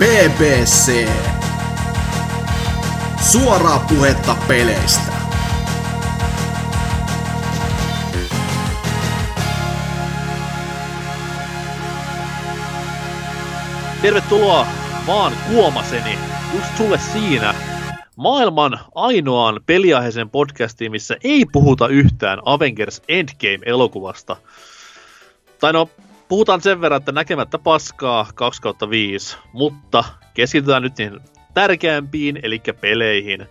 BBC. Suoraa puhetta peleistä. Tervetuloa vaan kuomaseni, just sulle siinä, maailman ainoaan peliaiheisen podcastiin, missä ei puhuta yhtään Avengers Endgame-elokuvasta. Tai no, puhutaan sen verran, että näkemättä paskaa 2 5, mutta keskitytään nyt niin tärkeämpiin, eli peleihin.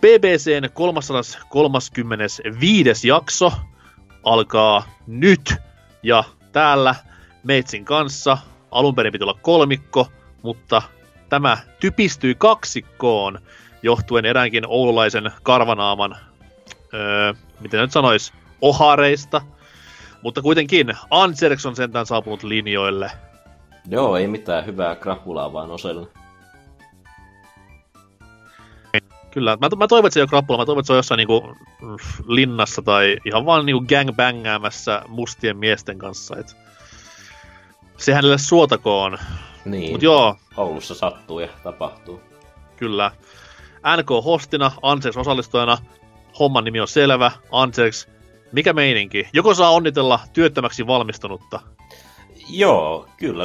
BBCn 335. jakso alkaa nyt, ja täällä Meitsin kanssa alun perin piti olla kolmikko, mutta tämä typistyi kaksikkoon johtuen eräänkin oululaisen karvanaaman, öö, miten nyt sanois, ohareista. Mutta kuitenkin Anserks on sentään saapunut linjoille. Joo, ei mitään hyvää krapulaa vaan oselle. Kyllä, mä, mä toivon, että se ei ole krapula, mä toivon, että se on jossain niinku linnassa tai ihan vaan niinku gangbangäämässä mustien miesten kanssa. Et se hänelle suotakoon. Niin, Mut joo, Oulussa sattuu ja tapahtuu. kyllä. NK-hostina, Anseks osallistujana, homman nimi on selvä, Anseks, mikä meininki? Joko saa onnitella työttömäksi valmistunutta? Joo, kyllä.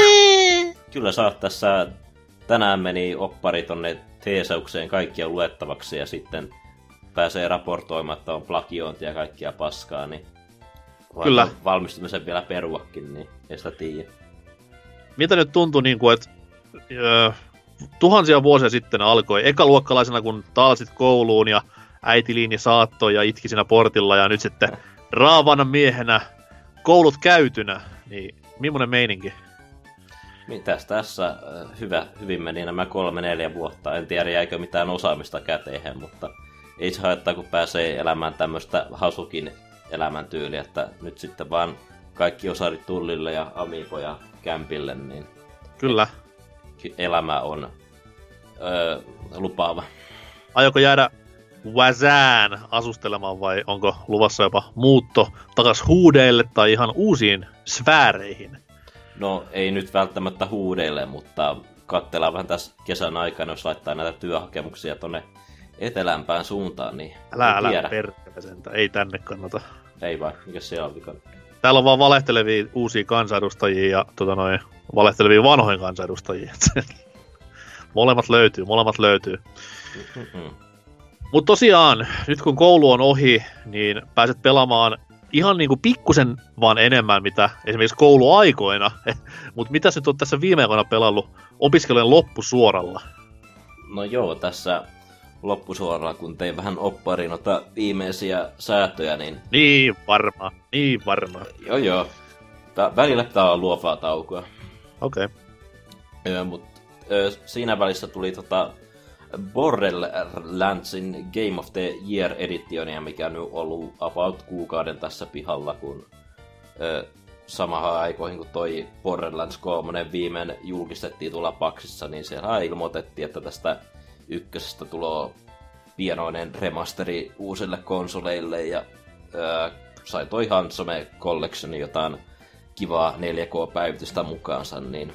kyllä oot tässä... Tänään meni oppari tonne teesaukseen kaikkia luettavaksi ja sitten pääsee raportoimaan, että on plagiointia ja kaikkia paskaa, niin Kyllä. valmistumisen vielä peruakin, niin ei sitä tiedä. Miltä nyt tuntuu, niin kuin, että öö, tuhansia vuosia sitten alkoi ekaluokkalaisena, kun taalsit kouluun ja äiti liini saattoi ja itki siinä portilla ja nyt sitten raavana miehenä koulut käytynä, niin millainen meininki? Mitäs tässä äh, hyvä, hyvin meni nämä kolme neljä vuotta. En tiedä jäikö mitään osaamista käteen, mutta ei se haittaa, kun pääsee elämään tämmöistä hasukin elämäntyyliä, että nyt sitten vaan kaikki osarit tullille ja amiipoja kämpille, niin Kyllä. elämä on öö, lupaava. Aioko jäädä Wazään asustelemaan vai onko luvassa jopa muutto takas huudeille tai ihan uusiin sfääreihin? No ei nyt välttämättä huudeille, mutta katsellaan vähän tässä kesän aikana, jos laittaa näitä työhakemuksia tonne etelämpään suuntaan, niin Älä, älä tiedä. ei tänne kannata. Ei vai, mikä se on vika? Täällä on vaan valehtelevia uusia kansanedustajia ja tota noin, valehtelevia vanhoja kansanedustajia. molemmat löytyy, molemmat löytyy. Mm-mm. Mutta tosiaan, nyt kun koulu on ohi, niin pääset pelaamaan ihan niinku pikkusen vaan enemmän, mitä esimerkiksi kouluaikoina. Mutta mitä nyt on tässä viime aikoina pelannut opiskelujen loppusuoralla? No joo, tässä loppusuoralla, kun tein vähän opparin noita viimeisiä säätöjä, niin Niin varma, niin varma. joo joo, Vä- välillä pitää olla luovaa taukoa. Okei. Okay. Öö, mut öö, siinä välissä tuli tota Borderlandsin Game of the Year editionia, mikä nyt on ollut about kuukauden tässä pihalla, kun öö, samahan aikoihin kun toi Borderlands 3 viimein julkistettiin tuolla paksissa, niin siellä ilmoitettiin, että tästä ykkösestä tulee pienoinen remasteri uusille konsoleille ja öö, sai toi Hansome Collectionin jotain kivaa 4K-päivitystä mukaansa, niin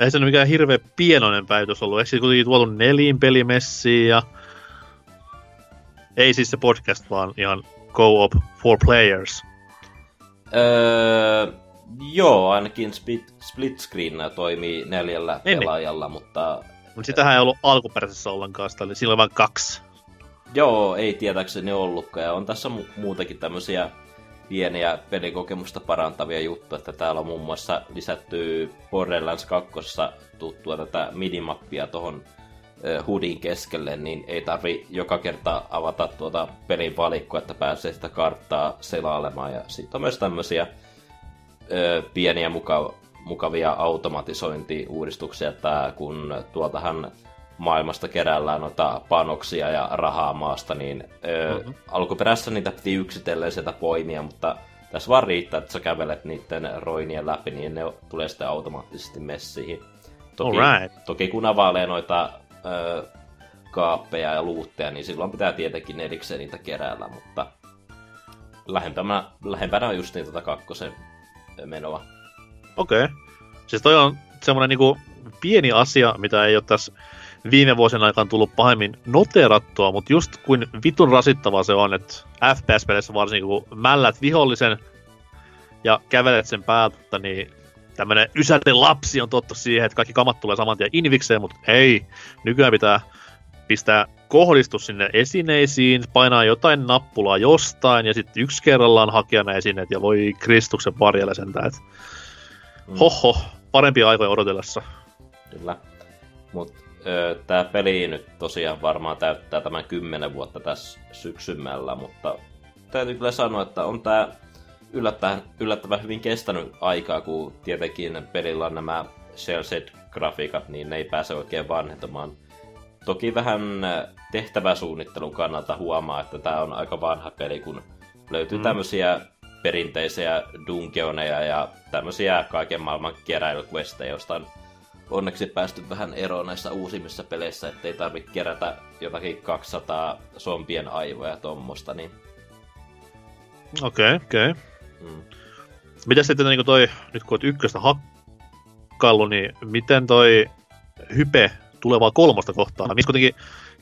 Ei se nyt mikään hirveä pienoinen päivitys ollut. Eikö se kuitenkin tuotu neliin pelimessiin ja... Ei siis se podcast, vaan ihan co-op for players. Öö, joo, ainakin split, split screen toimii neljällä Niin, pelaajalla, mutta Mutta sitähän ei ollut alkuperäisessä ollenkaan, sitä oli, oli vain kaksi. joo, ei tietääkseni ollutkaan. Ja on tässä mu- muutenkin tämmöisiä pieniä pelikokemusta parantavia juttuja, että täällä on muun muassa lisätty Borderlands 2 tuttua tätä midimappia tuohon hudin keskelle, niin ei tarvi joka kerta avata tuota pelin valikkoa, että pääsee sitä karttaa selailemaan. Ja sitten on myös tämmöisiä ö, pieniä muka- mukavia automatisointiuudistuksia, että kun tuoltahan maailmasta keräillään noita panoksia ja rahaa maasta, niin ö, Mhm. alkuperässä niitä piti yksitellen sieltä poimia, mutta tässä vaan riittää, että sä kävelet niiden roinien läpi, niin ne tulee sitten automaattisesti messiin. Toki, Alright. toki kun availee noita ö, kaappeja ja luutteja, niin silloin pitää tietenkin erikseen niitä keräillä, mutta lähempänä, lähempänä on just niin tuota kakkosen menoa. Okei. Okay. Siis toi on semmonen niinku pieni asia, mitä ei ole tässä viime vuosien aikana tullut pahemmin noterattua, mutta just kuin vitun rasittavaa se on, että FPS-peleissä varsinkin kun mällät vihollisen ja kävelet sen päältä, niin tämmönen ysäten lapsi on tottu siihen, että kaikki kamat tulee saman tien invikseen, mutta ei. Nykyään pitää pistää kohdistus sinne esineisiin, painaa jotain nappulaa jostain ja sitten yksi kerrallaan hakea ne esineet ja voi Kristuksen varjelle sentään, että mm. hoho, parempia aikoja odotellessa. Kyllä. Mutta tämä peli nyt tosiaan varmaan täyttää tämän 10 vuotta tässä syksymällä, mutta täytyy kyllä sanoa, että on tämä yllättävän, yllättävän hyvin kestänyt aikaa, kun tietenkin pelillä on nämä shell grafiikat, niin ne ei pääse oikein vanhentumaan. Toki vähän tehtäväsuunnittelun kannalta huomaa, että tämä on aika vanha peli, kun löytyy mm. tämmöisiä perinteisiä dungeoneja ja tämmöisiä kaiken maailman keräilyquesteja, joista on onneksi päästy vähän eroon näissä uusimmissa peleissä, ettei tarvitse kerätä jotakin 200 zombien aivoja tuommoista, niin... Okei, okay, okei. Okay. Mm. Mitä sitten niin toi, nyt kun olet ykköstä hakkaillut, niin miten toi hype tulevaa kolmosta kohtaan? Missä kuitenkin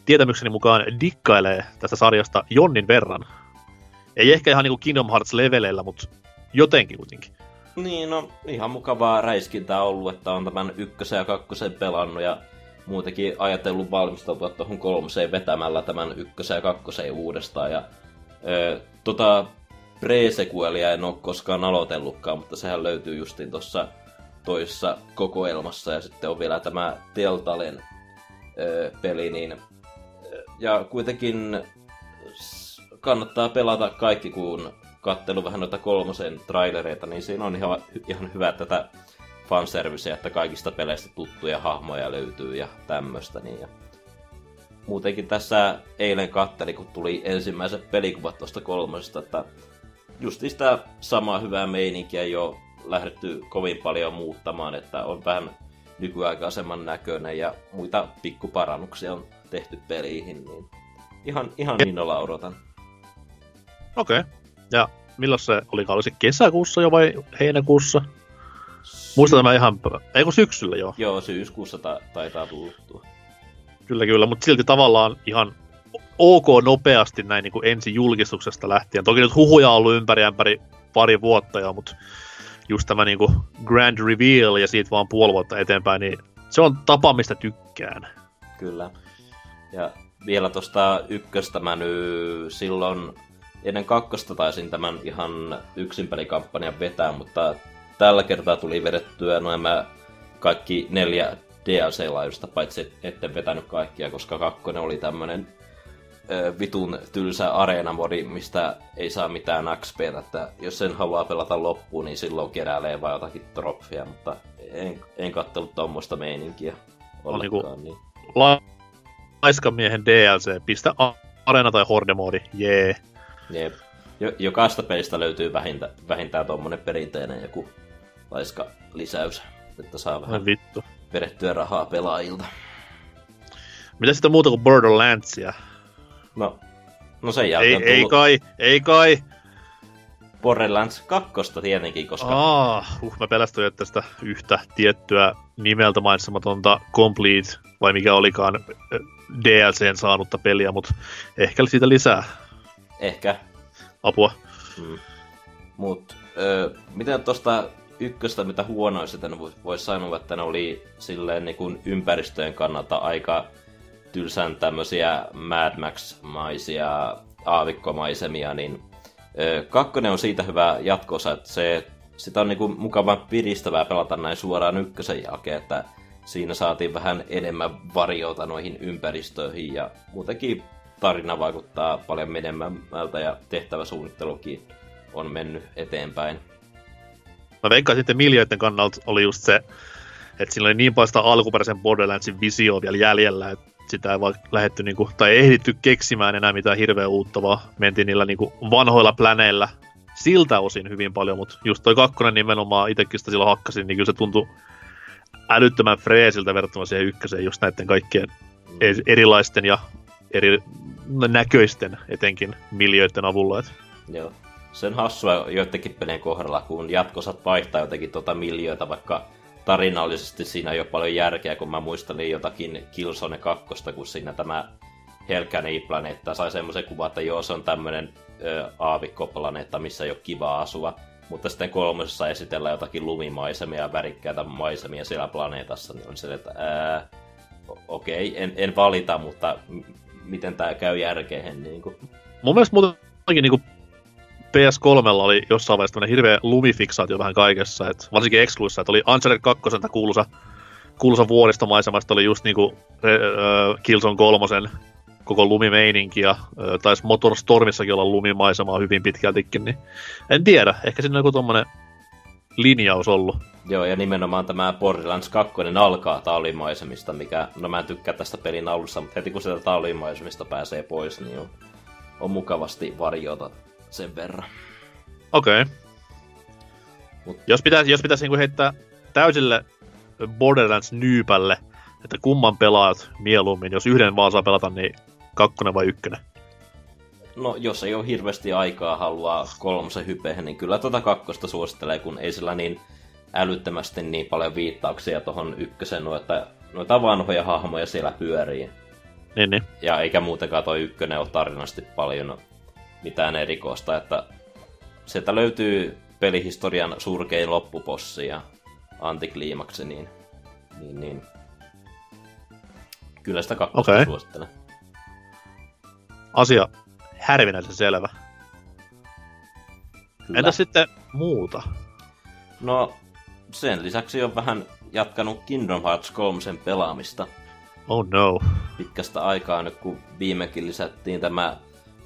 tietämykseni mukaan dikkailee tästä sarjasta jonnin verran. Ei ehkä ihan niinku Kingdom Hearts-leveleillä, mutta jotenkin kuitenkin. Niin, no ihan mukavaa räiskintää ollut, että on tämän ykkösen ja kakkosen pelannut ja muutenkin ajatellut valmistautua tuohon kolmoseen vetämällä tämän ykkösen ja kakkosen uudestaan. Ja, ö, tota pre-sequelia en ole koskaan aloitellutkaan, mutta sehän löytyy justiin tuossa toisessa kokoelmassa ja sitten on vielä tämä Teltalen ö, peli, niin ja kuitenkin kannattaa pelata kaikki, kun kattelu vähän noita kolmosen trailereita, niin siinä on ihan, ihan hyvä tätä fanserviceä, että kaikista peleistä tuttuja hahmoja löytyy ja tämmöistä. Niin ja muutenkin tässä eilen katteli, kun tuli ensimmäiset pelikuvat tuosta kolmosesta, että just sitä samaa hyvää meininkiä jo lähdetty kovin paljon muuttamaan, että on vähän nykyaikaisemman näköinen ja muita pikkuparannuksia on tehty peliin, niin ihan, ihan innolla odotan. Okei. Okay. Ja milloin se oli? Oli se kesäkuussa jo vai heinäkuussa? Muistan tämä ihan... Eikö syksyllä jo? Joo, syyskuussa ta- taitaa tultua. Kyllä, kyllä, mutta silti tavallaan ihan ok nopeasti näin niin kuin ensi julkistuksesta lähtien. Toki nyt huhuja on ollut ympäri ämpäri pari vuotta jo, mutta just tämä niin kuin grand reveal ja siitä vaan puoli vuotta eteenpäin, niin se on tapa, mistä tykkään. Kyllä. Ja vielä tuosta ykköstä mä nyt silloin ennen kakkosta taisin tämän ihan yksinpelikampanjan vetää, mutta tällä kertaa tuli vedettyä nämä kaikki neljä DLC-laajuista, paitsi etten vetänyt kaikkia, koska kakkonen oli tämmönen vitun tylsä areenamodi, mistä ei saa mitään XPtä, että jos sen haluaa pelata loppuun, niin silloin keräilee vaan jotakin trofia, mutta en, en kattelut tuommoista meininkiä ollenkaan. Niin. La- Laiskamiehen DLC, pistä Arena tai Horde-moodi, jee. Yeah. Jep. Jo- jokaista pelistä löytyy vähintään, vähintään tuommoinen perinteinen joku laiska lisäys, että saa vähän vittu. vedettyä rahaa pelaajilta. Mitä sitten muuta kuin Borderlandsia? No, no sen jälkeen ei, tullut... ei kai, ei kai. Borderlands 2 tietenkin, koska... Ah, uh, mä pelästyin, että tästä yhtä tiettyä nimeltä mainitsematonta Complete, vai mikä olikaan DLCn saanutta peliä, mutta ehkä siitä lisää. Ehkä. Apua. Mm. Mut, ö, miten tosta ykköstä, mitä huonoista voisi sanoa, että ne oli silleen niin kuin ympäristöjen kannalta aika tylsän tämmöisiä Mad Max-maisia aavikkomaisemia, niin ö, kakkonen on siitä hyvä jatkossa, että se, sitä on niinku mukavan piristävää pelata näin suoraan ykkösen jälkeen, että siinä saatiin vähän enemmän variota noihin ympäristöihin ja muutenkin tarina vaikuttaa paljon menemmältä ja tehtäväsuunnittelukin on mennyt eteenpäin. Mä veikkaan sitten miljoiden kannalta oli just se, että siinä oli niin paljon sitä alkuperäisen Borderlandsin visio vielä jäljellä, että sitä ei vaan lähetty niinku, tai ei ehditty keksimään enää mitään hirveän uutta, vaan mentiin niillä niinku vanhoilla pläneillä siltä osin hyvin paljon, mutta just toi kakkonen nimenomaan itsekin sitä silloin hakkasin, niin kyllä se tuntui älyttömän freesiltä verrattuna siihen ykköseen just näiden kaikkien mm. erilaisten ja eri näköisten etenkin miljöiden avulla. Et. Joo. Se on hassua joidenkin pelien kohdalla, kun jatkosat vaihtaa jotenkin tuota miljöitä vaikka tarinallisesti siinä ei ole paljon järkeä, kun mä muistelin jotakin Killzone 2, kun siinä tämä Helkani-planeetta sai semmoisen kuvan, että joo, se on tämmöinen aavikkoplaneetta, missä ei ole kiva asua. Mutta sitten kolmosessa esitellään jotakin lumimaisemia ja värikkäitä maisemia siellä planeetassa, niin on se, että ää, okei, okay, en, en valita, mutta miten tämä käy järkeen. Niin kuin. Mun mielestä muutenkin niin PS3 oli jossain vaiheessa hirveä lumifiksaatio vähän kaikessa, että varsinkin Excluissa, että oli Uncharted 2 kuuluisa, kuuluisa vuoristomaisemasta oli just niinku äh, Killzone 3 koko lumimeininki ja äh, taisi Motorstormissakin olla lumimaisemaa hyvin pitkältikin, niin en tiedä, ehkä siinä on joku tommonen linjaus ollut. Joo, ja nimenomaan tämä Borderlands 2 alkaa taulimaisemista, mikä, no mä en tykkää tästä pelin alussa, mutta heti kun sieltä taulimaisemista pääsee pois, niin on, on mukavasti varjota sen verran. Okei. Okay. Mut... Jos pitäisi, jos pitäisi niinku heittää täysille Borderlands-nyypälle, että kumman pelaat mieluummin, jos yhden vaan saa pelata, niin kakkonen vai ykkönen? No, jos ei ole hirveästi aikaa haluaa kolmosen hypeen, niin kyllä tuota kakkosta suosittelee, kun ei sillä niin älyttömästi niin paljon viittauksia tuohon ykkösen, noita, noita vanhoja hahmoja siellä pyörii. Niin, niin. Ja eikä muutenkaan toi ykkönen ole tarinasti paljon mitään erikoista, että sieltä löytyy pelihistorian surkein loppupossi ja antikliimaksi, niin, niin, niin kyllä sitä kakkosta okay. suosittelen. Asia härvinäisen selvä. Kyllä. Entä sitten muuta? No, sen lisäksi on vähän jatkanut Kingdom Hearts 3 pelaamista. Oh no. Pitkästä aikaa nyt, kun viimekin lisättiin tämä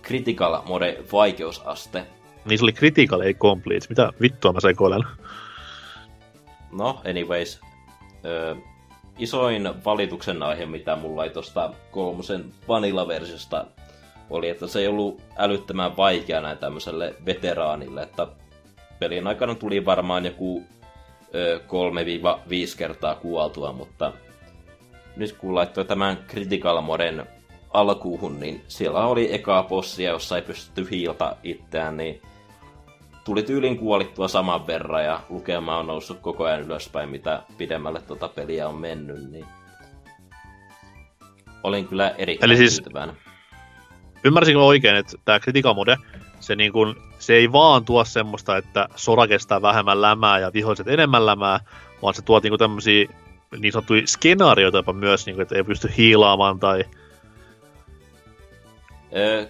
Critical Mode vaikeusaste. Niin se oli Critical, ei Complete. Mitä vittua mä sekoilen? No, anyways. Ö, isoin valituksen aihe, mitä mulla ei tosta kolmosen vanilla-versiosta oli, että se ei ollut älyttömän vaikea näin tämmöiselle veteraanille, että pelin aikana tuli varmaan joku 3-5 kertaa kuoltua, mutta nyt kun laittoi tämän Critical Moden alkuuhun, niin siellä oli eka bossia, jossa ei pystytty hiilta itseään, niin tuli tyylin kuolittua saman verran ja lukema on noussut koko ajan ylöspäin, mitä pidemmälle tuota peliä on mennyt, niin olin kyllä erittäin Eli siis, tyytyväinen. Ymmärsinkö oikein, että tämä Critical Mode, se, niin kun, se ei vaan tuo semmoista, että sora kestää vähemmän lämää ja viholliset enemmän lämää, vaan se tuo niin tämmöisiä niin sanottuja skenaarioita jopa myös, niin kuin, että ei pysty hiilaamaan tai Öö,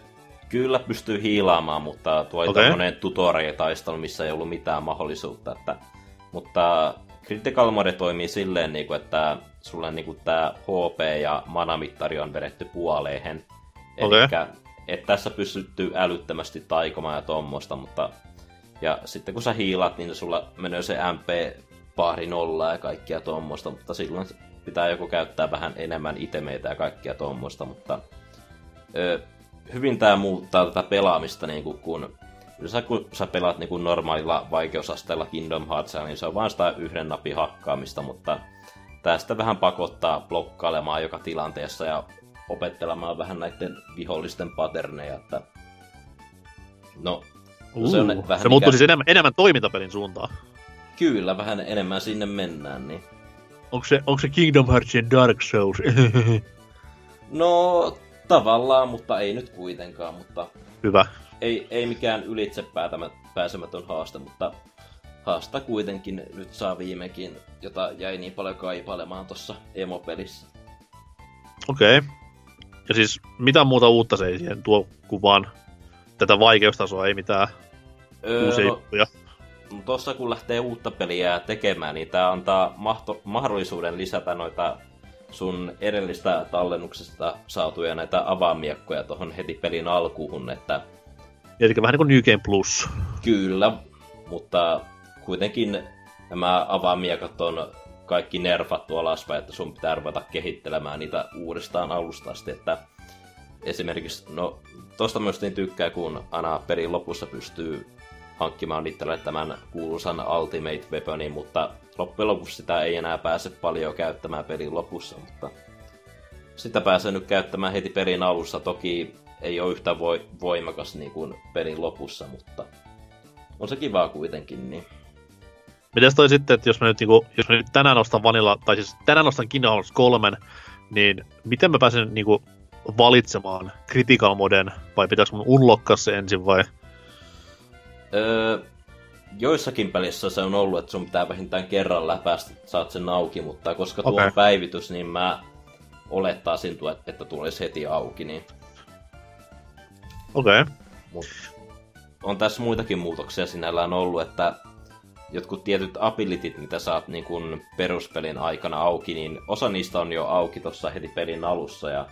kyllä pystyy hiilaamaan, mutta tuo okay. tämmöinen tutorial-taistelu, missä ei ollut mitään mahdollisuutta. Että, mutta Critical Mode toimii silleen, niin kuin, että sulle niin kuin, tämä HP ja manamittari on vedetty puoleen. Okay. Eli että tässä pystytty älyttömästi taikomaan ja tuommoista, mutta ja sitten kun sä hiilat, niin sulla menee se MP pari nollaa ja kaikkia tuommoista, mutta silloin pitää joku käyttää vähän enemmän itemeitä ja kaikkia tuommoista, mutta ö, hyvin tämä muuttaa tätä pelaamista, niin kuin, kun sä, kun sä pelaat niin kuin normaalilla vaikeusasteella Kingdom Heartsia, niin se on vain sitä yhden napin hakkaamista, mutta tästä vähän pakottaa blokkailemaan joka tilanteessa ja opettelemaan vähän näiden vihollisten paterneja, että no, uh, se on vähän se muuttuu siis enemmän, enemmän toimintapelin suuntaan. Kyllä, vähän enemmän sinne mennään, niin. Onko se, onko se Kingdom Heartsin Dark Souls? no, Tavallaan, mutta ei nyt kuitenkaan, mutta... Hyvä. Ei, ei mikään ylitse pääsemätön haaste, mutta haasta kuitenkin nyt saa viimekin, jota jäi niin paljon kaipailemaan tuossa emopelissä. Okei. Okay. Ja siis mitä muuta uutta se ei siihen tuo, kuin vaan tätä vaikeustasoa, ei mitään öö, uusia no, juttuja. Tuossa kun lähtee uutta peliä tekemään, niin tämä antaa mahto- mahdollisuuden lisätä noita sun edellistä tallennuksesta saatuja näitä avaamiekkoja tuohon heti pelin alkuun, että... Eli vähän niin kuin New Game Plus. Kyllä, mutta kuitenkin nämä avaamiekat on kaikki nerfattu alaspäin, että sun pitää ruveta kehittelemään niitä uudestaan alusta asti, että esimerkiksi, no tosta myös niin tykkää, kun aina perin lopussa pystyy hankkimaan itselle tämän kuuluisan Ultimate Weaponin, mutta loppujen lopuksi sitä ei enää pääse paljon käyttämään pelin lopussa, mutta sitä pääsee nyt käyttämään heti pelin alussa. Toki ei ole yhtä voimakas niin kuin pelin lopussa, mutta on se kivaa kuitenkin. Niin. Mites toi sitten, että jos mä nyt, niinku, jos mä nyt tänään ostan Vanilla, tai siis tänään ostan Kingdom Hearts 3, niin miten mä pääsen niinku valitsemaan Critical Moden, vai pitäisikö mun unlockkaa se ensin vai? Öö, joissakin pelissä se on ollut, että sun pitää vähintään kerran läpäistä, että saat sen auki, mutta koska tuo on päivitys, niin mä olettaisin, tuo, että tulisi heti auki, niin Okei. Okay. Mut on tässä muitakin muutoksia sinällään ollut, että jotkut tietyt abilityt, mitä saat niin kun peruspelin aikana auki, niin osa niistä on jo auki tuossa heti pelin alussa. Ja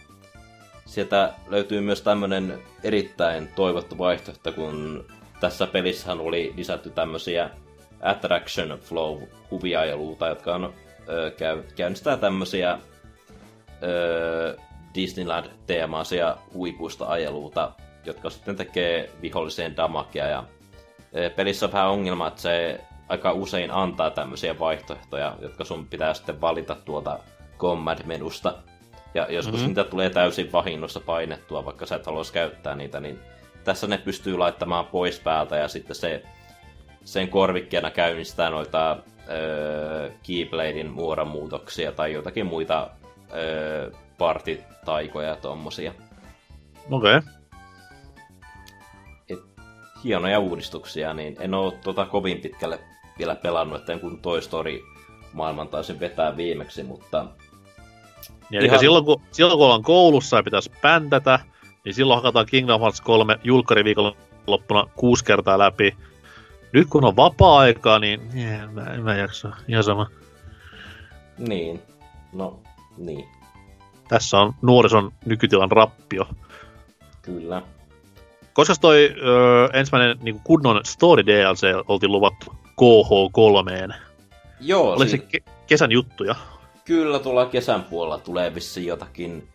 sieltä löytyy myös tämmönen erittäin toivottu vaihtoehto, kun tässä pelissähän oli lisätty tämmöisiä Attraction Flow huviajeluita, jotka on, ö, käy, käynnistää tämmöisiä ö, Disneyland-teemaisia huipuista ajeluita, jotka sitten tekee viholliseen damakea. Ja pelissä on vähän ongelma, että se aika usein antaa tämmöisiä vaihtoehtoja, jotka sun pitää sitten valita tuolta Command-menusta. Ja joskus Mhm. mm-hmm. niitä tulee täysin vahingossa painettua, vaikka sä et haluaisi käyttää niitä, niin tässä ne pystyy laittamaan pois päältä ja sitten se sen korvikkeena käynnistää noita öö, Keybladein muodonmuutoksia tai jotakin muita öö, partitaikoja ja tommosia. Okei. Okay. Et, hienoja uudistuksia, niin en oo tota kovin pitkälle vielä pelannut, että kun Toy Story maailman taisin vetää viimeksi, mutta Niin, eli Ihan- silloin kun, silloin kun ollaan koulussa ja pitäisi päntätä, niin silloin hakataan Kingdom Hearts 3 julkkari loppuna kuusi kertaa läpi. Nyt kun on vapaa-aikaa, niin nie, mä, en mä jaksa. Ihan sama. niin, no niin, Tässä on nuorison nykytilan rappio. kyllä. Koska toi ö, ensimmäinen niin kunnon Story DLC oltiin luvattu KH3. Joo, Oli se siinä, ke- kesän juttuja. kyllä tuolla kesän puolella tulee vissiin jotakin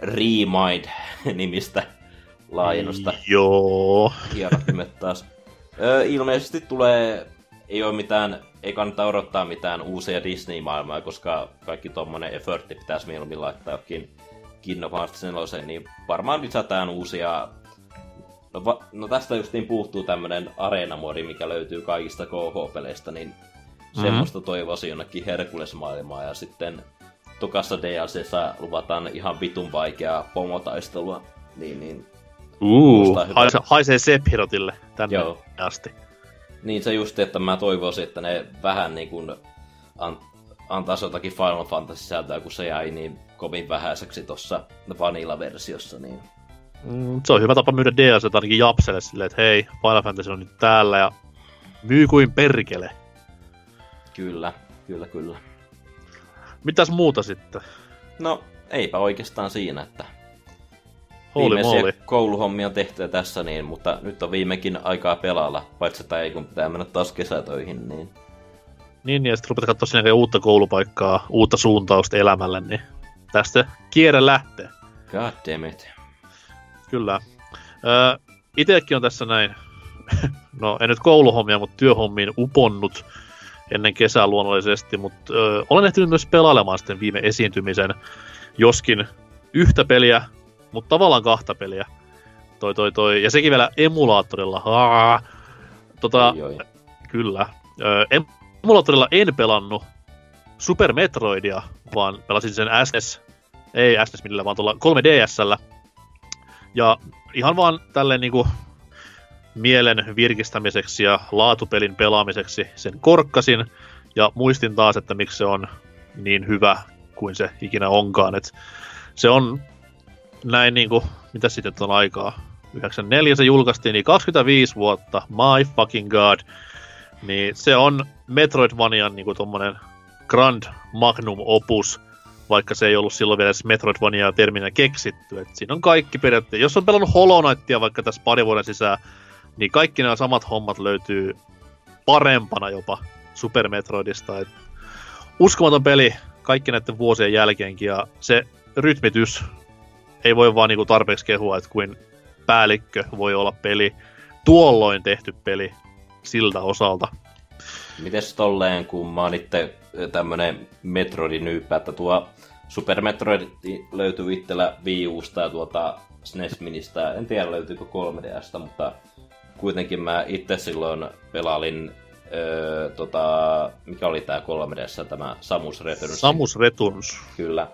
Remind-nimistä laajennusta. Joo. Hienot nimet taas. Öö, ilmeisesti tulee, ei ole mitään, ei kannata odottaa mitään uusia Disney-maailmaa, koska kaikki tommonen effortti pitäisi mieluummin laittaa jokin Kingdom Hearts 4, niin varmaan lisätään uusia... No, va... no tästä justiin puuttuu tämmönen areenamodi, mikä löytyy kaikista KH-peleistä, niin Mhm. semmoista toivoisin jonnekin Herkules-maailmaa, ja sitten tokassa DLCssä luvataan ihan vitun vaikeaa pomotaistelua, niin, niin Uh, haise, haisee Sephirotille tänne Joo. asti. Niin se just, että mä toivoisin, että ne vähän niin kuin an, antaisi jotakin Final Fantasy sisältöä, kun se jäi niin kovin vähäiseksi tuossa Vanilla-versiossa, niin Mm, se on hyvä tapa myydä DLC ainakin Japselle silleen, että hei, Final Fantasy on nyt täällä ja myy kuin perkele. kyllä, kyllä, kyllä. Mitäs muuta sitten? No, eipä oikeastaan siinä, että Holy viimeisiä moly. kouluhommia on tehty tässä, niin, mutta nyt on viimekin aikaa pelailla, paitsi että ei kun pitää mennä taas kesätöihin, niin Niin, ja sitten rupeat katsoa jälkeen uutta koulupaikkaa, uutta suuntausta elämälle, niin tästä kierre lähtee. god damn it. Kyllä. Öö, itekin on tässä näin, no en nyt kouluhommia, mutta työhommiin uponnut ennen kesää luonnollisesti, mutta öö, olen ehtinyt myös pelailemaan sitten viime esiintymisen, joskin yhtä peliä, mutta tavallaan kahta peliä. Toi, toi, toi. Ja sekin vielä emulaattorilla. Haa. Tota, Oi, oi. Kyllä. Öö, emulaattorilla en pelannut Super Metroidia, vaan pelasin sen SNES, ei SNES millään, vaan tuolla 3DSllä. Ja ihan vaan tälleen niinku mielen virkistämiseksi ja laatupelin pelaamiseksi sen korkkasin ja muistin taas, että miksi se on niin hyvä kuin se ikinä onkaan. Et se on näin niinku, mitä sitten on aikaa? 94 se julkaistiin, niin 25 vuotta, my fucking god. Niin se on Metroidvanian niinku tommonen grand magnum opus, vaikka se ei ollut silloin vielä edes Metroidvania terminä keksitty. Et siinä on kaikki periaatteessa. Jos on pelannut Hollow Knightia vaikka tässä pari vuoden sisään, niin kaikki nämä samat hommat löytyy parempana jopa Super Metroidista. Et uskomaton peli kaikki näiden vuosien jälkeenkin ja se rytmitys ei voi vaan niinku tarpeeksi kehua, että kuin päällikkö voi olla peli, tuolloin tehty peli siltä osalta. Mites tolleen, kun mä oon itse tämmönen Metroidin-nyyppä, että tuo Super Metroid löytyy itsellä Wii Usta ja tuota SNES Ministä. En tiedä löytyykö 3DSstä, mutta kuitenkin mä itse silloin pelailin öö, tota, mikä oli tämä 3Dssä, tämä Samus Returns. Samus Returns. Kyllä.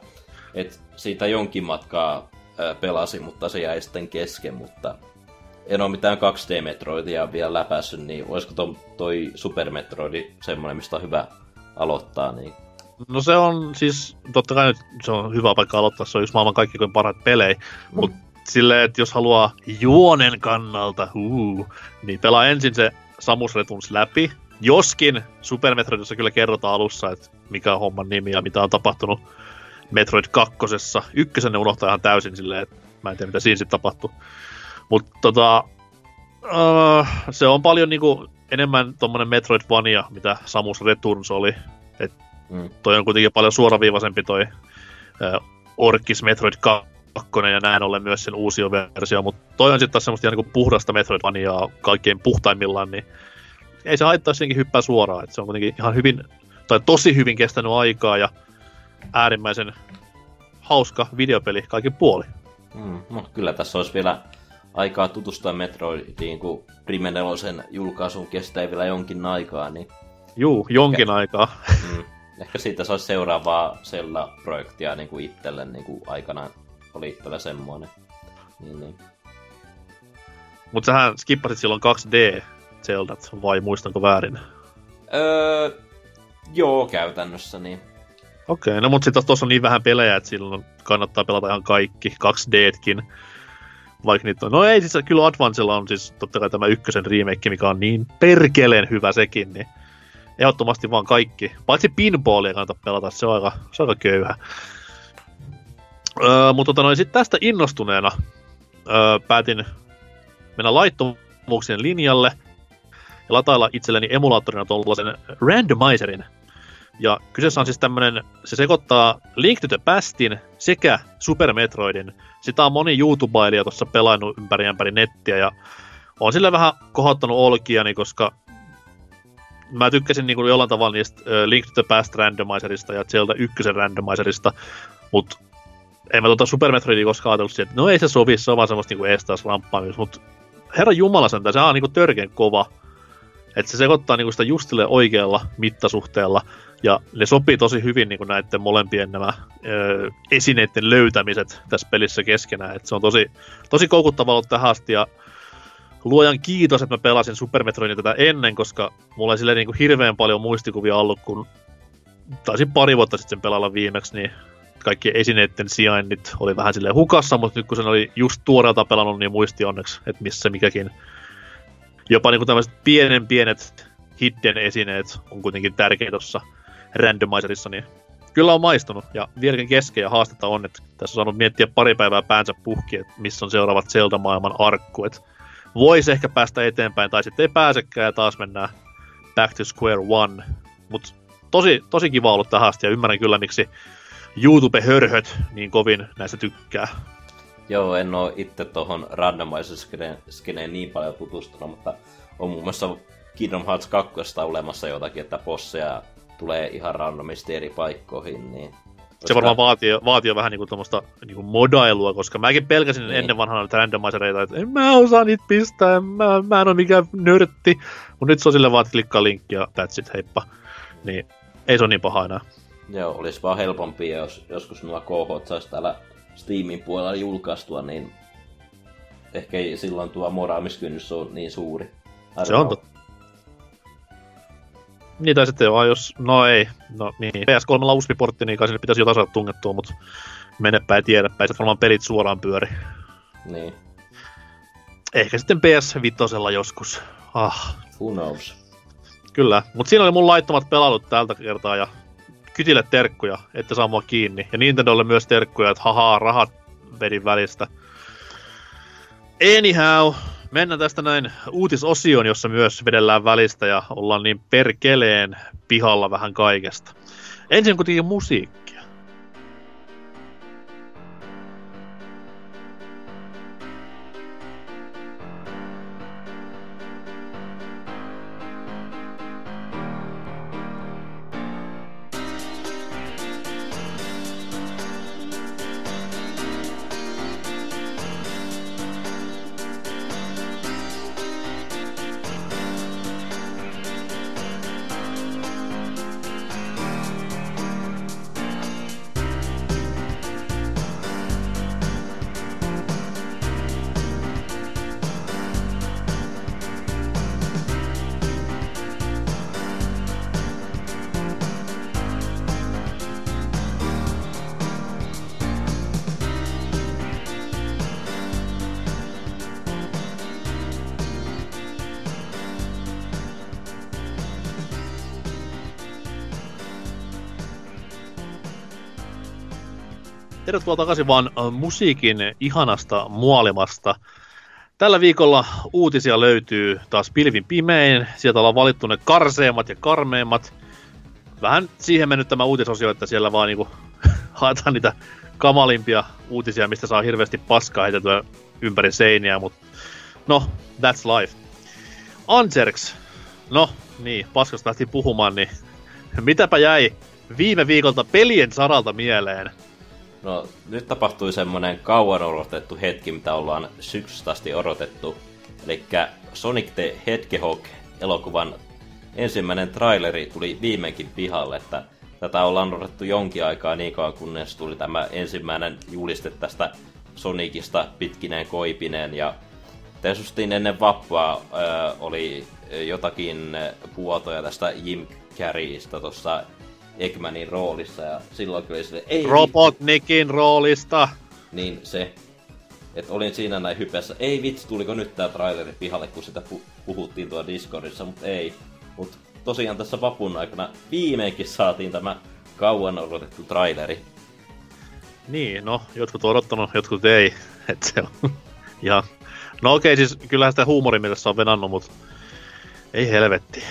Et siitä jonkin matkaa öö, pelasin, mutta se jäi sitten kesken, mutta en ole mitään 2D-metroidia vielä läpässyt, niin olisiko toi, toi Super Metroidi semmoinen, mistä on hyvä aloittaa, niin No se on siis, totta kai nyt se on hyvä paikka aloittaa, se on yksi maailman kaikkein parhaat pelejä, mm. mutta silleen, että jos haluaa juonen kannalta, uu, niin pelaa ensin se Samus Returns läpi, joskin Super Metroidissa kyllä kerrotaan alussa, että mikä on homman nimi ja mitä on tapahtunut Metroid 2. Ykkösen ne unohtaa ihan täysin silleen, että mä en tiedä mitä siinä sitten tapahtuu. Mutta tota, uh, se on paljon niinku enemmän tommonen Metroidvania, mitä Samus Returns oli. Et mm. Toi on kuitenkin paljon suoraviivaisempi toi uh, Orkis Metroid 2 ja näin ollen myös sen uusi versio, mutta toi on sitten taas semmoista niinku puhdasta Metroidvaniaa kaikkein puhtaimmillaan, niin ei se haittaa senkin hyppää suoraan, että se on kuitenkin ihan hyvin, tai tosi hyvin kestänyt aikaa ja äärimmäisen hauska videopeli kaikin puoli. Mm, no kyllä tässä olisi vielä aikaa tutustua Metroidiin, kun Prime 4 julkaisun kestää vielä jonkin aikaa, niin... Juu, jonkin ehkä, aikaa. Mm, ehkä siitä saisi seuraavaa Zelda-projektia niin kuin itselle niin kuin aikanaan oli itsellä semmoinen. Niin, niin. Mutta sähän skippasit silloin 2D Zeldat, vai muistanko väärin? Öö, joo, käytännössä niin. Okei, okay, no mutta sitten tuossa on niin vähän pelejä, että silloin kannattaa pelata ihan kaikki, 2Dtkin. Vaikka niitä on. No ei siis, kyllä Advancella on siis totta kai tämä ykkösen remake, mikä on niin perkeleen hyvä sekin, niin ehdottomasti vaan kaikki. Paitsi pinballia kannata pelata, se on aika, se on aika köyhä. Öö, mutta tota noin, sitten tästä innostuneena öö, päätin mennä laittomuuksien linjalle ja latailla itselleni emulaattorina tuollaisen randomizerin. Ja kyseessä on siis tämmönen, se sekoittaa Link to the Pastin sekä Super Metroidin. Sitä on moni YouTubeilija tuossa pelannut ympäri ympäri nettiä ja on sille vähän kohottanut olkiani, koska mä tykkäsin niin kuin jollain tavalla niistä Link to the Past randomizerista ja Zelda 1 randomizerista, mutta en mä tuota Super Metroidia koskaan ajatellut että no ei se sovi, se on vaan semmoista niinku eestaas ramppaamista, mutta herra jumala sentään, se on niinku törkeän kova. Että se sekoittaa niinku sitä justille oikealla mittasuhteella, ja ne sopii tosi hyvin niinku näiden molempien nämä ö, esineiden löytämiset tässä pelissä keskenään. Et se on tosi, tosi koukuttava ollut tähän asti, ja luojan kiitos, että mä pelasin Super Metroidia tätä ennen, koska mulla ei silleen niinku hirveän paljon muistikuvia ollut, kun taisin pari vuotta sitten pelalla viimeksi, niin kaikki esineiden sijainnit oli vähän sille hukassa, mutta nyt kun sen oli just tuoreelta pelannut, niin muisti onneksi, että missä mikäkin. Jopa niin tämmöiset pienen pienet hidden esineet on kuitenkin tärkeitä tuossa randomizerissa, niin kyllä on maistunut. Ja vieläkin kesken ja haastetta on, että tässä on saanut miettiä pari päivää päänsä puhki, että missä on seuraavat Zelda-maailman arkku, että voisi ehkä päästä eteenpäin, tai sitten ei pääsekään ja taas mennään back to square one. Mutta tosi, tosi kiva ollut tähän asti ja ymmärrän kyllä, miksi YouTube-hörhöt niin kovin näistä tykkää. Joo, en oo itse tuohon randomizer-skeneen niin paljon tutustunut, mutta on muun muassa Kingdom Hearts 2 olemassa jotakin, että bosseja tulee ihan randomisti eri paikkoihin, niin se varmaan vaatii, vaatii vähän niinku tuommoista niinku modailua, koska mäkin pelkäsin niin. ennen vanhana näitä randomizereita, että en mä osaa niitä pistää, mä, mä en ole mikään nörtti. Mutta nyt se on sille vaan, että klikkaa linkki ja that's it, heippa. Niin ei se ole niin paha enää. Joo, olisi vaan helpompi, jos joskus nuo KH saisi täällä Steamin puolella julkaistua, niin ehkä ei silloin tuo moraamiskynnys on niin suuri. Se on totta. Niin, tai sitten vaan jos, no ei, no niin, PS3 lauspiportti, niin kai sinne pitäisi jotain saada tungettua, mutta menepä ei tiedäpä, ei se varmaan pelit suoraan pyöri. Niin. Ehkä sitten PS5 joskus. Ah. Who knows? Kyllä, mutta siinä oli mun laittomat pelatut tältä kertaa ja kytille terkkuja, että saa mua kiinni. Ja Nintendolle myös terkkuja, että hahaa, rahat vedin välistä. Anyhow, mennään tästä näin uutisosioon, jossa myös vedellään välistä ja ollaan niin perkeleen pihalla vähän kaikesta. Ensin kuitenkin musiikki. Tervetuloa takaisin vaan musiikin ihanasta muolimasta. Tällä viikolla uutisia löytyy taas pilvin pimein. Sieltä ollaan valittu ne karseimmat ja karmeimmat. Vähän siihen mennyt tämä uutisosio, että siellä vaan niinku haetaan niitä kamalimpia uutisia, mistä saa hirveästi paskaa heitettyä ympäri seiniä, mutta no, that's life. Anserks, no niin, paskasta lähti puhumaan, niin mitäpä jäi viime viikolta pelien saralta mieleen? No, nyt tapahtui semmonen kauan odotettu hetki, mitä ollaan syksystä asti odotettu. Eli Sonic the Hedgehog elokuvan ensimmäinen traileri tuli viimeinkin pihalle, että tätä ollaan odotettu jonkin aikaa niin kauan, kunnes tuli tämä ensimmäinen juliste tästä Sonicista pitkineen koipineen. Ja tietysti ennen vappua äh, oli jotakin puotoja tästä Jim Carreystä tuossa Eggmanin roolissa ja silloin kyllä sille, ei Robotnikin roolista. Niin se, että olin siinä näin hypeessä, ei vitsi, tuliko nyt tää traileri pihalle, kun sitä pu- puhuttiin tuolla Discordissa, mutta ei. Mut tosiaan tässä vapun aikana viimeinkin saatiin tämä kauan odotettu traileri. Niin, no, jotkut on odottanut, jotkut ei. Et se on ja No okei, okay, siis kyllähän sitä huumorimielessä on venannut, mutta ei helvetti.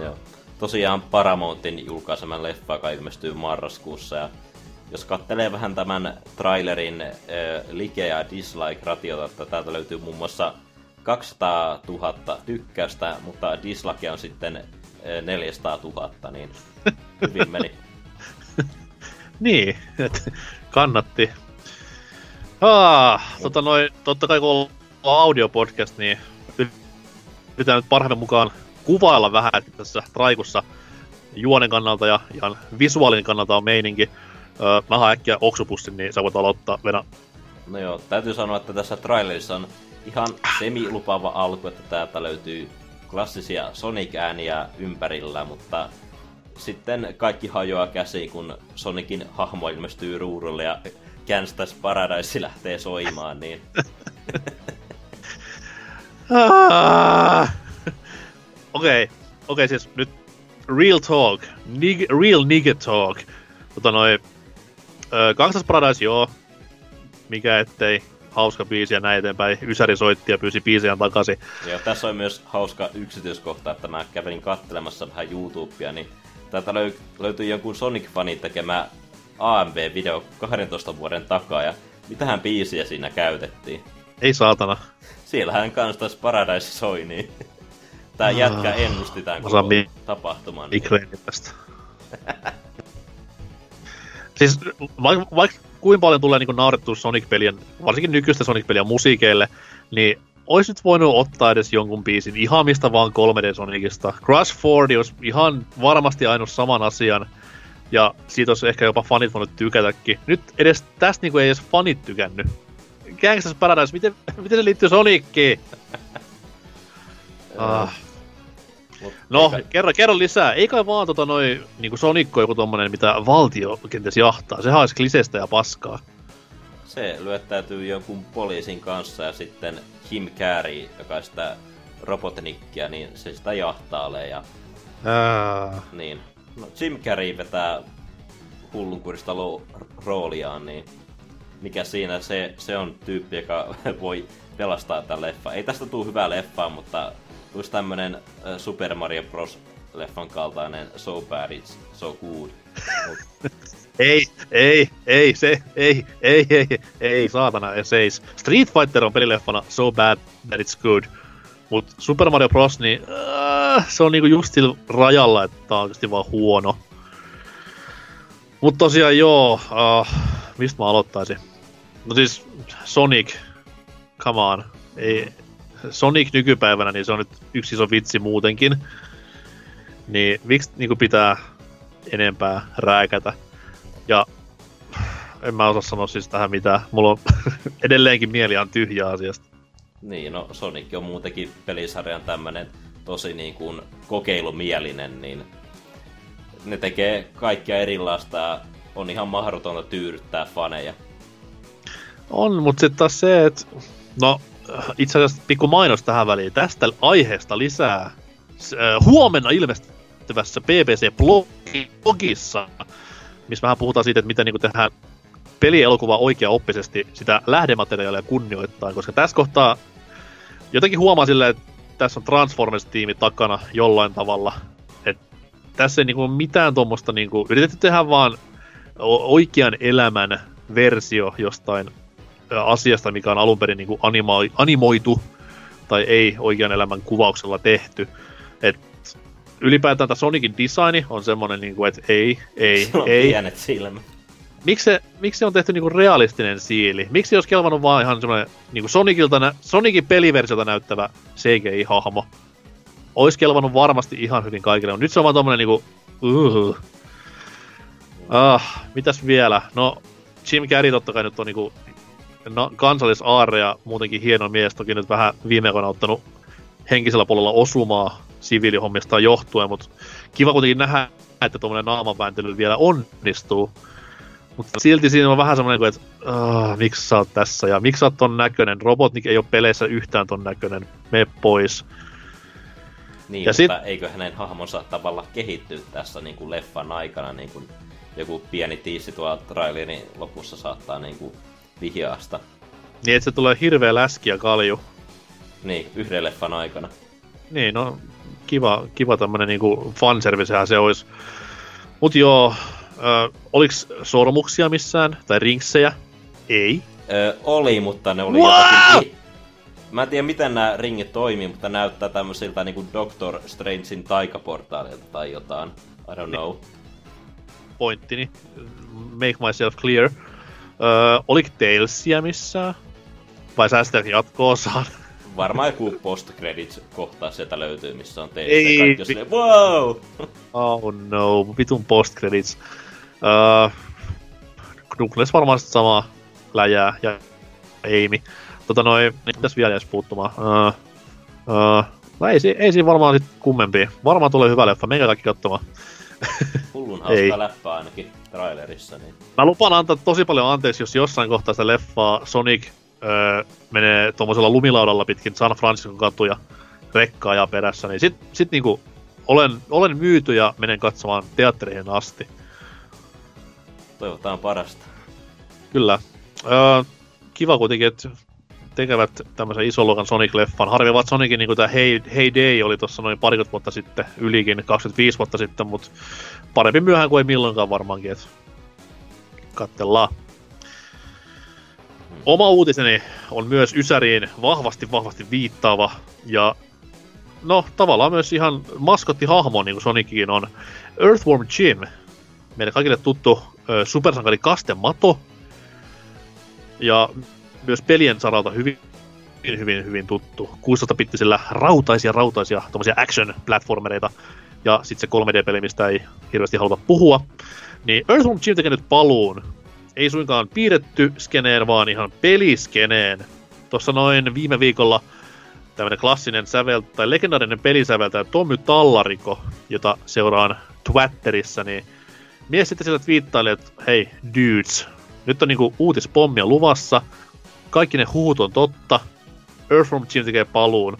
Joo tosiaan Paramountin julkaiseman leffa, joka ilmestyy marraskuussa. Ja jos kattelee vähän tämän trailerin äh, like- ja dislike-ratiota, että täältä löytyy muun muassa 200 000 tykkäystä, mutta dislike on sitten äh, 400 000, niin hyvin meni. niin, että kannatti. Ah, tota noin, totta kai kun on audiopodcast, niin yritetään nyt parhaamme mukaan kuvailla vähän, että tässä traikussa juonen kannalta ja ihan visuaalinen kannalta on meininki. Öö, mä haen äkkiä oksupussin, niin sä voit aloittaa Venä. No joo, täytyy sanoa, että tässä trailerissa on ihan semi-lupaava alku, että täältä löytyy klassisia Sonic-ääniä ympärillä, mutta sitten kaikki hajoaa käsi, kun Sonicin hahmo ilmestyy ruudulle ja Gangsta's Paradise lähtee soimaan, niin... Okei, okay. okei okay, siis nyt real talk, nig, real nigga talk. Tota noin, Kangsas Paradise joo, mikä ettei, hauska biisi ja näin eteenpäin. Ysäri soitti ja pyysi biisejä takaisin. Ja tässä on myös hauska yksityiskohta, että mä kävelin kattelemassa vähän YouTubea, niin täältä löy- löytyi jonkun Sonic-fanin tekemä AMV-video 12 vuoden takaa, ja mitähän biisiä siinä käytettiin? Ei saatana. Siellähän kans Paradise soi, niin Tää jätkä ennusti tämän koko mi- tapahtuman. tästä. siis vaikka vaik, kuinka paljon tulee niin naurettua Sonic-pelien, varsinkin nykyistä Sonic-pelien musiikeille, niin olisi nyt voinut ottaa edes jonkun biisin ihan mistä vaan 3D Sonicista. Crash Ford olisi ihan varmasti ainut saman asian, ja siitä olisi ehkä jopa fanit voinut tykätäkin. Nyt edes tästä niin ei edes fanit tykännyt. Gangsta's Paradise, miten, miten se liittyy Sonickiin? ah. Mut no, eikä... kerro, kerro lisää. Ei kai vaan tota noin, niinku Sonicko joku tommonen, mitä valtio kenties jahtaa. Sehän olisi kliseistä ja paskaa. Se lyöttäytyy jonkun poliisin kanssa ja sitten Kim Carrey, joka sitä Robotnikkia, niin se sitä jahtaalee ja... Ää... Niin. No, Jim Carrey vetää hullunkurista lo- rooliaan, niin mikä siinä se, se on tyyppi, joka voi pelastaa tämän leffa. Ei tästä tule hyvää leffaa, mutta tulisi tämmönen Super Mario Bros. leffan kaltainen So Bad It's So Good. ei, ei, ei, se, ei, ei, ei, ei, saatana, se Street Fighter on pelileffana So Bad That It's Good. Mut Super Mario Bros. niin äh, se on niinku just sillä rajalla, että tää on oikeasti vaan huono. Mut tosiaan joo, uh, mistä mä aloittaisin? No siis Sonic, come on. Ei, Sonic nykypäivänä, niin se on nyt yksi iso vitsi muutenkin. Niin miksi niin pitää enempää rääkätä? Ja en mä osaa sanoa siis tähän mitään. Mulla on edelleenkin mieli on tyhjä asiasta. Niin, no Sonic on muutenkin pelisarjan tämmönen tosi niin kuin kokeilumielinen, niin ne tekee kaikkia erilaista ja on ihan mahdotonta tyydyttää faneja. On, mutta sitten taas se, että no itse asiassa pikku mainos tähän väliin. Tästä aiheesta lisää äh, huomenna ilmestyvässä BBC-blogissa, missä vähän puhutaan siitä, että miten niin tehdään pelielokuva oikea oppisesti sitä lähdemateriaalia kunnioittaa, koska tässä kohtaa jotenkin huomaa silleen, että tässä on Transformers-tiimi takana jollain tavalla. Että tässä ei niinku ole mitään tuommoista, niinku, yritetty tehdä vaan oikean elämän versio jostain asiasta, mikä on alun perin niinku animo- animoitu tai ei oikean elämän kuvauksella tehty. Et ylipäätään tämä Sonicin designi on semmonen, niinku, että ei, ei, on ei. pienet silmät. Miksi se, miksi se on tehty niinku realistinen siili? Miksi se olisi kelvannut vaan ihan semmoinen niinku Sonicilta, nä- Sonicin peliversiota näyttävä CGI-hahmo? Ois kelvannut varmasti ihan hyvin kaikille, mutta nyt se on vaan tommonen niinku... Uh. Ah, mitäs vielä? No, Jim Carrey totta kai nyt on niinku no, kansallisaarre ja muutenkin hieno mies, toki nyt vähän viime aikoina ottanut henkisellä puolella osumaa siviilihommistaan johtuen, mutta kiva kuitenkin nähdä, että tuommoinen naamanvääntely vielä onnistuu. Mutta silti siinä on vähän semmoinen, että uh, miksi sä oot tässä ja miksi sä oot ton näköinen. Robotnik ei ole peleissä yhtään ton näköinen. Mene pois. Niin, Ja mutta sit... eikö hänen hahmonsa tavalla kehittyä tässä niin kuin leffan aikana, niin kuin joku pieni tiissi tuolla trailerin lopussa saattaa niin kuin vihjaasta. Niin, että se tulee hirveä läski ja kalju. Niin, yhden leffan aikana. Niin, no kiva, kiva tämmönen niinku fanservicehän se olisi. Mut joo, ö, oliks sormuksia missään? Tai rinksejä? Ei. Öö, oli, mutta ne oli What? jotakin... Mä en tiedä, miten nämä ringit toimii, mutta näyttää tämmöisiltä niinku Doctor Strangein taikaportaalilta tai jotain. I don't know. Pointtini. Make myself clear. Ö, oliko Talesia missään? Vai sä sitä jatkoa saan? Varmaan joku post credits kohta sieltä löytyy, missä on teistä. Ei, kaikki on silleen, wow! Oh no, vitun post credits. Uh, Douglas varmaan sit samaa läjää ja Amy. Tota noin, niin mitäs vielä jäisi puuttumaan? Uh, uh, no ei, ei siinä varmaan sit kummempia. Varmaan tulee hyvä leffa, menkää kaikki katsomaan. Hullun hauska läppä ainakin trailerissa. Niin. Mä lupaan antaa tosi paljon anteeksi, jos jossain kohtaa sitä leffaa Sonic öö, menee tuommoisella lumilaudalla pitkin San Franciscon katuja rekkaa ja perässä, niin sit, sit niinku olen, olen myyty ja menen katsomaan teattereihin asti. Toivotaan parasta. Kyllä. Öö, kiva kuitenkin, että tekevät tämmöisen isoluokan Sonic-leffan. Harvi vaan Sonicin niin tämä hey, hey Day oli tuossa noin parikymmentä vuotta sitten, ylikin 25 vuotta sitten, mutta parempi myöhään kuin ei milloinkaan varmaankin, että katsellaan. Oma uutiseni on myös Ysäriin vahvasti vahvasti viittaava ja no tavallaan myös ihan maskottihahmo, niin kuin Sonicikin on. Earthworm Jim, meille kaikille tuttu ö, supersankari Kastemato, ja myös pelien saralta hyvin, hyvin, hyvin tuttu. 16-bittisillä rautaisia, rautaisia tommosia action-platformereita, ja sitten se 3D-peli, mistä ei hirveästi haluta puhua. Niin Earthworm Jim tekee nyt paluun. Ei suinkaan piirretty skeneen, vaan ihan peliskeneen. Tuossa noin viime viikolla tämmönen klassinen sävel, tai legendaarinen pelisäveltäjä Tommy Tallariko, jota seuraan Twitterissä, niin mies sitten sieltä twiittaili, että hei dudes, nyt on niinku uutispommia luvassa, kaikki ne huut on totta, Earthworm Jim tekee paluun.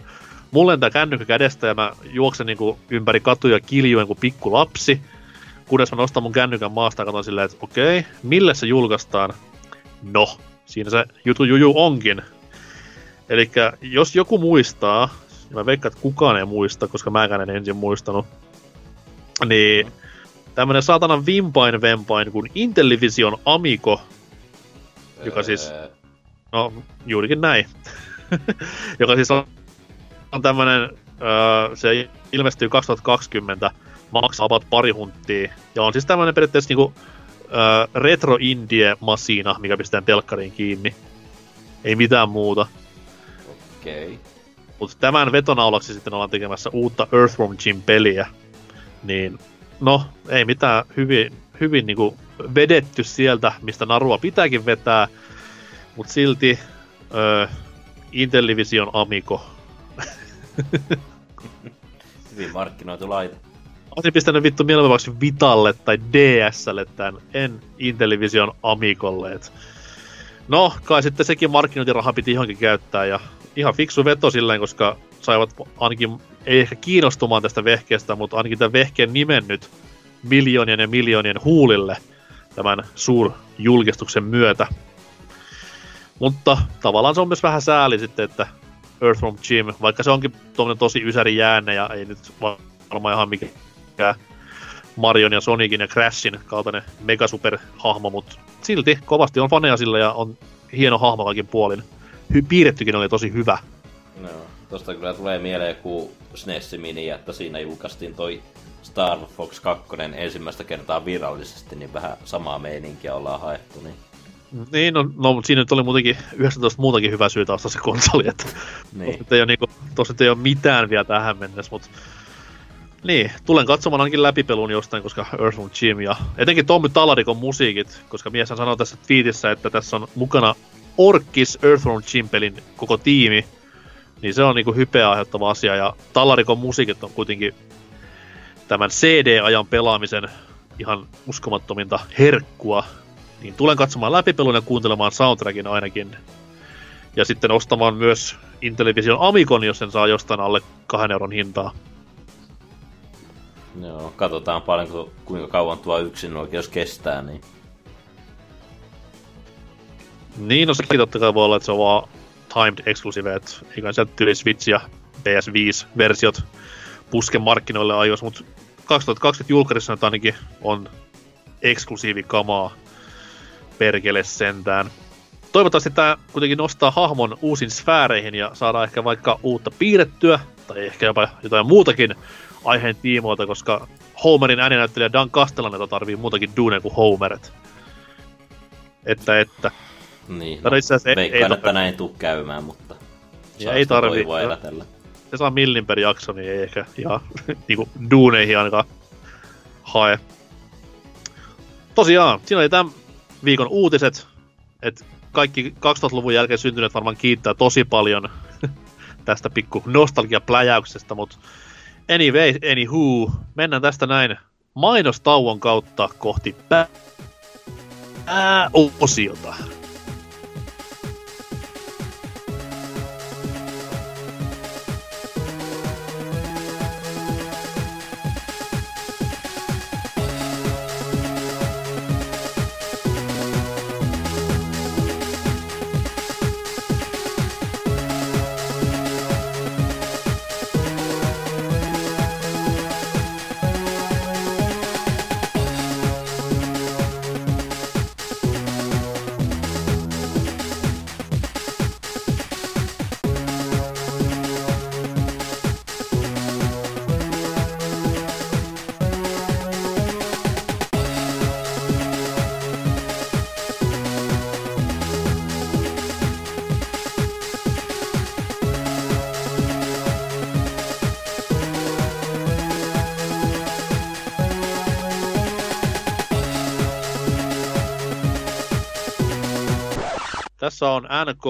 Mulle lentää kännykkä kädestä ja mä juoksen niinku ympäri katuja kiljuen kuin pikku lapsi. Kunnes mä nostan mun kännykän maasta ja katson silleen, että okei, millä se julkaistaan? No, siinä se jutu juju onkin. Eli jos joku muistaa, ja mä veikkaan, että kukaan ei muista, koska mäkään en ensin muistanut, niin tämmönen saatanan vimpain vempain kuin Intellivision Amico, Joka siis- Öö, no juurikin näin, joka siis on, on tämmönen, öö, se ilmestyy 2020, maksaa about pari hunttia, ja on siis tämmönen periaatteessa niinku öö, retro indie masina, mikä pistetään telkkariin kiinni. Ei mitään muuta. Okei. Okay. Mutta tämän vetonaulaksi sitten ollaan tekemässä uutta Earthworm Jim-peliä. Niin, no, ei mitään hyvin, hyvin niinku vedetty sieltä, mistä narua pitääkin vetää. Mutta silti öö, Intellivision Amico. Hyvin markkinoitu laite. Olisin pistänyt vittu mieluummin Vitalle tai DSlle tämän, en Intellivision Amicolle. Et. No, kai sitten sekin markkinointiraha piti johonkin käyttää ja ihan fiksu veto silleen, koska saivat ainakin, ei ehkä kiinnostumaan tästä vehkeestä, mutta ainakin tämän vehkeen nimen nyt miljoonien ja miljoonien huulille tämän suurjulkistuksen myötä. Mutta tavallaan se on myös vähän sääli sitten, että Earthworm Jim, vaikka se onkin tosi ysäri jäänne ja ei nyt varmaan ihan mikään Marion ja Sonicin ja Crashin kaltainen megasuper-hahmo, mutta silti kovasti on faneja sillä ja on hieno hahmo kaikin puolin. Hy- piirrettykin oli tosi hyvä. No, tosta kyllä tulee mieleen joku SNES Mini, että siinä julkaistiin toi Star Fox 2 ensimmäistä kertaa virallisesti, niin vähän samaa meininkiä ollaan haettu. Niin. Niin, no, no mutta siinä nyt oli muutenkin 19 muutakin hyvää syytä ostaa se konsoli, että niin. tossa, ei ole, niinku, tossa ei ole mitään vielä tähän mennessä, mutta niin, tulen katsomaan ainakin läpipelun jostain, koska Earthworm Jim ja etenkin Tommy Talarikon musiikit, koska mies sanoo tässä tweetissä, että tässä on mukana Orkis Earthworm Jim-pelin koko tiimi, niin se on niinku hypeä aiheuttava asia, ja Talarikon musiikit on kuitenkin tämän CD-ajan pelaamisen ihan uskomattominta herkkua, niin tulen katsomaan läpipelun ja kuuntelemaan soundtrackin ainakin. Ja sitten ostamaan myös Intellivision Amicon, jos sen saa jostain alle kahden euron hintaa. Joo, katsotaan paljon, kuinka kauan tuo yksin oikeus kestää, niin... Niin, no sekin totta kai voi olla, että se on vaan timed exclusive, että eikä sieltä tyyli Switch ja PS5-versiot puske markkinoille ajos, mutta 2020 julkarissa nyt ainakin on eksklusiivikamaa perkele sentään. Toivottavasti tämä kuitenkin nostaa hahmon uusin sfääreihin ja saadaan ehkä vaikka uutta piirrettyä, tai ehkä jopa jotain muutakin aiheen tiimoilta, koska Homerin ääninäyttelijä Dan Castellaneta tarvii muutakin duuneja kuin Homeret. Että, että. Niin, no, itse asiassa ei, ei että näin tuu käymään, mutta ja ei tarvii. Se saa millin per jakso, niin ei ehkä ihan niinku duuneihin ainakaan hae. Tosiaan, siinä oli tämän viikon uutiset, että kaikki 2000-luvun jälkeen syntyneet varmaan kiittää tosi paljon tästä pikku nostalgiapläjäyksestä, mutta anyway, anywho, mennään tästä näin mainostauon kautta kohti pääosiota. Tässä on NK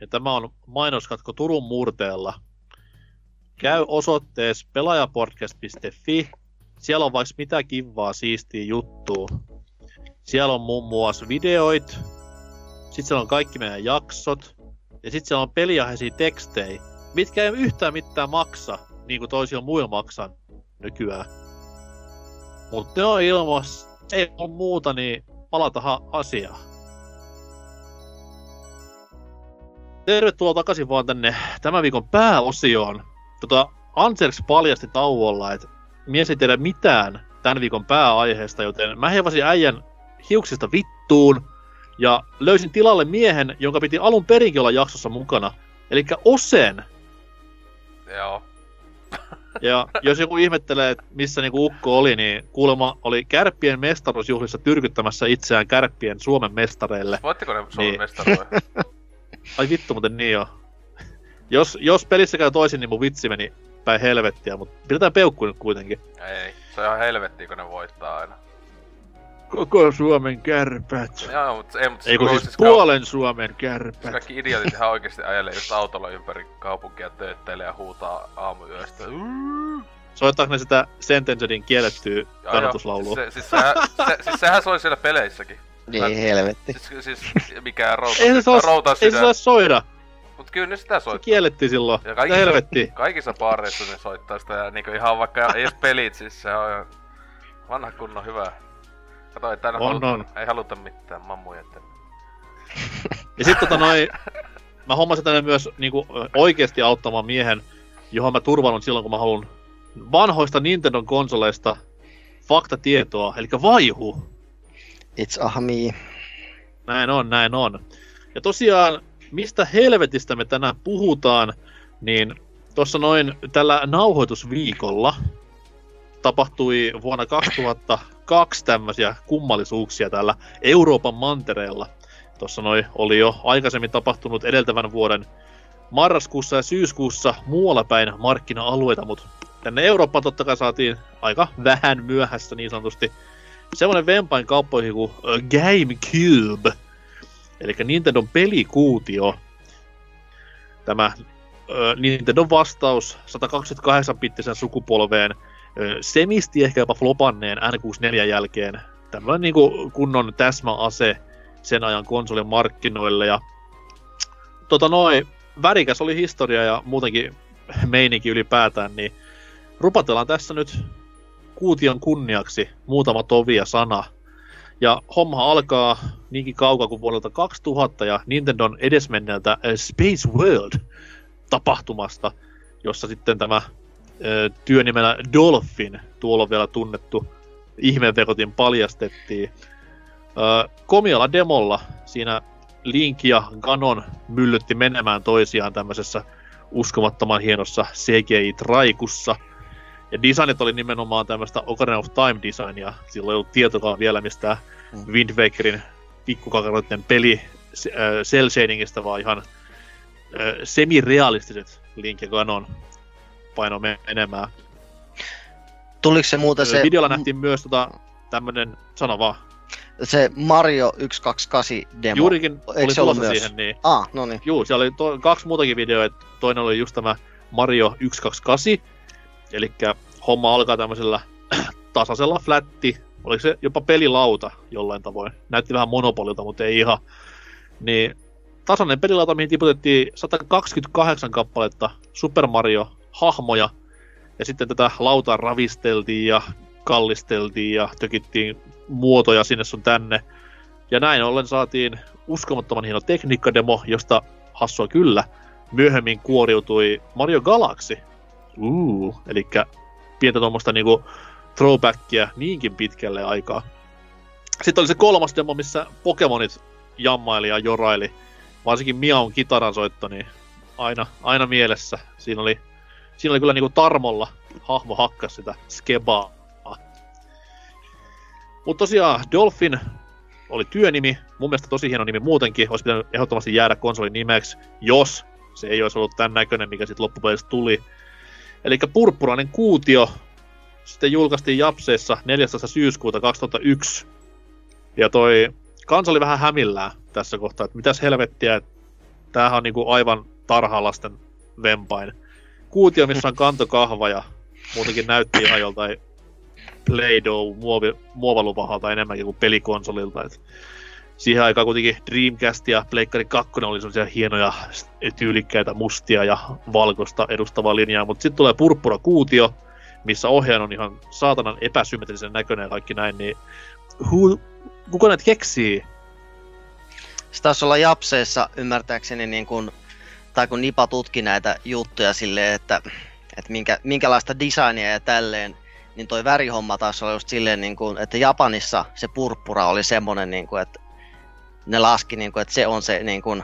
ja tämä on mainoskatko Turun murteella. Käy osoitteessa pelaajapodcast.fi. Siellä on vaikka mitä kivaa siistiä juttua. Siellä on muun muassa videoit. Sitten siellä on kaikki meidän jaksot. Ja sitten siellä on peliaiheisia tekstejä, mitkä ei yhtään mitään maksa, niin kuin toisilla muilla maksaa nykyään. Mutta ne on ilmassa, ei ole muuta, niin palata ha- asiaan. Tervetuloa takaisin vaan tänne tämän viikon pääosioon. Tota, Anserks paljasti tauolla, että mies ei tiedä mitään tämän viikon pääaiheesta, joten mä heivasin äijän hiuksista vittuun ja löysin tilalle miehen, jonka piti alun perinkin olla jaksossa mukana. Eli Osen. Joo. Ja jos joku ihmettelee, että missä niinku Ukko oli, niin kuulemma oli Kärppien mestaruusjuhlissa tyrkyttämässä itseään Kärppien Suomen mestareille. Voitteko ne Suomen niin. mestaruille? Ai vittu, muuten niin jo. Jos, jos pelissä käy toisin, niin mun vitsi meni päin helvettiä, mutta pidetään peukku nyt kuitenkin. Ei, se on ihan helvettiä, kun ne voittaa aina. Koko Suomen kärpät. Joo, mutta ei, mutta ei kun siis, siis puolen kau- Suomen kärpät. Kaikki idiotit ihan oikeesti ajelee just autolla ympäri kaupunkia töötteilee ja huutaa aamuyöstä. Soittaako ne sitä Sentencedin kiellettyä kannatuslaulua? Se, siis, sehän, se, siis sehän soi siellä peleissäkin. Niin helvetti. Siis, siis mikään routa, ei se saa, routa ei se saa soida. Mut kyllä ne sitä soittaa. Se kiellettiin silloin. Ja kaikissa, helvetti. Kaikissa baareissa ne soittaa sitä ja niinku ihan vaikka ei edes pelit, siis se on vanha kunnon hyvä. Kato, ei täällä On, haluta, on. ei haluta mitään mammuja. Että... Ja sitten tota noin, mä hommasin tänne myös niinku oikeasti auttamaan miehen, johon mä turvannut silloin, kun mä haluan vanhoista Nintendon konsoleista faktatietoa, eli vaihu. It's a me. Näin on, näin on. Ja tosiaan, mistä helvetistä me tänään puhutaan, niin tuossa noin tällä nauhoitusviikolla tapahtui vuonna 2002 tämmöisiä kummallisuuksia täällä Euroopan mantereella. Tuossa noin oli jo aikaisemmin tapahtunut edeltävän vuoden marraskuussa ja syyskuussa muualla päin markkina-alueita, mutta tänne Eurooppaan totta kai saatiin aika vähän myöhässä niin sanotusti semmoinen vempain kauppoihin kuin GameCube, eli Nintendon pelikuutio. Tämä ö, Nintendon vastaus 128-bittisen sukupolveen semisti ehkä jopa flopanneen N64 jälkeen. Tämmöinen niinku kunnon täsmäase sen ajan konsolin markkinoille ja tota noin, värikäs oli historia ja muutenkin meininki ylipäätään, niin rupatellaan tässä nyt kuution kunniaksi muutama tovi ja sana. Ja homma alkaa niinkin kaukaa kuin vuodelta 2000 ja Nintendon edesmenneeltä äh, Space World tapahtumasta, jossa sitten tämä äh, työnimellä Dolphin, tuolla vielä tunnettu ihmevekotin paljastettiin. Äh, komialla demolla siinä Link ja Ganon myllytti menemään toisiaan tämmöisessä uskomattoman hienossa CGI-traikussa. Ja designit oli nimenomaan tämmöistä Ocarina of Time designia. Silloin ei ollut tietokaan vielä mistään Mm. Wind Wakerin pikkukakaroiden peli äh, cel shadingista, vaan ihan äh, semirealistiset Link ja Ganon paino menemään. Tuliko se muuten Se... se, Videolla nähtiin myös tota, tämmönen, sano vaan, se Mario 128 demo? juurikin Eikö oli tulossa myös? siihen, niin Ah, no niin. Juu, siellä oli to- kaksi muutakin videoa. Toinen oli just tämä Mario 128. Eli homma alkaa tämmöisellä tasaisella flätti. Oliko se jopa pelilauta jollain tavoin? Näytti vähän monopolilta, mutta ei ihan. Niin tasainen pelilauta, mihin tiputettiin 128 kappaletta Super Mario-hahmoja. Ja sitten tätä lautaa ravisteltiin ja kallisteltiin ja tökittiin muotoja sinne sun tänne. Ja näin ollen saatiin uskomattoman hieno tekniikkademo, josta hassua kyllä myöhemmin kuoriutui Mario Galaxy. Uh, eli pientä tuommoista niinku throwbackia niinkin pitkälle aikaa. Sitten oli se kolmas demo, missä Pokemonit jammaili ja joraili. Varsinkin Miaun kitaransoitto, niin aina, aina mielessä. Siinä oli, siinä oli kyllä niinku tarmolla hahmo hakkas sitä skebaa. Mutta tosiaan Dolphin oli työnimi. Mun mielestä tosi hieno nimi muutenkin. Olisi pitänyt ehdottomasti jäädä konsolin nimeksi, jos se ei olisi ollut tämän näköinen, mikä sitten loppupeleissä tuli. Eli purppurainen kuutio sitten julkaistiin Japseissa 14. syyskuuta 2001. Ja toi kansa oli vähän hämillään tässä kohtaa, että mitäs helvettiä, että tämähän on niinku aivan tarhalasten vempain. Kuutio, missä on kantokahva ja muutenkin näytti ihan joltain Play-Doh muovalupahalta enemmänkin kuin pelikonsolilta. Et siihen aikaan kuitenkin Dreamcast ja Pleikkari 2 oli sellaisia hienoja tyylikkäitä mustia ja valkoista edustavaa linjaa, mutta sitten tulee Purppura Kuutio, missä ohjaan on ihan saatanan epäsymmetrisen näköinen ja kaikki näin, niin who, kuka näitä keksii? Se taisi olla Japseissa ymmärtääkseni niin kuin, tai kun Nipa tutki näitä juttuja silleen, että, että minkä, minkälaista designia ja tälleen, niin toi värihomma taas oli just silleen, niin kuin, että Japanissa se purppura oli semmonen, niin kuin, että ne laski, niin kuin, että se on se niin kuin,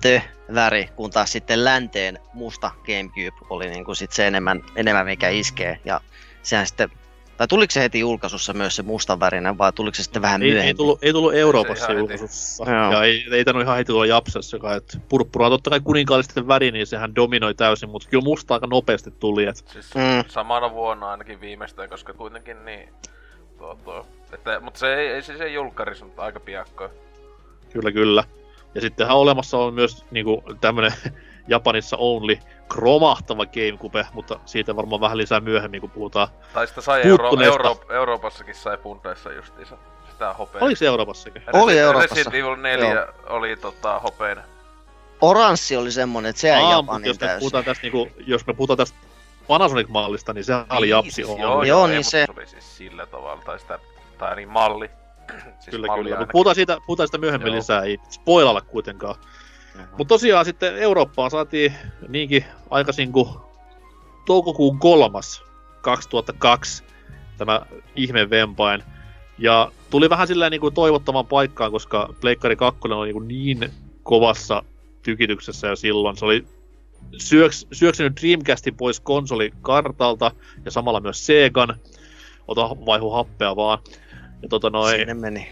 the-väri, kun taas sitten länteen musta Gamecube oli niin kuin sit se enemmän, enemmän mikä iskee. Ja sehän sitten, tai tuliko se heti julkaisussa myös se mustan värinen, vai tuliko se sitten vähän Ei, myöhemmin? ei, tullut, ei tullut Euroopassa julkaisussa. Joo. Ja ei, ei tainnut ihan heti tulla Japsessakaan. että Purppura on totta kai kuninkaallisten väri, niin sehän dominoi täysin, mutta kyllä musta aika nopeasti tuli. Et Siis Mm. mm. samana vuonna ainakin viimeistään, koska kuitenkin niin... Tuo, tuo. Että, mutta se ei, ei siis ei julkkarissa, mutta aika piakkoin. Kyllä, kyllä. Ja sittenhän olemassa on myös niinku, tämmönen Japanissa only kromahtava Gamecube, mutta siitä varmaan vähän lisää myöhemmin, kun puhutaan. Tai sitä sai Euro-. Euro- Euroopassakin sai punteissa justiinsa sitä hopeaa. Oliko se Euroopassakin? Oli Resi- Euroopassa. Resident Evil 4 oli tota hopeinen. Oranssi oli semmonen, että se jäi mutta Japanin jos me puhutaan tästä, niinku, jos me puhutaan tästä Panasonic-mallista, niin se oli Japsi siis, joo, Joo, joo, niin niin se- se... oli siis sillä tavalla, tai sitä, tai niin malli. Siis kyllä, kyllä. Mut ainakin. puhutaan siitä, puhutaan siitä myöhemmin Joo. lisää, ei spoilalla kuitenkaan. Mutta tosiaan sitten Eurooppaan saatiin niinkin aikaisin kuin toukokuun kolmas 2002 tämä ihme Vempain. Ja tuli vähän silleen niin kuin toivottavan paikkaan, koska Pleikkari 2 oli niin, kuin niin kovassa tykityksessä jo silloin. Se oli syöks, syöksynyt Dreamcastin pois konsolikartalta ja samalla myös Segan. Ota vaihu happea vaan. Ja tota noin, Sinne meni.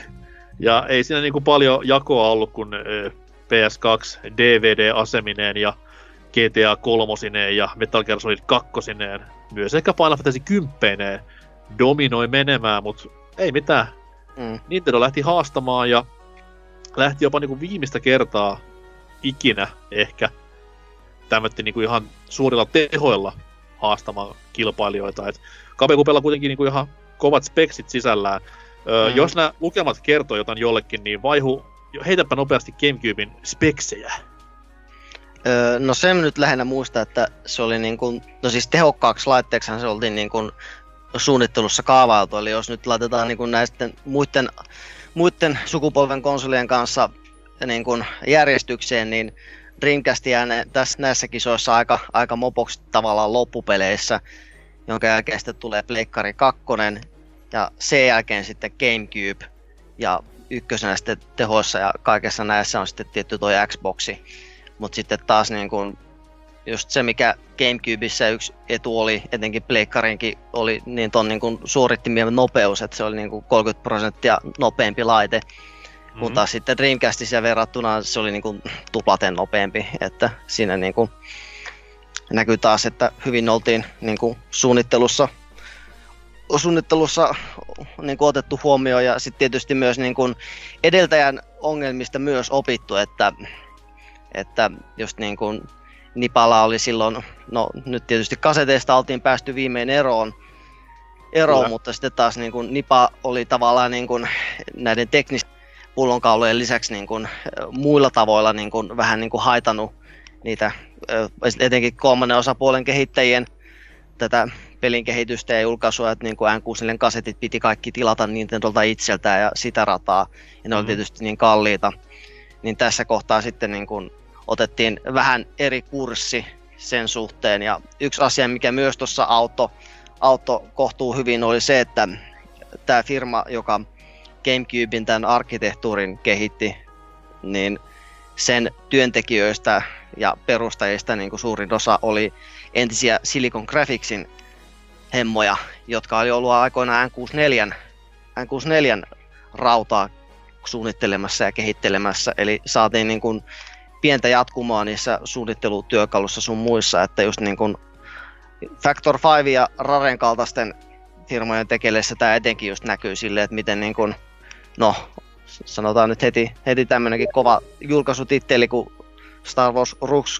ja ei siinä niinku paljon jakoa ollut, kun ö, PS2 DVD-asemineen ja GTA 3 ja Metal Gear Solid 2 myös ehkä Final Fantasy 10 dominoi menemään, mutta ei mitään. Mm. Nintendo lähti haastamaan ja lähti jopa niinku viimeistä kertaa ikinä ehkä tämmötti niinku ihan suurilla tehoilla haastamaan kilpailijoita. Et Kamekupella kuitenkin niinku ihan kovat speksit sisällään. Öö, Mm. Jos nämä lukemat kertoo jotain jollekin, niin vaihu, heitäpä nopeasti Gamecubein speksejä. Öö, no sen nyt lähinnä muista, että se oli niin kuin, no siis tehokkaaksi laitteeksihan se oltiin niin kuin suunnittelussa kaavailtu, eli jos nyt laitetaan niin kuin näisten muiden, muiden sukupolven konsolien kanssa niin kuin järjestykseen, niin Dreamcast jää ne, tässä, näissä kisoissa aika, aika mopoksi tavallaan loppupeleissä, jonka jälkeen sitten tulee Pleikkari 2 ja sen jälkeen sitten Gamecube ja ykkösenä sitten tehoissa ja kaikessa näissä on sitten tietty toi Xboxi. Mutta sitten taas niin kun, just se, mikä Gamecubeissa yksi etu oli, etenkin Pleikkarinkin, oli niin ton niin kun suorittimien nopeus, että se oli niin kun 30 prosenttia nopeampi laite. Mm-hmm. Taas sitten Dreamcastissa verrattuna se oli niin kun tuplaten nopeampi, että siinä niin kun näkyy taas, että hyvin oltiin niin kun suunnittelussa suunnittelussa niin kuin otettu huomioon ja sitten tietysti myös niin kuin edeltäjän ongelmista myös opittu, että, että just niin kuin Nipala oli silloin, no nyt tietysti kaseteista oltiin päästy viimein eroon, eroon Kyllä. mutta sitten taas niin kuin Nipa oli tavallaan niin kuin näiden teknisten pullonkaulojen lisäksi niin kuin muilla tavoilla niin kuin vähän niin kuin haitannut niitä, etenkin kolmannen osapuolen kehittäjien tätä pelin kehitystä ja julkaisua, että niin kuin N64 kasetit piti kaikki tilata Nintendolta itseltään ja sitä rataa, ja ne oli Mhm. tietysti niin kalliita. Niin tässä kohtaa sitten niin kuin otettiin vähän eri kurssi sen suhteen, ja yksi asia, mikä myös tuossa auto, auto kohtuu hyvin, oli se, että tämä firma, joka Gamecubein tämän arkkitehtuurin kehitti, niin sen työntekijöistä ja perustajista niin kuin suurin osa oli entisiä Silicon Graphicsin hemmoja, jotka oli ollut aikoinaan N64, N64 rautaa suunnittelemassa ja kehittelemässä. Eli saatiin niin kuin pientä jatkumoa niissä suunnittelutyökalussa sun muissa, että just niin kuin Factor 5 ja Raren kaltaisten firmojen tekeleissä tämä etenkin just näkyy silleen, että miten niin kuin, no sanotaan nyt heti, heti tämmönenkin kova julkaisutitteli kuin Star Wars Rogue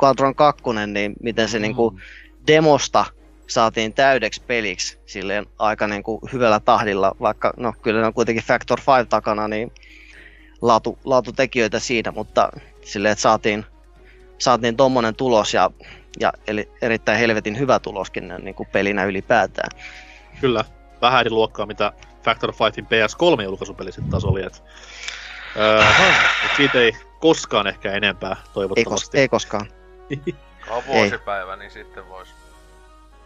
Squadron 2, niin miten se mm. niin kuin demosta saatiin täydeksi peliksi silleen aika niin kuin hyvällä tahdilla, vaikka no kyllä ne on kuitenkin Factor 5 takana, niin laatu, laatutekijöitä siinä, mutta silleen, että saatiin, saatiin tommonen tulos ja, ja eli erittäin helvetin hyvä tuloskin niin kuin pelinä ylipäätään. Kyllä, vähän eri luokkaa, mitä Factor 5in PS3 julkaisupeli sitten taas oli. Et, öö, siitä ei koskaan ehkä enempää, Ei, kos, toivottavasti. ei koskaan. On vuosipäivä, niin sitten vois.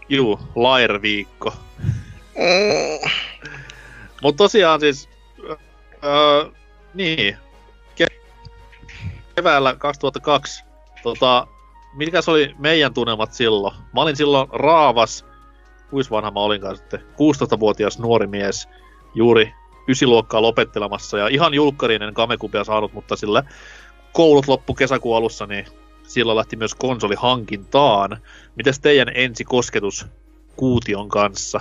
Juu, Lair-viikko. Mm, Mutta tosiaan siis, öö, niin, ke- keväällä 2002, tota, mikä se oli meidän tunnelmat silloin? Mä olin silloin raavas, kuis vanha mä olinkaan sitten, 16-vuotias nuori mies, juuri ysiluokkaa lopettelemassa ja ihan julkkarinen kamekupia saanut, mutta sillä koulut loppu kesäkuun alussa, niin silloin lähti myös konsoli hankintaan. Mites teidän ensi kosketus kuution kanssa?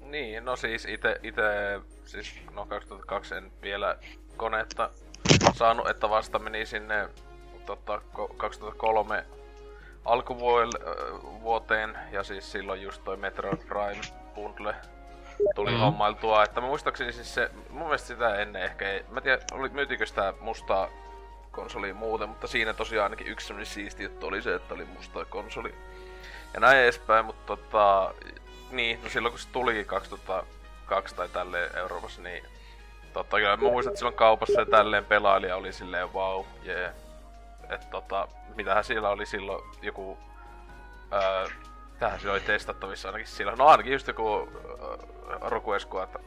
Niin, no siis ite, ite siis no 2002 en vielä konetta saanut, että vasta meni sinne tota, ko- 2003 alkuvuoteen ja siis silloin just toi Metroid Prime Bundle tuli Mhm. mm. hommailtua, että mä muistaakseni siis se, mun mielestä sitä ennen ehkä ei, mä tiedän, oli, myytikö sitä mustaa konsolia muuten, mutta siinä tosiaan ainakin yksi semmonen siisti juttu oli se, että oli musta konsoli ja näin edespäin, mutta tota, niin, no silloin kun se tuli 2000, kaksi tai tälleen Euroopassa, niin totta kyllä mä muistan, että silloin kaupassa ja tälleen pelailija oli silleen wow, jee. Yeah. Että tota, mitähän siellä oli silloin joku... Öö, tähän se oli testattavissa ainakin silloin. No ainakin just joku äh, Rogue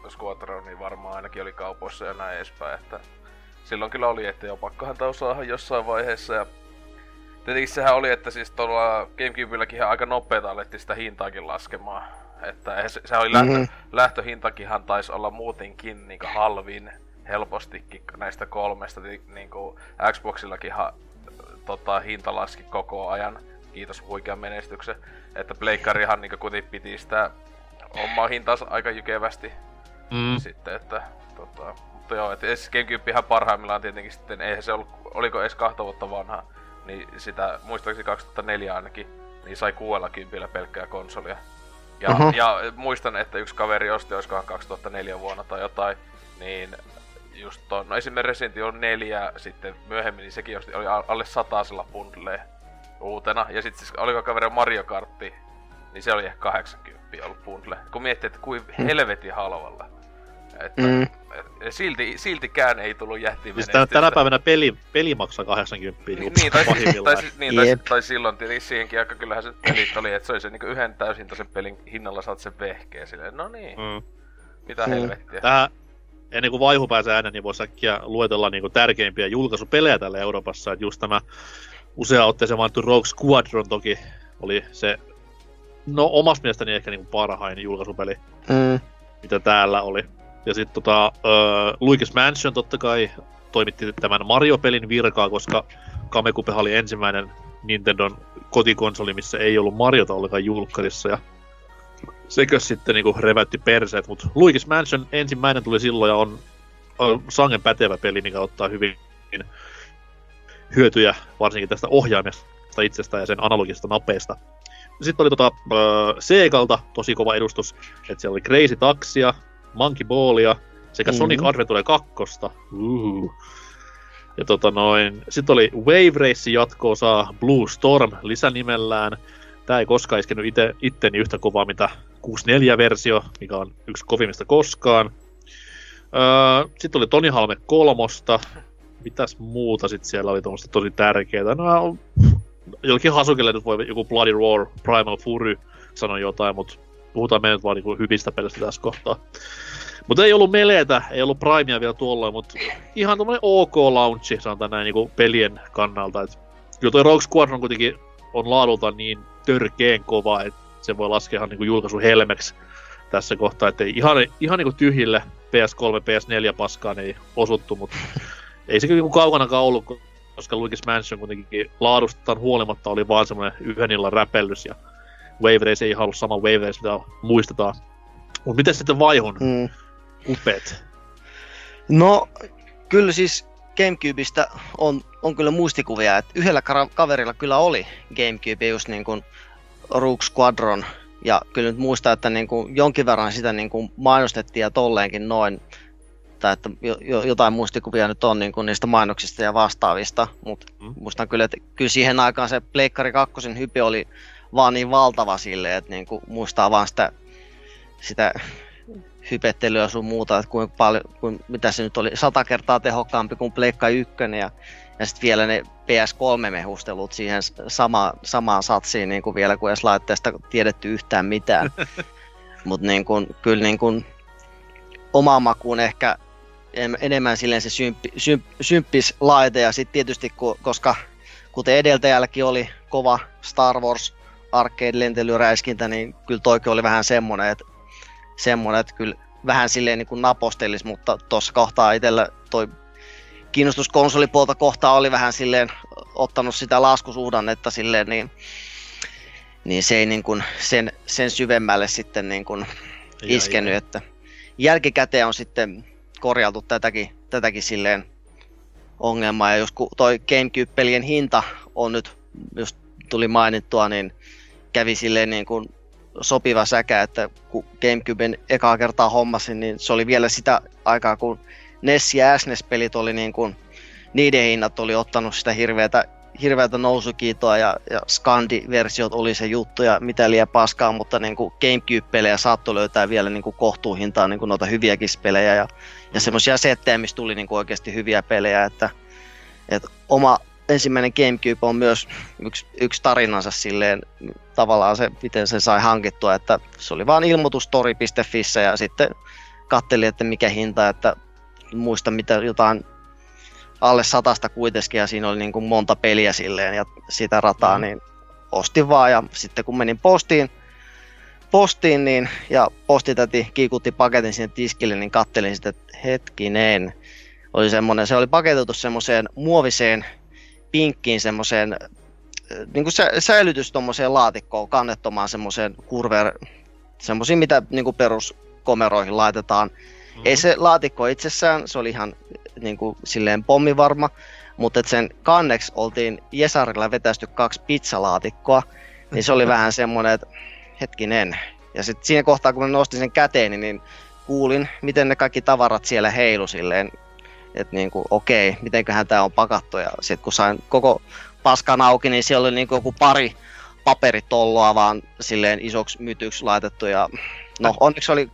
Squadron, niin varmaan ainakin oli kaupoissa ja näin edespäin. Että silloin kyllä oli, että jo pakkohan osaa jossain vaiheessa. Ja tietenkin sehän oli, että siis tuolla Gamecubeilläkin aika nopeeta alettiin sitä hintaakin laskemaan. Että se, se oli lähtö, mm-hmm. lähtöhintakinhan taisi olla muutenkin niin halvin helpostikin näistä kolmesta. Niin kuin Xboxillakin ha, tota, hinta laski koko ajan. Kiitos huikean menestyksen. Että Pleikkarihan niin kuitenkin piti sitä omaa hintaansa aika jykevästi. Mm. Sitten, että tota, mutta joo, että Gamecubehan parhaimmillaan tietenkin sitten, eihän se ollut, oliko edes kahta vuotta vanha, niin sitä muistaakseni 2004 ainakin, niin sai kuuella kympillä pelkkää konsolia. Ja, uh-huh. ja muistan, että yksi kaveri osti, olisikohan 2004 vuonna tai jotain, niin just ton, no esimerkiksi Resident Evil 4 sitten myöhemmin, niin sekin osti, oli alle satasella bundle uutena. Ja sitten siis, oliko kaveri Mario Kartti, niin se oli ehkä 80 ollut bundle. Kun miettii, että kuin hmm. helvetin halvalla. Että, mm. et, silti, siltikään ei tullut jättimenestystä. Siis tänä päivänä peli, peli maksaa 80 niin, niin, tai, tai, niin, tai, tai, silloin tietysti siihenkin aika kyllähän se pelit oli, että se oli se niin yhden täysin pelin hinnalla saat sen vehkeen silleen, no niin, mm. mitä mm. helvettiä. Tähän, ennen kuin vaihu pääsee ääneen, niin voisi äkkiä luetella niin tärkeimpiä julkaisupelejä tällä Euroopassa. Että just tämä usea otteeseen mainittu Rogue Squadron toki oli se, no omasta mielestäni ehkä niin parhain julkaisupeli, mm. mitä täällä oli. Ja sitten tota, uh, Luigi's Mansion totta kai toimitti tämän Mario-pelin virkaa, koska Kamekupeha oli ensimmäinen Nintendon kotikonsoli, missä ei ollut Mariota ollenkaan julkkarissa. Ja sekö sitten niinku reväytti perseet, mutta Luigi's Mansion ensimmäinen tuli silloin ja on, on sangen pätevä peli, mikä ottaa hyvin hyötyjä varsinkin tästä ohjaimesta itsestään ja sen analogisesta napeesta. Sitten oli tota, äh, Segalta tosi kova edustus, että siellä oli Crazy Taxia, Monkey Ballia sekä mm-hmm. Sonic Adventure 2. Uhuh. Ja tota noin, sitten oli Wave Race jatkoosa Blue Storm lisänimellään. Tää ei koskaan iskenyt ite, itteni yhtä kovaa mitä 64-versio, mikä on yksi kovimmista koskaan. Öö, sitten oli Tony Halme kolmosta. Mitäs muuta sitten siellä oli tuommoista tosi tärkeää? No, jollekin Hasukille nyt voi joku Bloody Roar, Primal Fury sanoa jotain, mutta puhutaan me nyt vaan niinku hyvistä pelistä tässä kohtaa. Mutta ei ollut meleitä, ei ollut Primea vielä tuolla, mutta ihan tuommoinen ok launchi, sanotaan näin niinku pelien kannalta. Et kyllä toi Rogue Squadron kuitenkin on laadulta niin törkeen kova, että se voi laskea ihan niinku julkaisu helmeksi tässä kohtaa, että ihan, ihan niinku tyhjille PS3, PS4 paskaan ei osuttu, mutta ei se kyllä niinku kaukanakaan ollut, koska Luigi's Mansion kuitenkin laadustaan huolimatta oli vaan semmoinen yhden illan räpellys ja Wave Race ei halua sama Wave Race, mitä muistetaan. Mutta miten sitten vaihon mm. upeet? No, kyllä siis Gamecubeista on, on kyllä muistikuvia, että yhdellä kaverilla kyllä oli Gamecube just niin kuin Rook Squadron, ja kyllä nyt muistaa, että niin kuin jonkin verran sitä niin kuin mainostettiin ja tolleenkin noin, tai että jo, jotain muistikuvia nyt on niin kuin niistä mainoksista ja vastaavista, mutta mm. muistan kyllä, että kyllä siihen aikaan se Pleikkari 2 hype oli vaan niin valtava sille, että niin kuin muistaa vaan sitä, sitä hypettelyä sun muuta, että kuinka paljon, kuin, mitä se nyt oli, sata kertaa tehokkaampi kuin Pleikka 1 ja, ja sitten vielä ne PS3-mehustelut siihen sama, samaan satsiin niin kuin vielä, kun edes laitteesta tiedetty yhtään mitään. Mutta niin kuin, kyllä niin kuin, omaan makuun ehkä enemmän silleen se symppi, symp, symppis laite ja sitten tietysti, koska kuten edeltäjälläkin oli kova Star Wars arcade-lentelyräiskintä, niin kyllä toikin oli vähän semmonen, että, semmonen, että kyllä vähän silleen niin kuin napostelis, mutta tuossa kohtaa itsellä toi kiinnostus konsolipuolta kohtaa oli vähän silleen ottanut sitä laskusuhdannetta silleen, niin, niin se ei niin kuin sen, sen syvemmälle sitten niin kuin iskenyt, ja, että jälkikäteen on sitten korjaltu tätäkin, tätäkin silleen ongelmaa, ja jos toi Gamecube-pelien hinta on nyt, just tuli mainittua, niin kävi silleen niin kuin sopiva säkä, että kun Gamecuben ekaa kertaa hommasin, niin se oli vielä sitä aikaa, kun NES ja SNES-pelit oli niin kuin, niiden hinnat oli ottanut sitä hirveätä hirveätä nousukiitoa ja, ja Scandi-versiot oli se juttu ja mitä liian paskaa, mutta niin kuin Gamecube-pelejä saattoi löytää vielä niin kuin kohtuuhintaan niin kuin noita hyviäkin pelejä ja, ja semmoisia settejä, missä tuli niin kuin oikeasti hyviä pelejä, että, että oma ensimmäinen Gamecube on myös yksi, yksi tarinansa silleen, tavallaan se, miten se sai hankittua, että se oli vaan ilmoitustori.fissä ja sitten katteli, että mikä hinta, että muista mitä jotain alle satasta kuitenkin ja siinä oli niin kuin monta peliä silleen ja sitä rataa, mm. niin ostin vaan ja sitten kun menin postiin, postiin niin, ja postitäti kiikutti paketin sinne tiskille, niin kattelin sitten, että hetkinen, oli semmoinen, se oli paketoitu semmoiseen muoviseen pinkkiin semmoiseen niin kuin sä, säilytys tuommoiseen laatikkoon, kannettomaan semmoiseen kurver, semmoisiin mitä niin kuin peruskomeroihin laitetaan. Mm-hmm. Ei se laatikko itsessään, se oli ihan niin kuin, silleen pommivarma, mutta sen kanneksi oltiin Jesarilla vetästy kaksi pizzalaatikkoa, niin se oli vähän semmoinen, että hetkinen. Ja sitten siinä kohtaa, kun mä nostin sen käteen, niin kuulin, miten ne kaikki tavarat siellä heilu silleen, että niin kuin, okei, mitenköhän tämä on pakattu. Ja sitten kun sain koko paskan auki, niin siellä oli niin kuin joku pari paperitolloa vaan silleen isoksi mytyksi laitettu. Ja no onneksi, oli,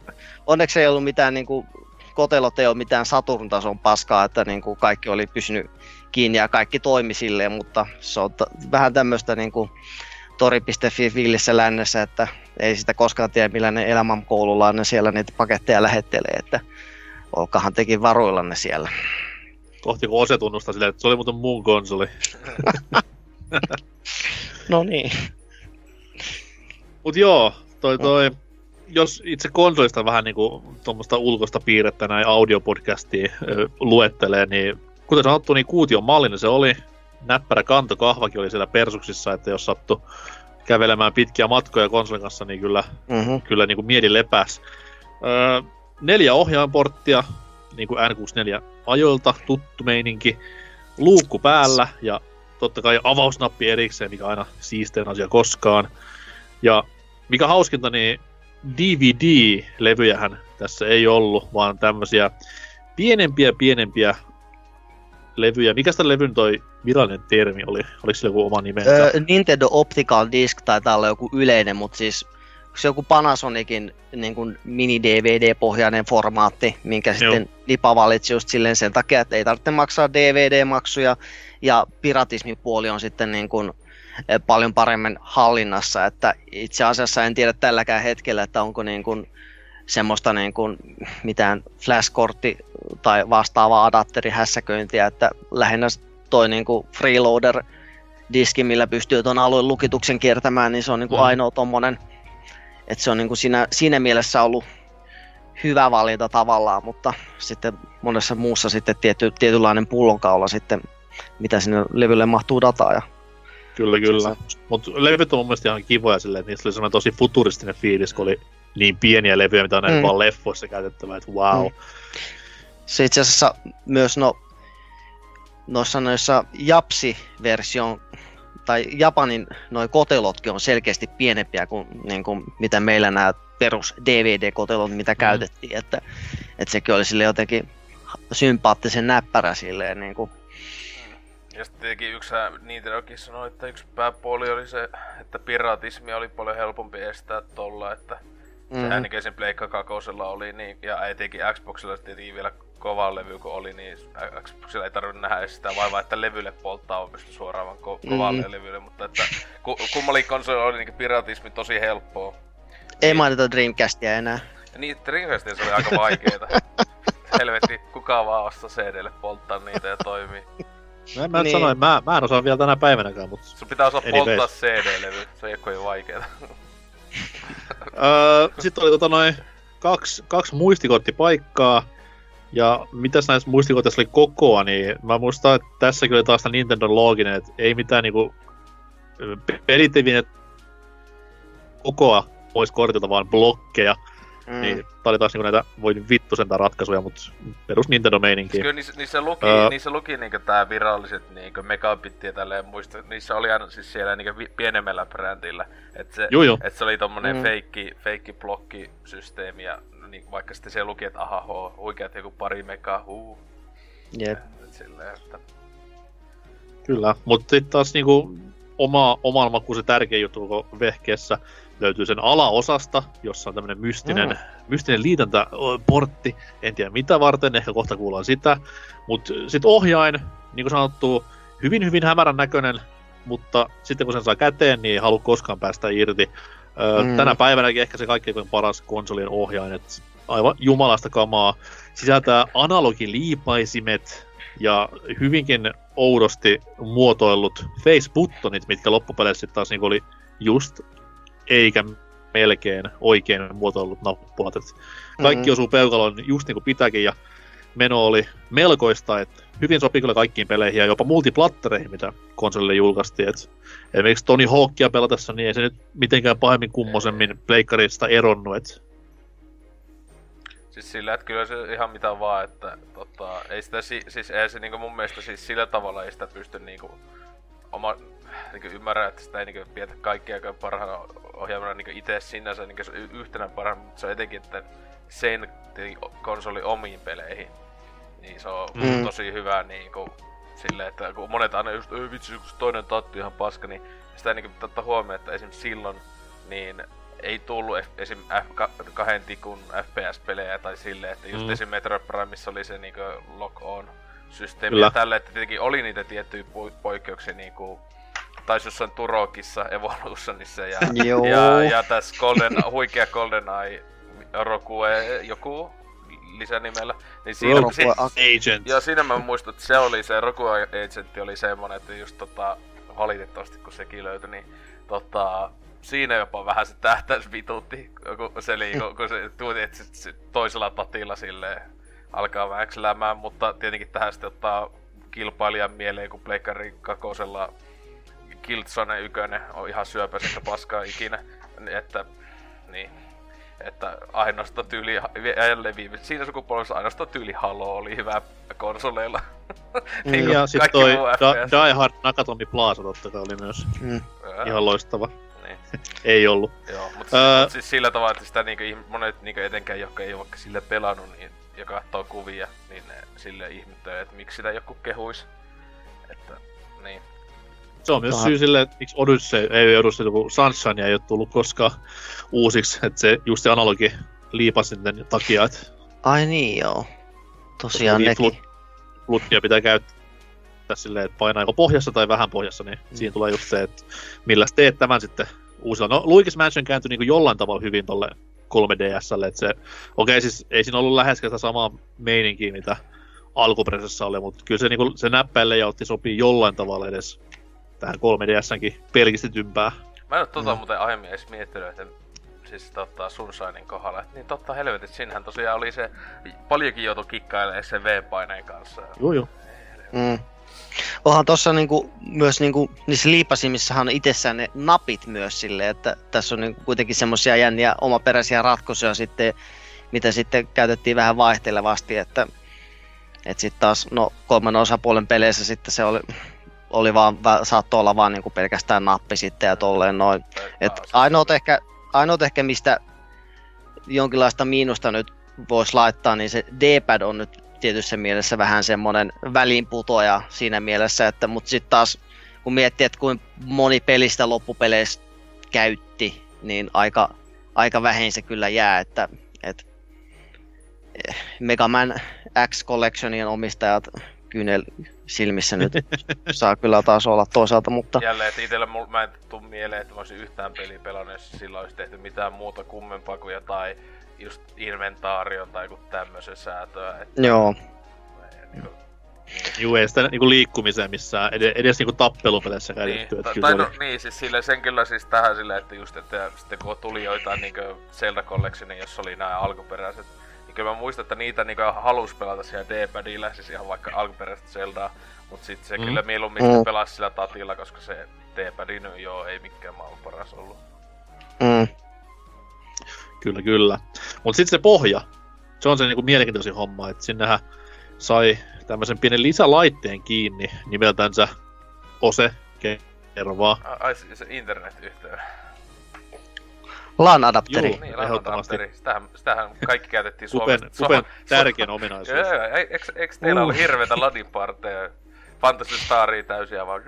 onneksi ei ollut mitään niin kuin, kotelot ei ole mitään Saturn-tason paskaa, että niin kuin kaikki oli pysynyt kiinni ja kaikki toimi silleen, mutta se on t- vähän tämmöistä niin kuin tori.fi villissä lännessä, että ei sitä koskaan tiedä millainen elämänkoululainen siellä niitä paketteja lähettelee, että olkahan tekin varuillanne siellä. Kohti kun Ose tunnustaa silleen, että se oli muuten mun konsoli. no niin. Mut joo, toi toi, jos itse konsolista vähän niinku tuommoista ulkoista piirrettä näin audiopodcastiin luettelee, niin kuten sanottu, niin kuution mallinen se oli. Näppärä kantokahvakin oli siellä persuksissa, että jos sattu kävelemään pitkiä matkoja konsolin kanssa, niin kyllä, mm-hmm. kyllä niin kuin mieli lepäs. Öö, neljä ohjainporttia, niin kuin N64 ajoilta, tuttu meininki. Luukku päällä ja totta kai avausnappi erikseen, mikä aina siistein asia koskaan. Ja mikä hauskinta, niin DVD-levyjähän tässä ei ollut, vaan tämmöisiä pienempiä pienempiä levyjä. Mikä sitä levyn toi virallinen termi oli? Oliko sillä joku oma nimensä? Öö, Nintendo Optical Disc taitaa olla joku yleinen, mutta siis se joku Panasonicin niin kuin mini-DVD-pohjainen formaatti, minkä Joo. sitten Lipa valitsi just silleen sen takia, että ei tarvitse maksaa DVD-maksuja, ja piratismipuoli on sitten niin kuin paljon paremmin hallinnassa, että itse asiassa en tiedä tälläkään hetkellä, että onko niin kuin semmoista niin kuin mitään flashkortti tai vastaavaa adapterihässäköintiä, että lähinnä toi niin kuin freeloader diski, millä pystyy tuon alueen lukituksen kiertämään, niin se on niin kuin mm. ainoa tommonen, että se on niin kuin siinä, siinä mielessä ollut hyvä valinta tavallaan, mutta sitten monessa muussa sitten tiety, tietynlainen pullonkaula sitten, mitä sinne levylle mahtuu dataa. Ja Kyllä, kyllä. Mutta levyt on mun mielestä ihan kivoja silleen, että niistä oli semmoinen tosi futuristinen fiilis, kun oli niin pieniä levyjä, mitä on näin mm. vaan leffoissa käytettävä, että wow. Mm. Se itse asiassa myös no, noissa noissa Japsi-version tai Japanin noin kotelotkin on selkeästi pienempiä kuin, niin kuin mitä meillä nämä perus DVD-kotelot, mitä mm. käytettiin, että, että sekin oli sille jotenkin sympaattisen näppärä silleen niin kuin. Ja sitten tietenkin yksi Nintendokin sanoi, että yksi pääpuoli oli se, että piratismi oli paljon helpompi estää tolla, että mm. se ainakin sen Pleikka kakosella oli, niin, ja etenkin Xboxilla tietenkin vielä kova levy kun oli, niin Xboxilla ei tarvinnut nähdä sitä vaivaa, että levylle polttaa on pysty suoraan vaan ko- kovalle mm. levylle, mutta että ku- kummalin konsoli oli niin piratismi tosi helppoa. Ei niin, mainita Dreamcastia enää. Niin, Dreamcastia se oli aika vaikeeta. Helvetti, kuka vaan ostaa CDlle polttaa niitä ja toimii. Mä, mä niin. sanoin, mä, mä en osaa vielä tänä päivänäkään, mutta... Sun pitää osaa anyways. polttaa CD-levy, se ei ole vaikeeta. Sitten oli tota noin kaksi, kaksi muistikorttipaikkaa. Ja mitäs näissä muistikohteissa oli kokoa, niin mä muistan, että tässäkin oli taas Nintendo looginen, että ei mitään niinku pelit ei kokoa pois kortilta, vaan blokkeja. Mm. Niin tää oli taas niinku näitä voi vittu sentään ratkaisuja, mutta perus Nintendo meininki. Kyllä niissä, niissä luki, uh, niissä luki niinku tää viralliset niinku megabittiä ja tälleen muista. Niissä oli aina siis siellä niinku vi- pienemmällä brändillä. Että se, et se oli tommonen mm. feikki, feikki blokkisysteemi ja niin, vaikka sitten se luki, että aha, ho, oikeat joku pari megaa, huu. Jep. Silleen, että... Kyllä, mutta sitten taas niinku oma, oman makuun se tärkein juttu koko vehkeessä löytyy sen alaosasta, jossa on tämmöinen mystinen, mm. mystinen liitäntäportti. En tiedä mitä varten, ehkä kohta kuullaan sitä. Mutta sitten ohjain, niin kuin sanottu, hyvin hyvin hämärän näköinen, mutta sitten kun sen saa käteen, niin ei halua koskaan päästä irti. Öö, mm. Tänä päivänäkin ehkä se kaikkein paras konsolien ohjain, että aivan jumalasta kamaa. Sisältää analogiliipaisimet ja hyvinkin oudosti muotoillut face-buttonit, mitkä loppupeleissä taas niin oli just eikä melkein oikein muotoillut nappulat. Et kaikki mm-hmm. osuu peukaloon just niin kuin pitääkin ja meno oli melkoista, että hyvin sopi kyllä kaikkiin peleihin ja jopa multiplattereihin, mitä konsolille julkaistiin. Et esimerkiksi Tony Hawkia pelatessa, niin ei se nyt mitenkään pahemmin kummosemmin pleikkarista eronnut. Et Siis sillä, että kyllä se ihan mitä vaan, että tota, ei sitä, siis ei se niinku mun mielestä siis sillä tavalla ei sitä pysty niinku oma, niinku ymmärrä, että sitä ei niinku pidetä kaikkia parhaana ohjaamana niinku itse sinänsä niinku yhtenä parhaana, mutta se on etenkin, että sen konsoli omiin peleihin, niin se on mm. tosi hyvä niinku silleen, että kun monet aina just, ei vitsi, kun toinen tatti ihan paska, niin sitä ei niinku ottaa huomioon, että esimerkiksi silloin, niin ei tullut esim. F- kahden tikun FPS-pelejä tai silleen, että just mm. esim. Metro Primeissa oli se niinku lock-on systeemi Kyllä. ja tälle, että tietenkin oli niitä tiettyjä poikkeuksia niinku taisi jossain Turokissa, Evolutionissa ja, ja, ja tässä Golden, huikea GoldenEye Rokue joku lisänimellä. Niin siinä, Rokue si- Agent. Ja siinä mä muistan, että se oli se Rokue Agent oli semmonen, että just tota, valitettavasti kun sekin löytyi, niin tota, siinä jopa vähän se tähtäys vitutti, kun se, li, kun, se tuuti, että se, toisella tatilla silleen alkaa väkselämään, mutta tietenkin tähän sitten ottaa kilpailijan mieleen, kun Pleikkari kakosella Kiltsone ykönen on ihan syöpäisintä paskaa ikinä, että niin, että ainoastaan tyyli, jälleen viime, siinä sukupolvessa ainoastaan tyyli Halo oli hyvä konsoleilla. niin ja sitten toi da- Die Hard Nakatomi Plaza totta kai oli myös mm. ihan loistava. Niin. ei ollut. Joo, mutta uh, siis sillä tavalla, että sitä niinku, monet niinku etenkään, jotka ei ole vaikka sille pelannut, niin, ja katsoo kuvia, niin ne sille ihmettelee, että miksi sitä joku kehuis. Että, niin. Se on myös Aha. syy sille, että miksi Odyssey, ei Odyssey, kun Sunshine ei ole tullut koskaan uusiksi, että se just se analogi liipasi sen takia, että... Ai niin, joo. Tosiaan nekin. Flut, fluttia pitää käyttää silleen, että painaa joko pohjassa tai vähän pohjassa, niin mm. siinä tulee just se, että millä teet tämän sitten uusilla. No, Luigi's Mansion kääntyi niin jollain tavalla hyvin tolle 3DSlle, että se, okei okay, siis ei siinä ollut läheskään sitä samaa meininkiä, mitä alkuperäisessä oli, mutta kyllä se, niin kuin, se näppäinlejautti sopii jollain tavalla edes tähän 3DSnkin pelkistetympää. Mä en ole tota mm. muuten aiemmin edes miettinyt, että siis tota Sunshinein kohdalla. Et niin totta helvetit, sinähän tosiaan oli se, paljonkin joutu kikkailemaan sen V-paineen kanssa. Joo joo. Mm. Onhan tuossa niinku, myös niinku, niissä liipasimissahan on itsessään ne napit myös silleen, että tässä on niinku kuitenkin semmoisia jänniä omaperäisiä ratkaisuja sitten, mitä sitten käytettiin vähän vaihtelevasti, että et sitten taas, no kolmen osapuolen peleissä sitten se oli, oli vaan, saattoi olla vaan niinku pelkästään nappi sitten ja tolleen noin. Et ainoat ehkä, ainoat ehkä mistä jonkinlaista miinusta nyt voisi laittaa, niin se D-pad on nyt tietyssä mielessä vähän semmoinen väliinputoja siinä mielessä, että mutta sitten taas kun miettii, että kuinka moni pelistä loppupeleistä käytti, niin aika, aika vähin se kyllä jää, että, että Mega Man X Collectionin omistajat kyynel silmissä nyt saa kyllä taas olla toisaalta, mutta... Jälleen, että itsellä mä en tuu mieleen, että mä olisin yhtään peliä pelannut, jos sillä olisi tehty mitään muuta kummempaa kuin jotain just inventaarion tai joku tämmöisen säätöä. Että... Joo. Niin Juu, ei sitä niinku liikkumiseen missään, edes, edes niinku tappelupeleissä käytetty. Niin, tai no, niin, siis sille, sen kyllä siis tähän silleen, että just, että sitten kun tuli joitain niinku Zelda Collectionin, jossa oli nämä alkuperäiset, kyllä mä muistan, että niitä niinku halus pelata siellä D-padilla, siis ihan vaikka alkuperäiset Zeldaa, mutta sitten se mm. kyllä mieluummin mm. pelasi sillä tatilla, koska se D-padi joo, ei mikään maailman paras ollut. Mm. Kyllä, kyllä. Mutta sitten se pohja, se on se niinku mielenkiintoisin homma, että sinnehän sai tämmöisen pienen lisälaitteen kiinni nimeltänsä Ose, kerro vaan. Ai se internet-yhteyden. LAN-adapteri. Juu, niin, LAN-adapteri. Sitähän, sitähän kaikki käytettiin Suomessa. Supen, supen tärkein ominaisuus. Eikö, eikö teillä uh. ollut hirveitä ladinparteja Fantasy Staria täysin ja vaan...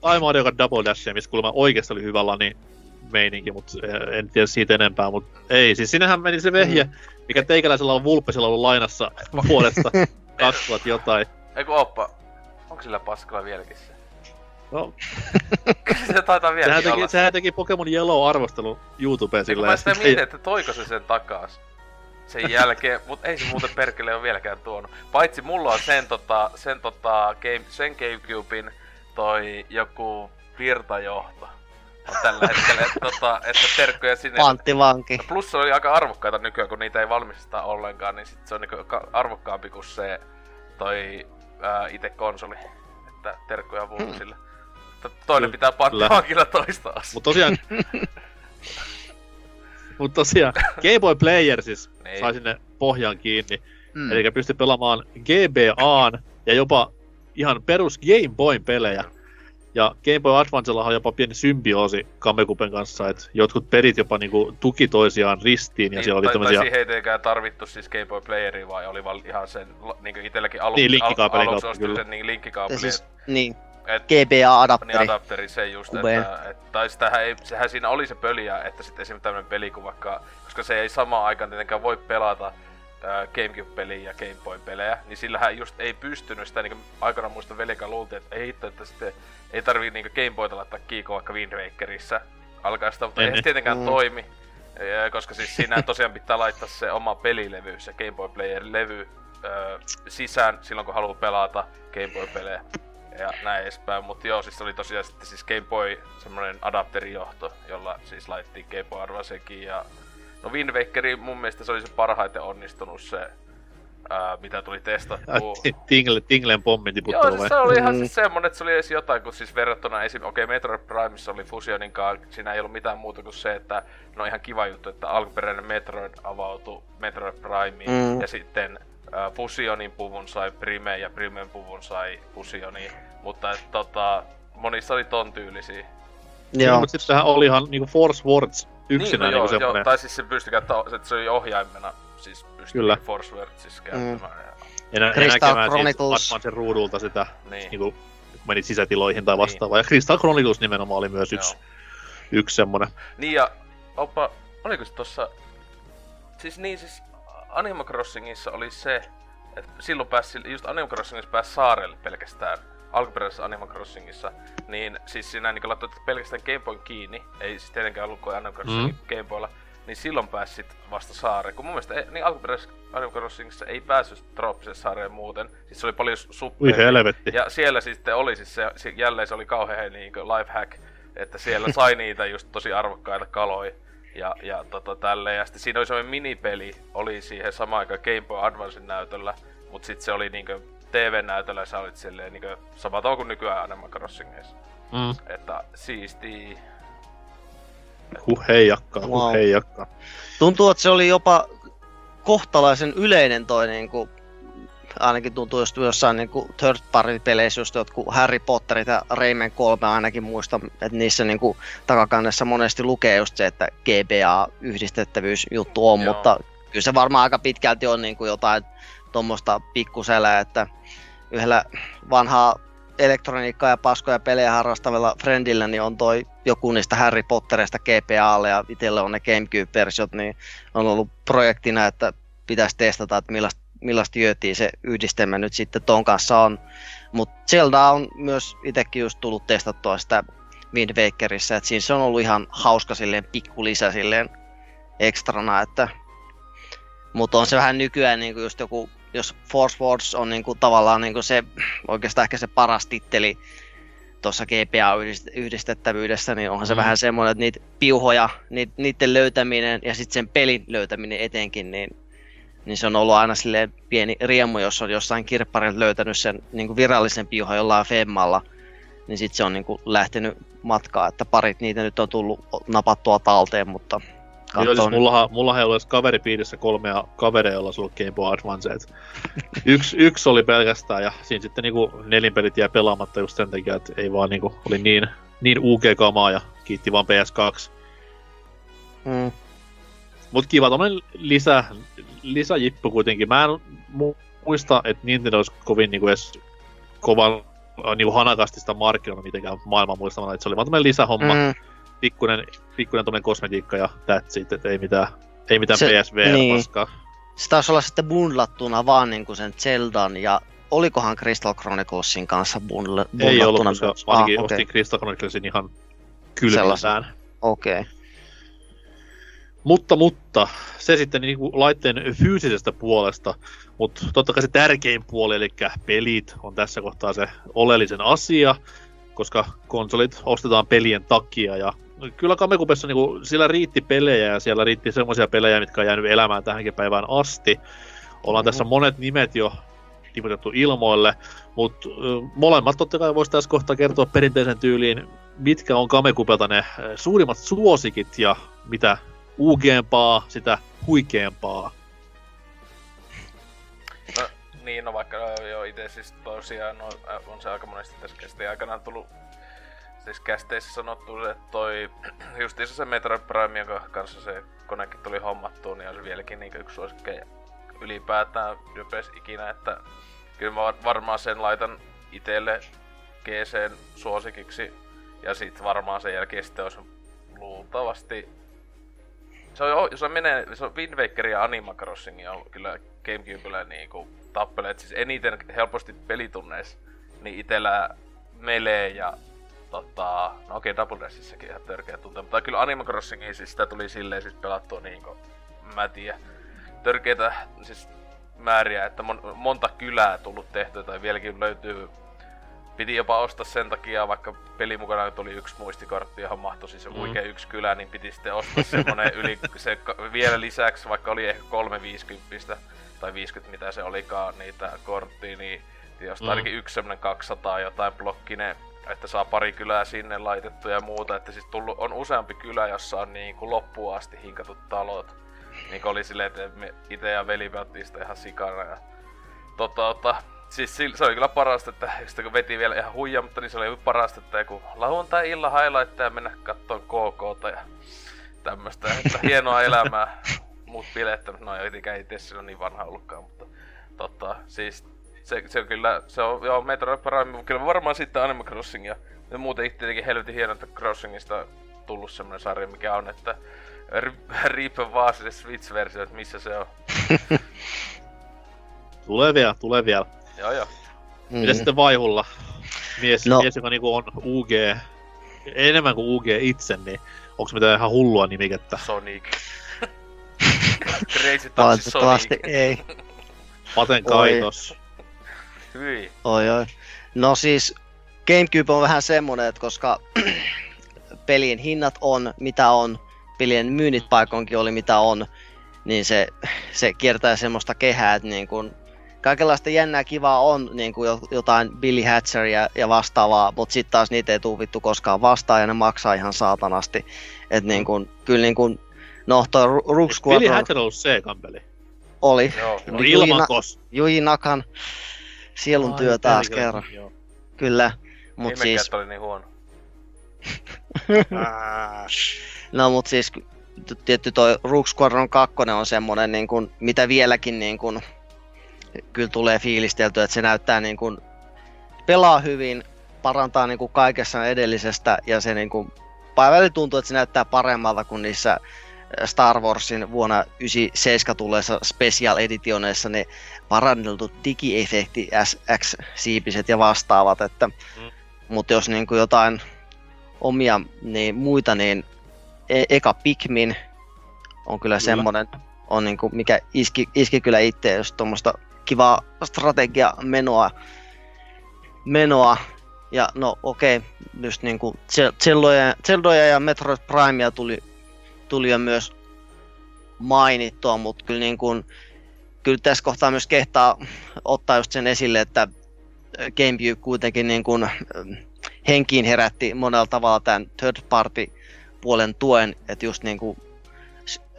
Tai Mario Kart Double Dash, missä kuulemma oikeasti oli hyvä lani meininki, mutta en tiedä siitä enempää, mutta ei. Siis sinnehän meni se vehje, Mm. mikä teikäläisellä on Vulpesilla ollut lainassa vuodesta 2000 jotain. Eiku oppa, onko sillä paskalla vieläkin se? No, se taitaa sehän vieläkin teki, olla. sehän teki Pokemon Yellow-arvostelun YouTubeen Niin sillä mä sitä mietin, että toiko se sen takas sen jälkeen, mut ei se muuten perkele ole vieläkään tuonut. Paitsi mulla on sen, tota, sen, tota, game, sen Gamecubein toi joku virtajohto. On tällä hetkellä, että, tota, että terkkoja sinne. Antti Vanki. Plus se oli aika arvokkaita nykyään, kun niitä ei valmisteta ollenkaan, niin sit se on niinku ka- arvokkaampi kuin se toi ää, itse konsoli. Että terkkoja Vulpesille. Mutta Toinen pitää kyllä toista asiaa. Mutta tosiaan... Mutta tosiaan, Game Boy Player siis Niin. sai sinne pohjaan kiinni. Mm. Eli pystyi pelaamaan GBAn ja jopa ihan perus Game Boyn pelejä. Ja Game Boy Advancella on jopa pieni symbioosi Kamekupen kanssa, että jotkut perit jopa niinku tuki toisiaan ristiin, ja Niin, siellä oli tai, tämmöisiä... tai siihen ei tietenkään tarvittu siis Game Boy Playeria, vai oli vaan ihan sen, niin itselläkin aluksi, Niin, linkkikaapelin aluksi kautta, kyllä. sen niin Ja linkkikaapeli, siis, siis, niin, et, GBA-adapteri. niin adapteri se just, että, et, tai sitähän ei, sehän siinä oli se pöliä, että sitten esimerkiksi tämmönen peli kuin vaikka, koska se ei samaan aikaan tietenkään voi pelata ää, Gamecube-peliä ja Game Boy-pelejä, niin sillähän just ei pystynyt sitä, niin aikana muista veljekä luultiin, että ei hitto, että sitten ei tarvii niin Game Boyta laittaa kiikoa vaikka Wind Wakerissa alkaa sitä, mutta Ei niin. tietenkään Mm. toimi, koska siis siinä tosiaan pitää laittaa se oma pelilevy, se Game Boy Player-levy öö, sisään silloin kun haluaa pelata Game Boy-pelejä ja näin edespäin. Mutta joo, siis se oli tosiaan sitten siis Game Boy semmonen adapterijohto, jolla siis laitettiin Game Boy Advancekin ja No Wind Wakeri mun mielestä se oli se parhaiten onnistunut se, ää, mitä tuli testattua. Tingle, Tinglen pommin Joo, siis vai? se oli ihan Mm. siis semmonen, että se oli edes jotain, kun siis verrattuna esim. Okei, okay, Metroid Primeissa oli Fusionin kanssa, siinä ei ollut mitään muuta kuin se, että no ihan kiva juttu, että alkuperäinen Metroid avautui Metroid Primeen, Mm. ja sitten Fusionin puvun sai Prime, ja Primen puvun sai Fusioni, mutta et, tota, monissa oli ton tyylisiä. Joo. Mutta sitten sehän oli ihan niinku Force Words yksinään niin, no, niinku joo, joo, semmonen. tai siis se pystyi käyttämään, että se oli ohjaimena, siis pystyi Kyllä. Force Wordsissa käyttämään. Ja, Enä, Crystal näkemään Chronicles. siis Advancen ruudulta sitä, niin. niinku, kun menit sisätiloihin tai vastaavaa. Ja Crystal Chronicles nimenomaan oli myös yksi, Joo. yksi semmonen. Niin ja, oppa, oliko se tossa... Siis niin, siis Animal Crossingissa oli se, että silloin pääsi, just Animal Crossingissa pääsi saarelle pelkästään, alkuperäisessä Animal Crossingissa, niin siis siinä niin laittoit pelkästään Game Boyn kiinni, ei siis tietenkään ollut kuin Animal Crossing mm. Game Boylla, niin silloin pääsit vasta saareen. Kun mun mielestä ei, niin alkuperäisessä Animal Crossingissa ei päässyt trooppiseen saareen muuten, siis se oli paljon Ui suppeempi. helvetti. Ja siellä sitten oli siis se, jälleen se oli kauhean niin life hack, että siellä sai niitä just tosi arvokkaita kaloja ja, ja tota tälleen. Ja sitten siinä oli semmoinen minipeli, oli siihen samaan aikaan Game Boy Advancen näytöllä, mutta sitten se oli niinkö TV-näytöllä ja sä olit silleen niinkö sama tavalla kuin nykyään Animal Crossingeissa. Mm. Että siisti. Huh heijakkaa, huh Wow. heijakkaa. Tuntuu, että se oli jopa kohtalaisen yleinen toi niinku, ainakin tuntuu just jossain niinku third party peleissä just jotkut Harry Potterit ja Rayman 3 ainakin muistan, että niissä niinku takakannessa monesti lukee just se, että GBA yhdistettävyysjuttu on, Joo. mutta kyllä se varmaan aika pitkälti on niinku jotain tuommoista pikkusälää, että yhdellä vanhaa elektroniikkaa ja paskoja pelejä harrastavalla friendillä niin on toi joku niistä Harry Potterista GPAlle ja itselle on ne Gamecube-versiot, niin on ollut projektina, että pitäisi testata, että millaista, millaista jöötiä se yhdistelmä nyt sitten ton kanssa on. Mutta Zelda on myös itsekin just tullut testattua sitä Wind Wakerissa, että siinä se on ollut ihan hauska silleen pikku lisä silleen ekstrana, että mutta on se vähän nykyään niin just joku, jos Force Wars on niin kuin tavallaan niin kuin se oikeastaan ehkä se paras titteli tuossa GPA-yhdistettävyydessä, niin onhan se Mm. vähän semmoinen, että niitä piuhoja, niiden löytäminen ja sitten sen pelin löytäminen etenkin, niin, niin se on ollut aina silleen pieni riemu, jos on jossain kirpparilta löytänyt sen niin kuin virallisen piuhan jollain Femmalla, niin sitten se on niin kuin lähtenyt matkaa, että parit niitä nyt on tullut napattua talteen, mutta Joo, siis katsoo nyt. mullahan, mullahan ei ole edes kaveripiirissä kolmea kavereja, joilla sulla Game Boy Advance. Yksi, yksi oli pelkästään ja siinä sitten niinku nelinpelit jäi pelaamatta just sen takia, että ei vaan niinku, oli niin, niin UG-kamaa ja kiitti vaan PS2. Mm. Mut kiva tommonen lisä, lisäjippu kuitenkin. Mä en mu- muista, että Nintendo olisi kovin niinku edes kovan äh, niinku hanakasti sitä markkinoilla mitenkään maailman muistamalla, että se oli vaan tämmöinen lisähomma, mm. pikkuinen, pikkuinen tämmöinen kosmetiikka ja that's it, että ei mitään, ei mitään se, PSVR niin. paskaa. Se taisi olla sitten bundlattuna vaan niinku sen Zeldan ja olikohan Crystal Chroniclesin kanssa bundlattuna? Ei ollut, koska ah, ainakin ah, okay. ostin Crystal Chroniclesin ihan kylmillään. Okei. Okay. Mutta, mutta, se sitten niin kuin laitteen fyysisestä puolesta, mutta totta kai se tärkein puoli, eli pelit, on tässä kohtaa se oleellisen asia, koska konsolit ostetaan pelien takia, ja kyllä Kamekupessa niin kuin, sillä riitti pelejä, ja siellä riitti semmoisia pelejä, mitkä on jäänyt elämään tähänkin päivään asti. Ollaan mm-hmm. tässä monet nimet jo tiputettu ilmoille, mutta molemmat totta kai voisi tässä kohtaa kertoa perinteisen tyyliin, mitkä on Kamekupelta ne suurimmat suosikit ja mitä uugeempaa, sitä huikeampaa. No, niin, no vaikka jo itse siis tosiaan no, on se aika monesti tässä kästeen aikana tullut siis kästeissä sanottu, että toi justiinsa se Metroid Prime, jonka kanssa se konekin tuli hommattua, niin on se vieläkin niin yksi suosikkeja ylipäätään Dypes ikinä, että kyllä mä varmaan sen laitan itelle GCn suosikiksi ja sit varmaan sen jälkeen sitten olisi luultavasti se on, on menee, se on Wind Waker ja Animal Crossing on kyllä Gamecubella niinku tappeleet, siis eniten helposti pelitunneissa, niin itellä Melee ja tota, no okei, okay, Double Dashissakin ihan törkeä tunte, mutta kyllä Animal Crossingin siis sitä tuli silleen siis pelattua niinku, mä tiedän, törkeitä siis määriä, että mon, monta kylää tullut tehtyä tai vieläkin löytyy piti jopa ostaa sen takia, vaikka peli mukana tuli yksi muistikortti, johon mahtui siis mm. huikea yksi kylä, niin piti sitten ostaa semmonen yli, se vielä lisäksi, vaikka oli ehkä 350 tai 50 mitä se olikaan niitä korttia, niin jos mm. ainakin yksi semmonen 200 jotain blokkinen, että saa pari kylää sinne laitettu ja muuta, että siis tullut, on useampi kylä, jossa on niin kuin loppuun asti hinkatut talot. Niin oli silleen, että me itse ja veli sitä ihan sikana ja tota, tota Siis se oli kyllä parasta, että sitten kun veti vielä ihan huija, mutta niin se oli parasta, että joku lauantai illan highlightteja mennä kattoon KK ja tämmöstä, että hienoa elämää, muut bilettänyt, no ei tietenkään itse silloin niin vanha ollutkaan, mutta tota, siis se, se on kyllä, se on joo, Metroid Prime, kyllä varmaan sitten Animal Crossing ja, ja muuten itse tietenkin helvetin hieno, että Crossingista tullut semmonen sarja, mikä on, että Reaper Vaasille Switch-versio, että missä se on. tulee vielä, tulee vielä. Joo, joo. Mm. Mitä sitten Vaihulla? Mies, no. mies joka niinku on UG, enemmän kuin UG itse, niin onko mitään ihan hullua nimikettä? Sonic. Crazy Taxi Sonic. ei. Paten kaitos. Hyi. Oi, oi. No siis Gamecube on vähän semmonen, että koska pelien hinnat on mitä on, pelien myynnit paikonkin oli mitä on, niin se, se kiertää semmoista kehää, että niin kun kaikenlaista jännää kivaa on niin kuin jotain Billy Hatcheria ja vastaavaa, mutta sitten taas niitä ei tule vittu koskaan vastaan ja ne maksaa ihan saatanasti. Et niin kuin, kyllä niin kuin, no toi Rook Squadron... Billy Hatcher on ollut C-kampeli. Oli. Joo, no, ilmakos. Juji Nakan sielun Ai, työ taas kerran. Joo. Kyllä. Mut siis... oli niin huono. no mut siis tietty toi Rook Squadron 2 on semmonen niin kuin, mitä vieläkin niin kuin, kyllä tulee fiilisteltyä, että se näyttää niin kuin, pelaa hyvin, parantaa niin kuin kaikessa edellisestä ja se niin kuin, päivällä tuntuu, että se näyttää paremmalta kuin niissä Star Warsin vuonna 97 tulleissa special editioneissa ne paranneltu digiefekti SX-siipiset ja vastaavat, että mm. mutta jos niin kuin jotain omia niin muita, niin e- eka Pikmin on kyllä, kyllä. semmonen, on niin kuin, mikä iski, iski kyllä itse, jos tuommoista kivaa strategiamenoa. Menoa. Ja no okei, okay, just niinku Zeldoja, Zeldoja ja Metroid Primea tuli, tuli jo myös mainittua, mutta kyllä, niin kuin, kyllä tässä kohtaa myös kehtaa ottaa just sen esille, että GameCube kuitenkin niin kuin henkiin herätti monella tavalla tämän third party puolen tuen, että just niin kuin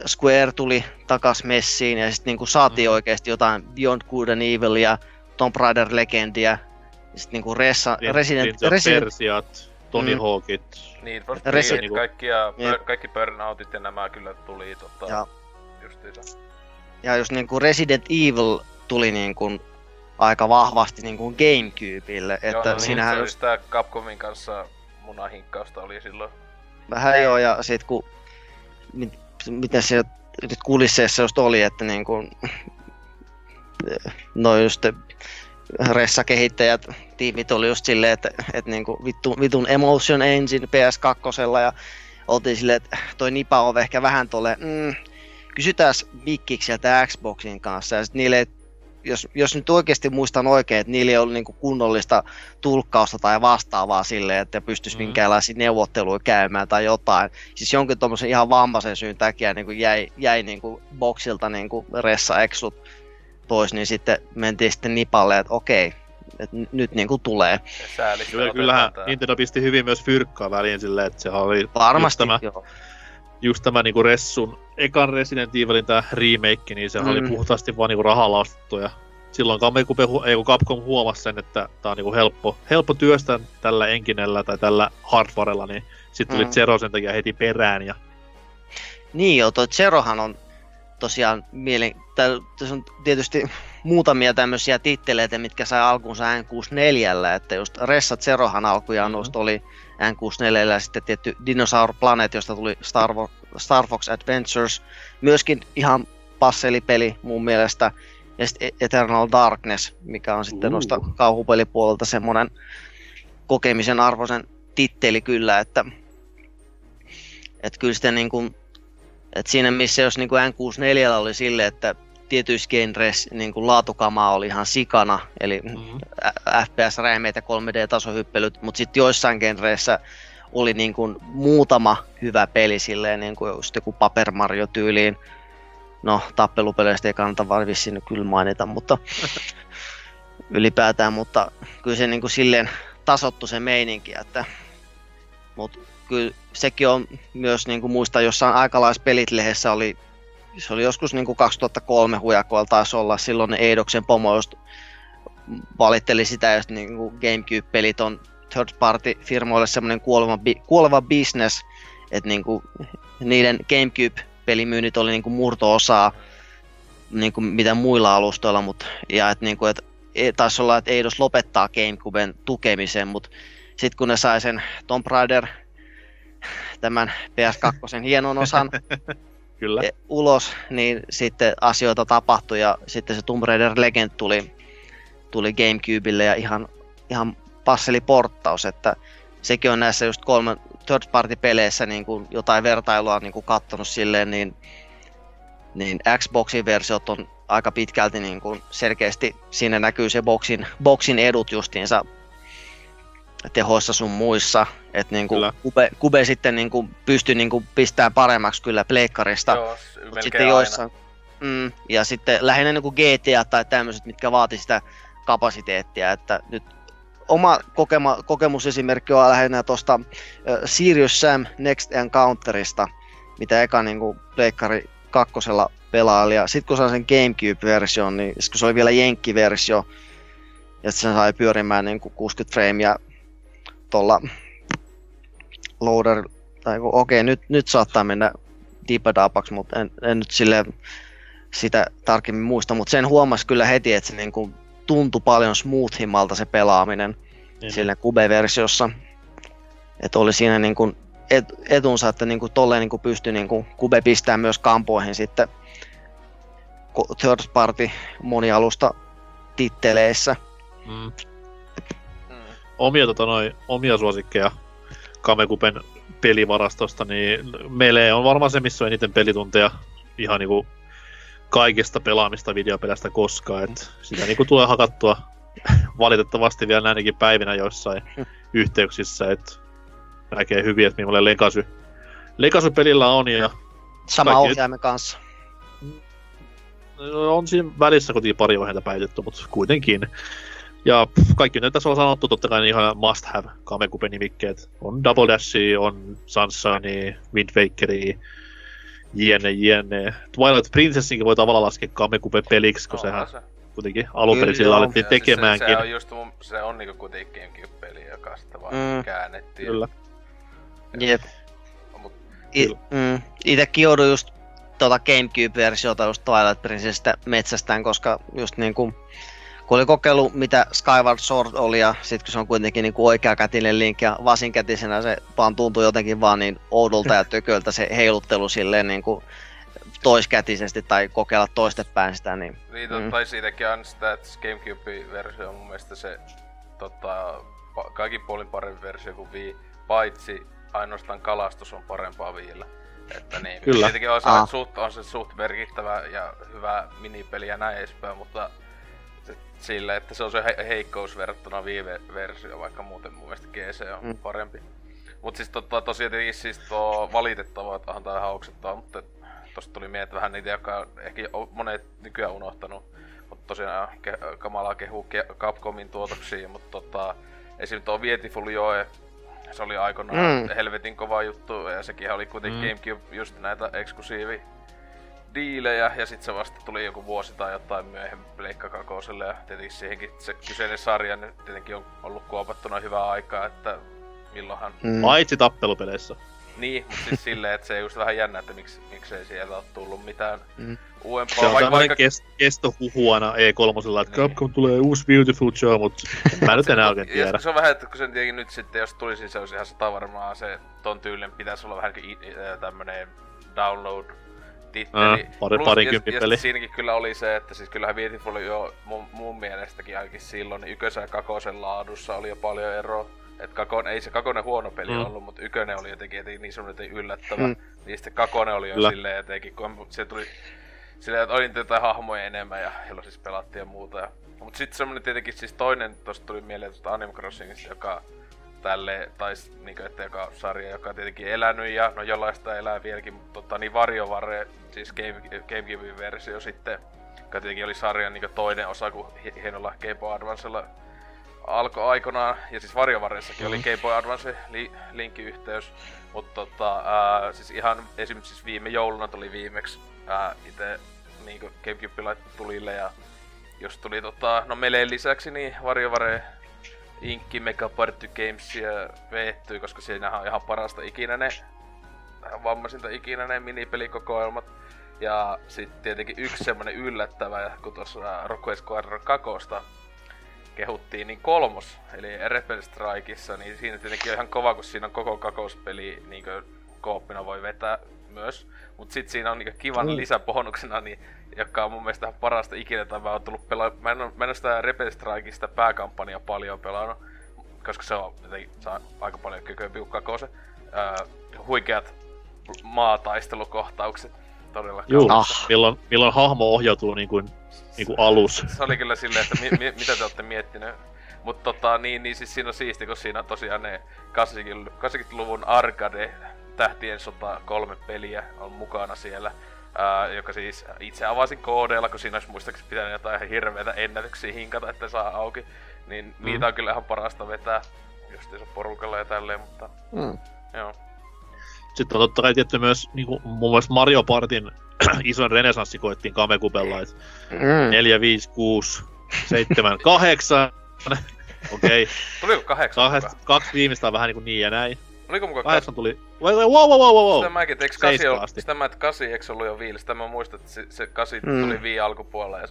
Square tuli takas messiin ja sitten niinku saatiin mm. oikeasti jotain Beyond Good and Evil ja Tomb Raider Legendia. Sitten niinku Ressa, Resident, Resident, Persiat, Tony mm. Hawkit. Niin, Resident, niinku... kaikki, ja, yep. kaikki Burnoutit ja nämä kyllä tuli tota, ja. justiinsa. Ja jos niinku Resident Evil tuli niinku aika vahvasti niin kuin Gamecubelle. Joo, Että no, siinähän niin, just sitä Capcomin kanssa munahinkkausta oli silloin. vähän joo, ja sit kun, miten se kulisseissa just oli, että niin kuin, no just ressakehittäjät, tiimit oli just silleen, että, että niin kuin vittu, vitun Emotion Engine PS2 ja oltiin silleen, että toi nipa on ehkä vähän tolle, mm, kysytään mikkiksi sieltä Xboxin kanssa. Ja sit niille, jos, jos nyt oikeasti muistan oikein, että niillä ei ollut niinku kunnollista tulkkausta tai vastaavaa silleen, että pystyisi mm. minkäänlaisia neuvotteluja käymään tai jotain. Siis jonkin tuommoisen ihan vammaisen syyn takia niin jäi, jäi niin boksilta niin ressa exut pois, niin sitten mentiin sitten nipalle, että okei, että nyt niin kuin tulee. Kyllä, kyllähän. Nintendo pisti hyvin myös fyrkkaa väliin silleen, että se oli Varmasti, tämä, joo. Just tämä niinku Ressun ekan Resident Evilin tää remake, niin se mm. oli puhtaasti vaan niinku rahalla ostettu ja silloin Kamekupe, ei kun Capcom huomasi sen, että tää on niinku helppo, helppo työstää tällä enkinellä tai tällä hardwarella, niin sitten tuli Mm. Zero sen takia heti perään ja Niin joo, toi Zerohan on tosiaan mielen... tää- Tässä on tietysti muutamia tämmöisiä titteleitä, mitkä sai alkunsa N64, että just Ressa Zerohan alkujaan Mhm. mm-hmm. oli N64 ja sitten tietty Dinosaur Planet, josta tuli Star, Wo- Star Fox Adventures, myöskin ihan passelipeli mun mielestä, ja sitten E- Eternal Darkness, mikä on sitten Uh. noista kauhupelipuolelta semmonen kokemisen arvoisen titteli kyllä, että, että kyllä sitten niin kuin, että siinä missä jos niin kuin N64 oli sille, että tietyissä genreissä niin kuin laatukamaa oli ihan sikana, eli mm. FPS-räimeet ja 3D-tasohyppelyt, mutta sitten joissain genreissä oli niin kuin muutama hyvä peli silleen, niin kuin just joku Paper Mario tyyliin. No, tappelupeleistä ei kannata vaan vissiin nyt kyllä mainita, mutta ylipäätään, mutta kyllä se niin kuin silleen tasottu se meininki, että mutta kyllä sekin on myös niin kuin muista jossain aikalaispelit lehdessä oli se oli joskus niin kuin 2003 hujakoilla taisi olla. Silloin Eidoksen pomo just valitteli sitä, että niin kuin Gamecube-pelit on third party firmoille semmoinen kuoleva, bi- kuoleva business, että niin kuin niiden Gamecube-pelimyynnit oli niin kuin murto-osaa niin kuin mitä muilla alustoilla, mutta ja että niin kuin, että ei- taisi olla, että Eidos lopettaa Gamecuben tukemisen, mutta sitten kun ne sai sen Tomb Raider, tämän PS2 hienon osan, kyllä. e- ulos, niin sitten asioita tapahtui ja sitten se Tomb Raider Legend tuli, tuli Gamecubelle ja ihan, ihan passeliporttaus, että sekin on näissä just kolme third party peleissä niin kuin jotain vertailua niin kuin kattonut silleen, niin, niin Xboxin versiot on aika pitkälti niin kuin selkeästi siinä näkyy se boxin, boxin edut justiinsa tehoissa sun muissa, että niin Kyllä. Kube, Kube sitten niin kuin pystyi niin kuin pistämään paremmaksi kyllä pleikkarista, Joo, sitten aina. joissain, mm, ja sitten lähinnä niin kuin GTA tai tämmöiset, mitkä vaati sitä kapasiteettia, että nyt oma kokema, kokemusesimerkki on lähinnä tuosta Sirius Sam Next Encounterista, mitä eka niin kuin Pleikkari kakkosella pelaili, ja sitten kun sain sen Gamecube-version, niin kun se oli vielä Jenkki-versio, ja sen sai pyörimään niin kuin 60 framea tuolla loader, tai okei, nyt, nyt saattaa mennä dipadapaksi, mutta en, en nyt sille sitä tarkemmin muista, mutta sen huomasi kyllä heti, että se niin kuin tuntui paljon smoothimmalta se pelaaminen Niin. sillä Cube-versiossa. Että oli siinä niin kuin et, etunsa, että niin kuin tolleen niin kuin pystyi niin kuin Cube pistää myös kampoihin sitten third party monialusta titteleissä. Mm. Omia, tota, noi, omia suosikkeja Kamekupen pelivarastosta, niin Melee on varmaan se, missä on eniten pelitunteja ihan niinku kaikista pelaamista videopeleistä koskaan. Et sitä niinku tulee hakattua valitettavasti vielä näinkin päivinä joissain yhteyksissä, että näkee hyvin, että millainen Legacy, Legacy-pelillä on ja Sama Kaikki- ohjaimen kanssa. on siinä välissä kuitenkin pari ohjeita päivitetty, mutta kuitenkin. Ja pff, kaikki nyt tässä on sanottu, totta kai ihan must have Kamekupen nimikkeet. On Double Dashia, on Sunshine, Wind Wakeria, jne, jne. Twilight Princessinkin voi tavallaan laskea Kamekupen peliksi, kun sehän Onhan se. kuitenkin alun perin Kyllä, sillä alettiin siis tekemäänkin. Se, se, on just mun, se on niinku kuitenkin Gamecube-peli, joka sitten vaan Mm. käännettiin. Kyllä. Jep. Mut, I, Kyllä. mm, itekin joudun just tuota Gamecube-versiota just Twilight Princessistä metsästään, koska just niin kuin kun oli kokeilu, mitä Skyward Sword oli, ja sitten kun se on kuitenkin niin oikeakätinen link ja vasinkätisenä se vaan tuntuu jotenkin vaan niin oudolta ja tököltä se heiluttelu silleen niin kuin toiskätisesti tai kokeilla toistepäin sitä. Niin, niin mm. tai siitäkin on sitä, että Gamecube-versio on mun mielestä se tota, kaikin puolin parempi versio kuin Wii, paitsi ainoastaan kalastus on parempaa Viillä. Että niin, Kyllä. Tietenkin on se, ah. suht, on se suht merkittävä ja hyvä minipeli ja näin edespäin, mutta sille, että se on se he- heikkous verrattuna Wii-versio, vaikka muuten mun mielestä GC on mm. parempi. Mut siis tota, tosiaan tietenkin siis tuo valitettavaa, että onhan tää hauksettaa, mutta tosta tuli mieleen, että vähän niitä, jotka ehkä monet nykyään unohtanut. Mutta tosiaan ke- kamalaa kehuu ke- Capcomin tuotoksia, mutta tota, esim. tuo Vietiful Joe, se oli aikoinaan mm. helvetin kova juttu, ja sekin oli kuitenkin mm. Gamecube just näitä eksklusiivi diilejä, ja sitten se vasta tuli joku vuosi tai jotain myöhemmin Pleikka Kakoselle, ja tietenkin siihenkin se kyseinen sarja nyt tietenkin on ollut kuopattuna hyvää aikaa, että milloinhan... Mm. Paitsi tappelupeleissä. Niin, mutta siis silleen, että se just vähän jännä, että miksi, miksei sieltä ole tullut mitään mm. uudempaa. Se on vaikka, vaikka... Kest, kestohuhuana E3, että niin. Capcom tulee uusi Beautiful Joe, mutta mä nyt enää oikein tiedä. se on vähän, että kun sen tietenkin nyt sitten, jos tulisi, se olisi ihan sata varmaan se ton tyylin pitäisi olla vähän kuin tämmönen download titteli. Äh, pari, parinkymppi peli. Siinäkin kyllä oli se, että siis kyllähän Beautiful jo mun, mun mielestäkin ainakin silloin, niin ykkösen ja kakosen laadussa oli jo paljon eroa. Et kakon, ei se kakonen huono peli mm. ollut, mutta Ykönen oli jotenkin, jotenkin niin semmoinen yllättävä. Mm. Niin sitten kakonen oli jo Kyllä. silleen jotenkin, kun se tuli silleen, että oli jotain hahmoja enemmän ja jolla siis pelattiin ja muuta. Ja... Mut sitten semmonen tietenkin siis toinen, tosta tuli mieleen tuosta Animal Crossingista, joka tälle, tai niinku, että joka sarja, joka on tietenkin elänyt ja no jollaista elää vieläkin, mutta tota, niin Varjovare, siis Game, GameCube versio sitten, joka tietenkin oli sarjan niin toinen osa, kun hienolla Game Boy Advancella alkoi aikanaan, ja siis Varjovareissakin mm-hmm. oli Game Boy Advance li, linkkiyhteys, mutta tota, ää, siis ihan esimerkiksi siis viime jouluna tuli viimeksi ää, itse niinku Gamecube tulille ja jos tuli tota, no meleen lisäksi niin Varjovare Inkki Mega Party Gamesia veettyi, koska siinä on ihan parasta ikinä ne vammaisinta ikinä ne minipelikokoelmat. Ja sitten tietenkin yksi semmonen yllättävä, kun tuossa Rock Squadron 2 kehuttiin, niin kolmos, eli Rebel Strikeissa, niin siinä tietenkin on ihan kova, kun siinä on koko kakouspeli niin kooppina voi vetää myös. Mut sit siinä on niin kivan mm. lisäbonuksena, niin, joka on mun mielestä parasta ikinä, tai mä oon tullut pelaa... Mä en, mä en sitä Rebel Strikeista pääkampanja paljon pelannut, koska se on jotenkin saa aika paljon kykyä kakose. Öö, huikeat maataistelukohtaukset todella Juu, ah. milloin, milloin hahmo ohjautuu niin kuin niin kuin alus. Se oli kyllä silleen, että mi- mi- mitä te olette miettinyt. Mutta tota, niin, niin siis siinä on siisti, kun siinä on tosiaan ne 80-luvun arcade tähtien sota kolme peliä on mukana siellä. Ää, joka siis itse avasin koodeilla, kun siinä olisi muistaakseni pitänyt jotain hirveitä ennätyksiä hinkata, että saa auki. Niin mm. niitä on kyllä ihan parasta vetää justiinsa porukalla ja tälleen, mutta mm. joo. Sitten on totta kai tietty myös niin kuin, muun muassa Mario Partin isoin renesanssi koettiin Kamekupella, että mm. 4, 5, 6, 7, 8. Okei. Okay. Tuliko kahdeksan? Kahdest, kaksi viimeistä on vähän niin kuin niin ja näin. Oliko mukaan kahdeksan tuli... Wow, wow, wow, wow, wow. Sitä mäkin, että eikö kasi ollut, sitä mä, että kasi eikö ollut jo viili? Sitä mä muistan, että se, se kasi mm. tuli vii alkupuolella. Ja...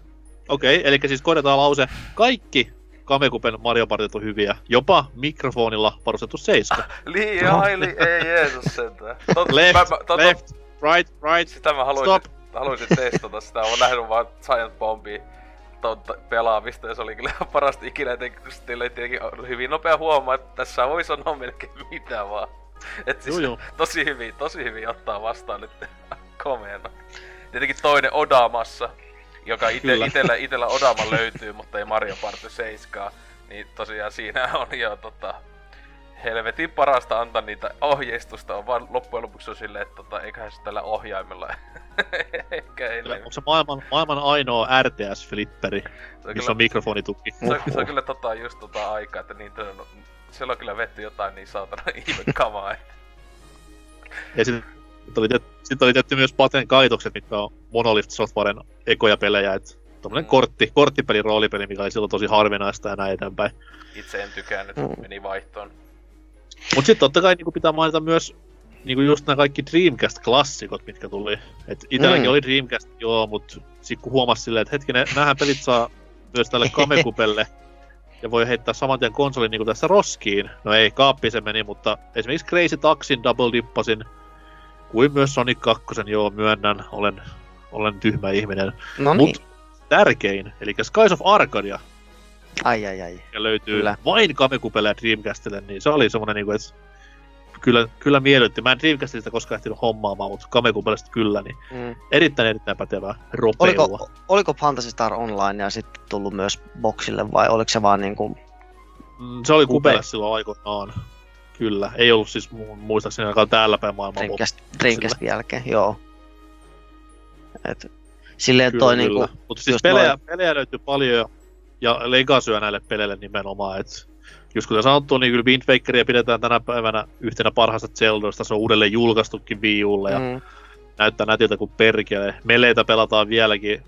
Okei, okay, eli siis korjataan lause. Kaikki Kamekupen Mario Partit on hyviä. Jopa mikrofonilla varustettu seiska. Liian, li, ei Jeesus sentään. Tot, left, mä, mä, tot, left, right, right, Sitä mä haluaisin, Stop. haluaisin testata sitä. Mä oon nähnyt vaan Giant Bombia tonta pelaamista ja se oli kyllä parasta ikinä, etenkin kun sitten tietenkin hyvin nopea huomaa, että tässä voi sanoa melkein mitä vaan. Et siis joo, joo. tosi hyvin, tosi hyvin ottaa vastaan nyt komeena. Tietenkin toinen Odamassa, joka ite, itellä, itellä Odama löytyy, mutta ei Mario Party 7. Niin tosiaan siinä on jo tota, helvetin parasta antaa niitä ohjeistusta, on vaan loppujen lopuksi on silleen, että tota, eiköhän se tällä ohjaimella. Eikä Onko se maailman, maailman ainoa RTS-flipperi, missä kyllä, on mikrofonitukki? Se, on, se on kyllä tota, just tota aikaa, että niin, on, siellä on kyllä vetty jotain niin saatana ihme kamaa. ja sitten oli, sit oli tietty myös Paten kaitokset, mitkä on Monolith Softwaren ekoja pelejä, että tommonen mm. kortti, korttipeli, roolipeli, mikä oli silloin tosi harvinaista ja näin eteenpäin. Itse en tykännyt, mm. meni vaihtoon. Mut sit totta kai niinku pitää mainita myös niinku just nämä kaikki Dreamcast-klassikot, mitkä tuli. Et itelläkin mm. oli Dreamcast, joo, mut sit kun huomasi silleen, että hetkinen, näähän pelit saa myös tälle Kamekupelle. ja voi heittää saman tien konsolin niin kuin tässä roskiin. No ei, kaappi se meni, mutta esimerkiksi Crazy Taxin double dippasin, kuin myös Sonic 2, joo, myönnän, olen, olen tyhmä ihminen. No niin. Mut tärkein, eli Skies of Arcadia, Ai ai ai. ja löytyy Kyllä. vain Kamekupelle ja Dreamcastille, niin se oli semmonen niinku, että kyllä, kyllä miellytti. Mä en Dreamcastista koskaan ehtinyt hommaamaan, mutta Kamekupelle sitten kyllä, niin Mm. erittäin erittäin pätevää ropeilua. Oliko, oliko Fantasy Star Online ja sitten tullut myös boxille vai oliko se vaan niinku... Mm, Se oli Kupe. Kupelle silloin aikoinaan. Kyllä. Ei ollut siis mu- muistaakseni ainakaan täällä päin maailmaa. Dreamcast, Dreamcast jälkeen, joo. Et, silleen Kyllä, toi kyllä. niinku, Mutta siis pelejä, noin- pelejä löytyy paljon ja, ja legacyä näille peleille nimenomaan. Et just kuten sanottu, niin kyllä Wind Wakeria pidetään tänä päivänä yhtenä parhaista Zeldoista. Se on uudelleen julkaistukin Wii Ulle ja mm, näyttää nätiltä kuin perkele. Meleitä pelataan vieläkin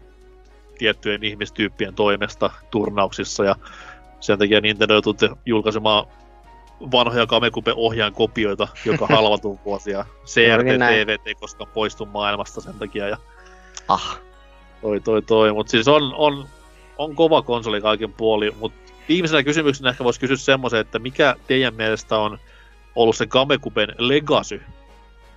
tiettyjen ihmistyyppien toimesta turnauksissa ja sen takia Nintendo joutuu julkaisemaan vanhoja Kamekupe ohjaan kopioita joka halvatun vuosia. CRT. TVT ei koskaan poistu maailmasta sen takia ja ah, toi toi toi, mutta siis on, on, on kova konsoli kaiken puoli, mutta viimeisenä kysymyksenä ehkä voisi kysyä semmoisen, että mikä teidän mielestä on ollut se Kamekupen legacy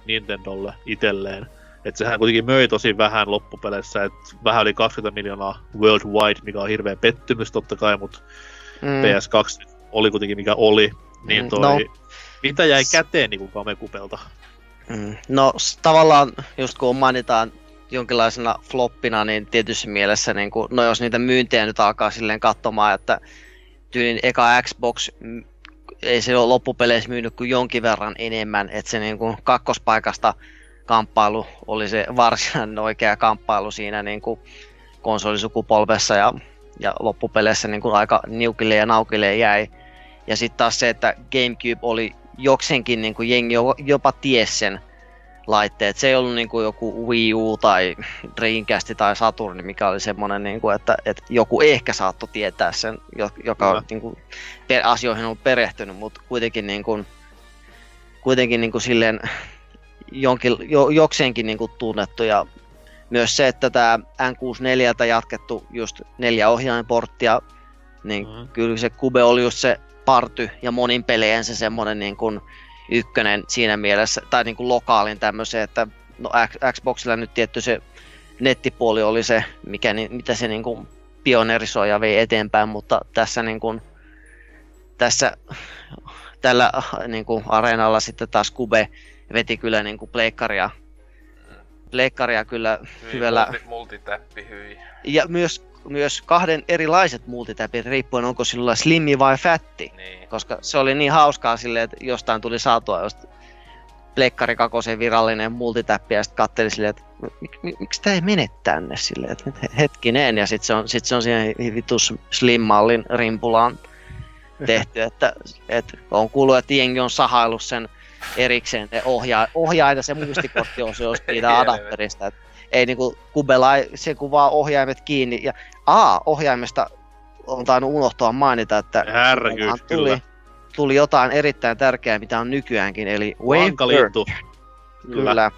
Nintendolle itselleen? Että sehän kuitenkin möi tosi vähän loppupeleissä, että vähän yli 20 miljoonaa worldwide, mikä on hirveä pettymys totta kai, mutta mm, PS2 oli kuitenkin mikä oli. Niin Mm, toi, no. mitä jäi käteen niin kuin Kamekupelta? mm. No tavallaan, just kun mainitaan jonkinlaisena floppina, niin tietyssä mielessä, niin kun, no jos niitä myyntejä nyt alkaa silleen katsomaan, että tyylin eka Xbox, mm, ei se ole loppupeleissä myynyt kuin jonkin verran enemmän, että se niin kuin kakkospaikasta kamppailu oli se varsinainen oikea kamppailu siinä niin kuin konsolisukupolvessa ja, ja loppupeleissä niin kuin aika niukille ja naukille jäi. Ja sitten taas se, että GameCube oli jokseenkin niin kuin jengi jo- jopa ties sen laitteet. Se ei ollut niin kuin joku Wii U tai Dreamcast tai Saturn, mikä oli semmoinen, niin kuin, että, että joku ehkä saattoi tietää sen, jo- joka on niin kuin, asioihin on perehtynyt, mutta kuitenkin, niin kuin, kuitenkin niin kuin silleen jonkin, jo, jokseenkin niin kuin tunnettu. Ja myös se, että tämä N64 jatkettu just neljä ohjainporttia, niin Mhm. mm. kyllä se Kube oli just se party ja monin pelejen se semmoinen niin kuin ykkönen siinä mielessä, tai niin kuin lokaalin tämmöisen, että no X- Xboxilla nyt tietty se nettipuoli oli se, mikä, ni- mitä se niin kuin pioneerisoi ja vei eteenpäin, mutta tässä niin kuin, tässä tällä niin kuin areenalla sitten taas Kube veti kyllä niin kuin pleikkaria, pleikkaria kyllä Hyi, hyvällä, multi, multitäppi, hyi. ja myös, myös kahden erilaiset multitäpit riippuen onko sillä slimmi vai fätti, Niin. koska se oli niin hauskaa silleen, että jostain tuli saatua just Pleikkari kakosen virallinen multitäppi ja sitten katteli silleen, että mik, mik, miksi tämä ei mene tänne silleen, että hetkinen. Ja sitten se on, sit se on siihen vitus slim-mallin rimpulaan tehty, että, että on kuullut, että jengi on sahaillut sen erikseen ne ohjaa, ohjaa ja se muistikortti on se jos siitä adapterista, että ei niinku kubela, ei- se kuvaa ohjaimet kiinni ja A, ohjaimesta on tainnut unohtua mainita, että Härky, onhan kyllä. tuli, tuli jotain erittäin tärkeää, mitä on nykyäänkin, eli Wave Lankalintu. Kyllä. kyllä.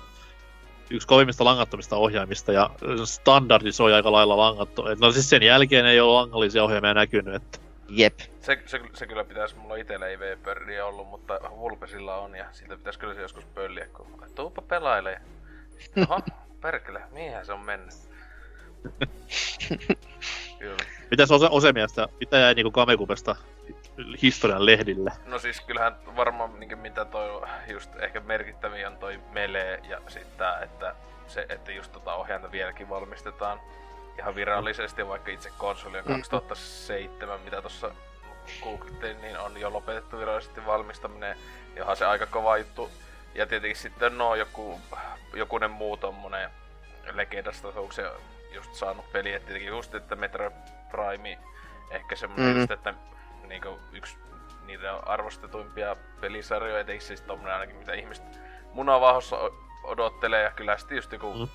yksi kovimmista langattomista ohjaimista ja standardisoi aika lailla langattu. Et No siis sen jälkeen ei ole langallisia ohjaimia näkynyt, että Jep. Se, se, se, kyllä pitäisi, mulla itellä ei Vapordia ollut, mutta Vulpesilla on ja siitä pitäisi kyllä se joskus pölliä, kun tuupa pelailee. Oho, perkele, mihinhän se on mennyt? kyllä. mitäs ose, Osemiasta, mitä jäi niinku Kamekupesta historian lehdille? No siis kyllähän varmaan niin mitä toi just ehkä merkittäviä on toi Melee ja sitten tää, että se, että just tota ohjainta vieläkin valmistetaan ihan virallisesti, vaikka itse konsoli on Mm. 2007, mitä tuossa googlettiin, niin on jo lopetettu virallisesti valmistaminen. Johan se aika kova juttu. Ja tietenkin sitten no joku, jokunen muu tommonen legendasta se just saanut peli, et tietenkin just, että Metro Prime ehkä semmonen Mhm. just, että niinku yksi niitä arvostetuimpia pelisarjoja, etenkin siis tommonen ainakin mitä ihmiset munavahossa odottelee, ja kyllä sitten just joku Mm. mm.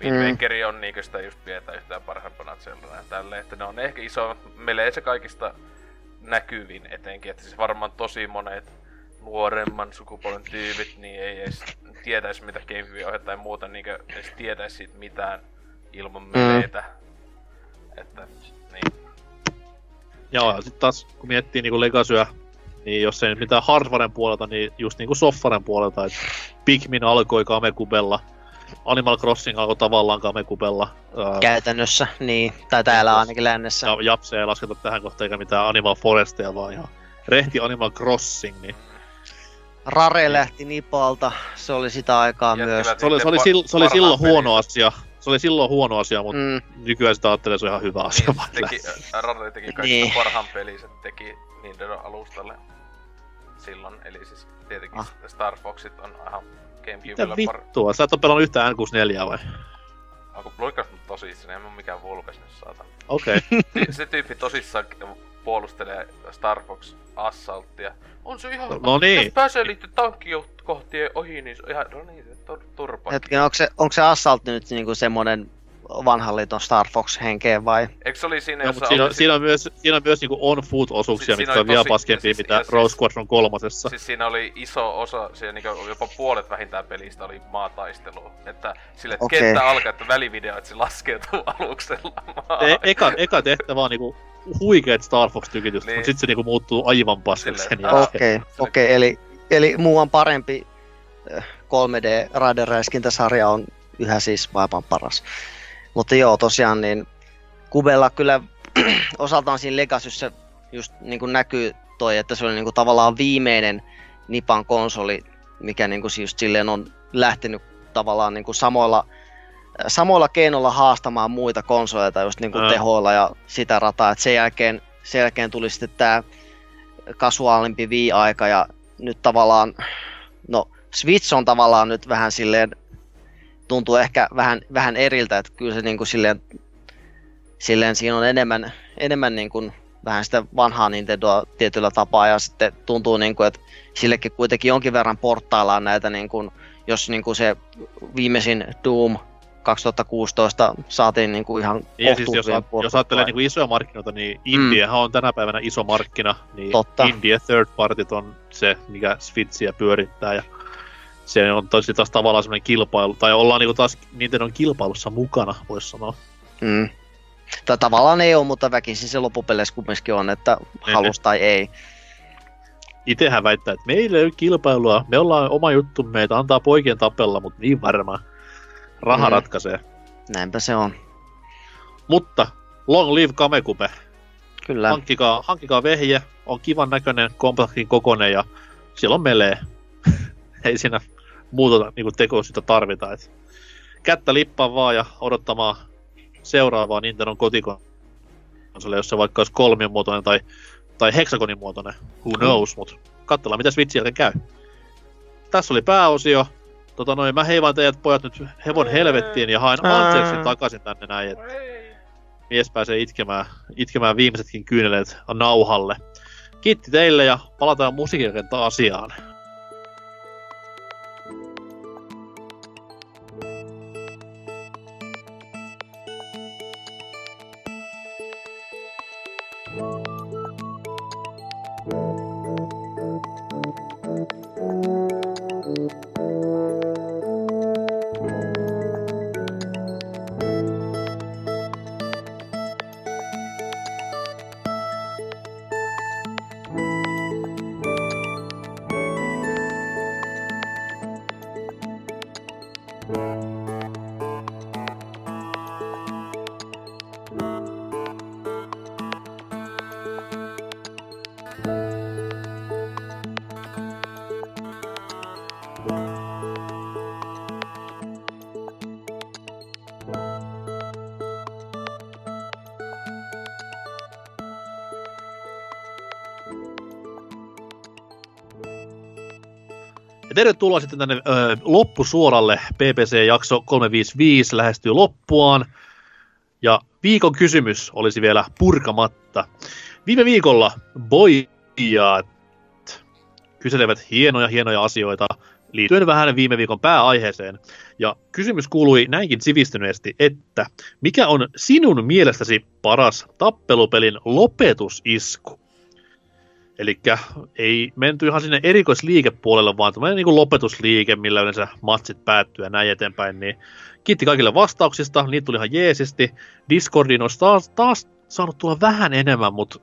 Mm. Windbakeri on niinkö sitä just pidetään yhtään parhaimpana Zeldana ja tälleen, että ne on ehkä iso, melee se kaikista näkyvin etenkin, että siis varmaan tosi monet nuoremman sukupolven tyypit, niin ei edes tietäisi mitä GameCube ohjaa tai muuta, niinkö edes tietäisi siitä mitään ilman meleitä. Että, niin. Joo, ja sitten taas kun miettii niinku Legacyä, niin jos ei nyt mitään hardwaren puolelta, niin just niinku softwaren puolelta, että Pikmin alkoi Kamekubella, Animal Crossing alkoi tavallaan Kamekubella, ää, Käytännössä, niin. Tai täällä ainakin lännessä. ja Japse ei lasketa tähän kohtaan eikä mitään Animal Forestia, vaan ihan rehti Animal Crossing, niin Rare lähti Nipalta, se oli sitä aikaa myös. Jättivät se oli, se oli, sil, se oli silloin huono asia. Se oli silloin huono asia, mutta Mm, nykyään sitä ajattelee, se on ihan hyvä asia. Niin, teki. Rare teki kaikista Niin. niin. parhaan pelinsä, teki Nintendo alustalle silloin, eli siis tietenkin Ah. Star Foxit on ihan Mitä Gamecubella par... vittua? Sä et oo pelannut yhtään N64 vai? Onko Vulkas nyt tosissaan? En mä mikään Vulkas nyt saatan. Okei. Okay. Se, se tyyppi tosissaan puolustelee Star Fox Assaultia. On se ihan... No niin. Jos pääsee niiden tankkikohtien ohi, niin se on ihan... No niin, se tur- turpa. hetken, onko se, onko se Assault nyt niinku semmonen vanhan liiton Star Fox henkeen vai? Eikö se oli siinä, No, jossa siinä, on, siinä, on myös, siinä on myös niinku on-foot-osuuksia, Si- siinä mitkä on vielä paskempia, siis- mitä siis- Rose Squadron kolmosessa. Siis siinä oli iso osa, siinä niinku jopa puolet vähintään pelistä oli maataistelua. Että sille että Okei. kenttä alkaa, että välivideo, että se laskeutuu aluksella maahan. E- eka, eka tehtävä on niinku huikeet Star Fox-tykitystä, Niin. mutta sitten se niinku muuttuu aivan paskaksi sen jälkeen. Okei, okay, okei, okay, eli, eli muu on parempi äh, 3D Raider-räiskintäsarja on yhä siis maailman paras. Mutta joo, tosiaan niin Kubella kyllä osaltaan siinä Legacyssä just niin kuin näkyy toi, että se oli niin kuin tavallaan viimeinen Nipan konsoli, mikä niin kuin siis silleen on lähtenyt tavallaan niin kuin samoilla, samoilla keinoilla haastamaan muita konsoleita just niin kuin Ää. tehoilla ja sitä rataa. Et sen, jälkeen, sen jälkeen tuli sitten tämä kasuaalimpi Wii-aika ja nyt tavallaan, no Switch on tavallaan nyt vähän silleen, tuntuu ehkä vähän, vähän eriltä, että kyllä se niin kuin silleen, silleen siinä on enemmän, enemmän niin kuin vähän sitä vanhaa Nintendoa tietyllä tapaa ja sitten tuntuu niin kuin, että sillekin kuitenkin jonkin verran portaillaan näitä niin kuin, jos niin kuin se viimeisin Doom 2016 saatiin niin kuin ihan Ja siis jos, kohtuullisen jos ajattelee niinku isoja markkinoita, niin Indiahan on tänä päivänä iso markkina, niin Totta. India third partyt on se, mikä Switchiä pyörittää ja se on tosi taas tavallaan semmoinen kilpailu, tai ollaan niinku taas Nintendon kilpailussa mukana, voisi sanoa. Mm. Tai tavallaan ei ole, mutta väkisin se loppupeleissä kumminkin on, että halus tai ei. Itehän väittää, että meillä ei ole kilpailua, me ollaan oma juttu, meitä antaa poikien tapella, mutta niin varmaan. Raha Mm. ratkaisee. Näinpä se on. Mutta long live Kamekube. Kyllä. Hankkikaa, hankkikaa vehje, on kivan näköinen, kompaktin kokonen ja siellä on melee. ei siinä muuta niin tekoa sitä tarvita. Et kättä lippaan vaan ja odottamaan seuraavaa Nintendon kotikonsoli, jos se vaikka olisi kolmion muotoinen tai, tai heksagonin muotoinen, who knows, mutta katsellaan mitä Switch jälkeen käy. Tässä oli pääosio. Tota noin, mä heivaan teidät pojat nyt hevon helvettiin ja haen anteeksi takaisin tänne näin, että mies pääsee itkemään, itkemään viimeisetkin kyyneleet nauhalle. Kiitti teille ja palataan musiikin asiaan. Tervetuloa sitten tänne ö, loppusuoralle. PPC-jakso 355 lähestyy loppuaan. Ja viikon kysymys olisi vielä purkamatta. Viime viikolla boijat kyselevät hienoja hienoja asioita liittyen vähän viime viikon pääaiheeseen. Ja kysymys kuului näinkin sivistyneesti, että mikä on sinun mielestäsi paras tappelupelin lopetusisku? Eli ei menty ihan sinne erikoisliikepuolelle, vaan tämmöinen niin lopetusliike, millä yleensä matsit päättyy ja näin eteenpäin. Niin kiitti kaikille vastauksista, niitä tuli ihan jeesisti. Discordiin olisi taas, taas saanut tulla vähän enemmän, mutta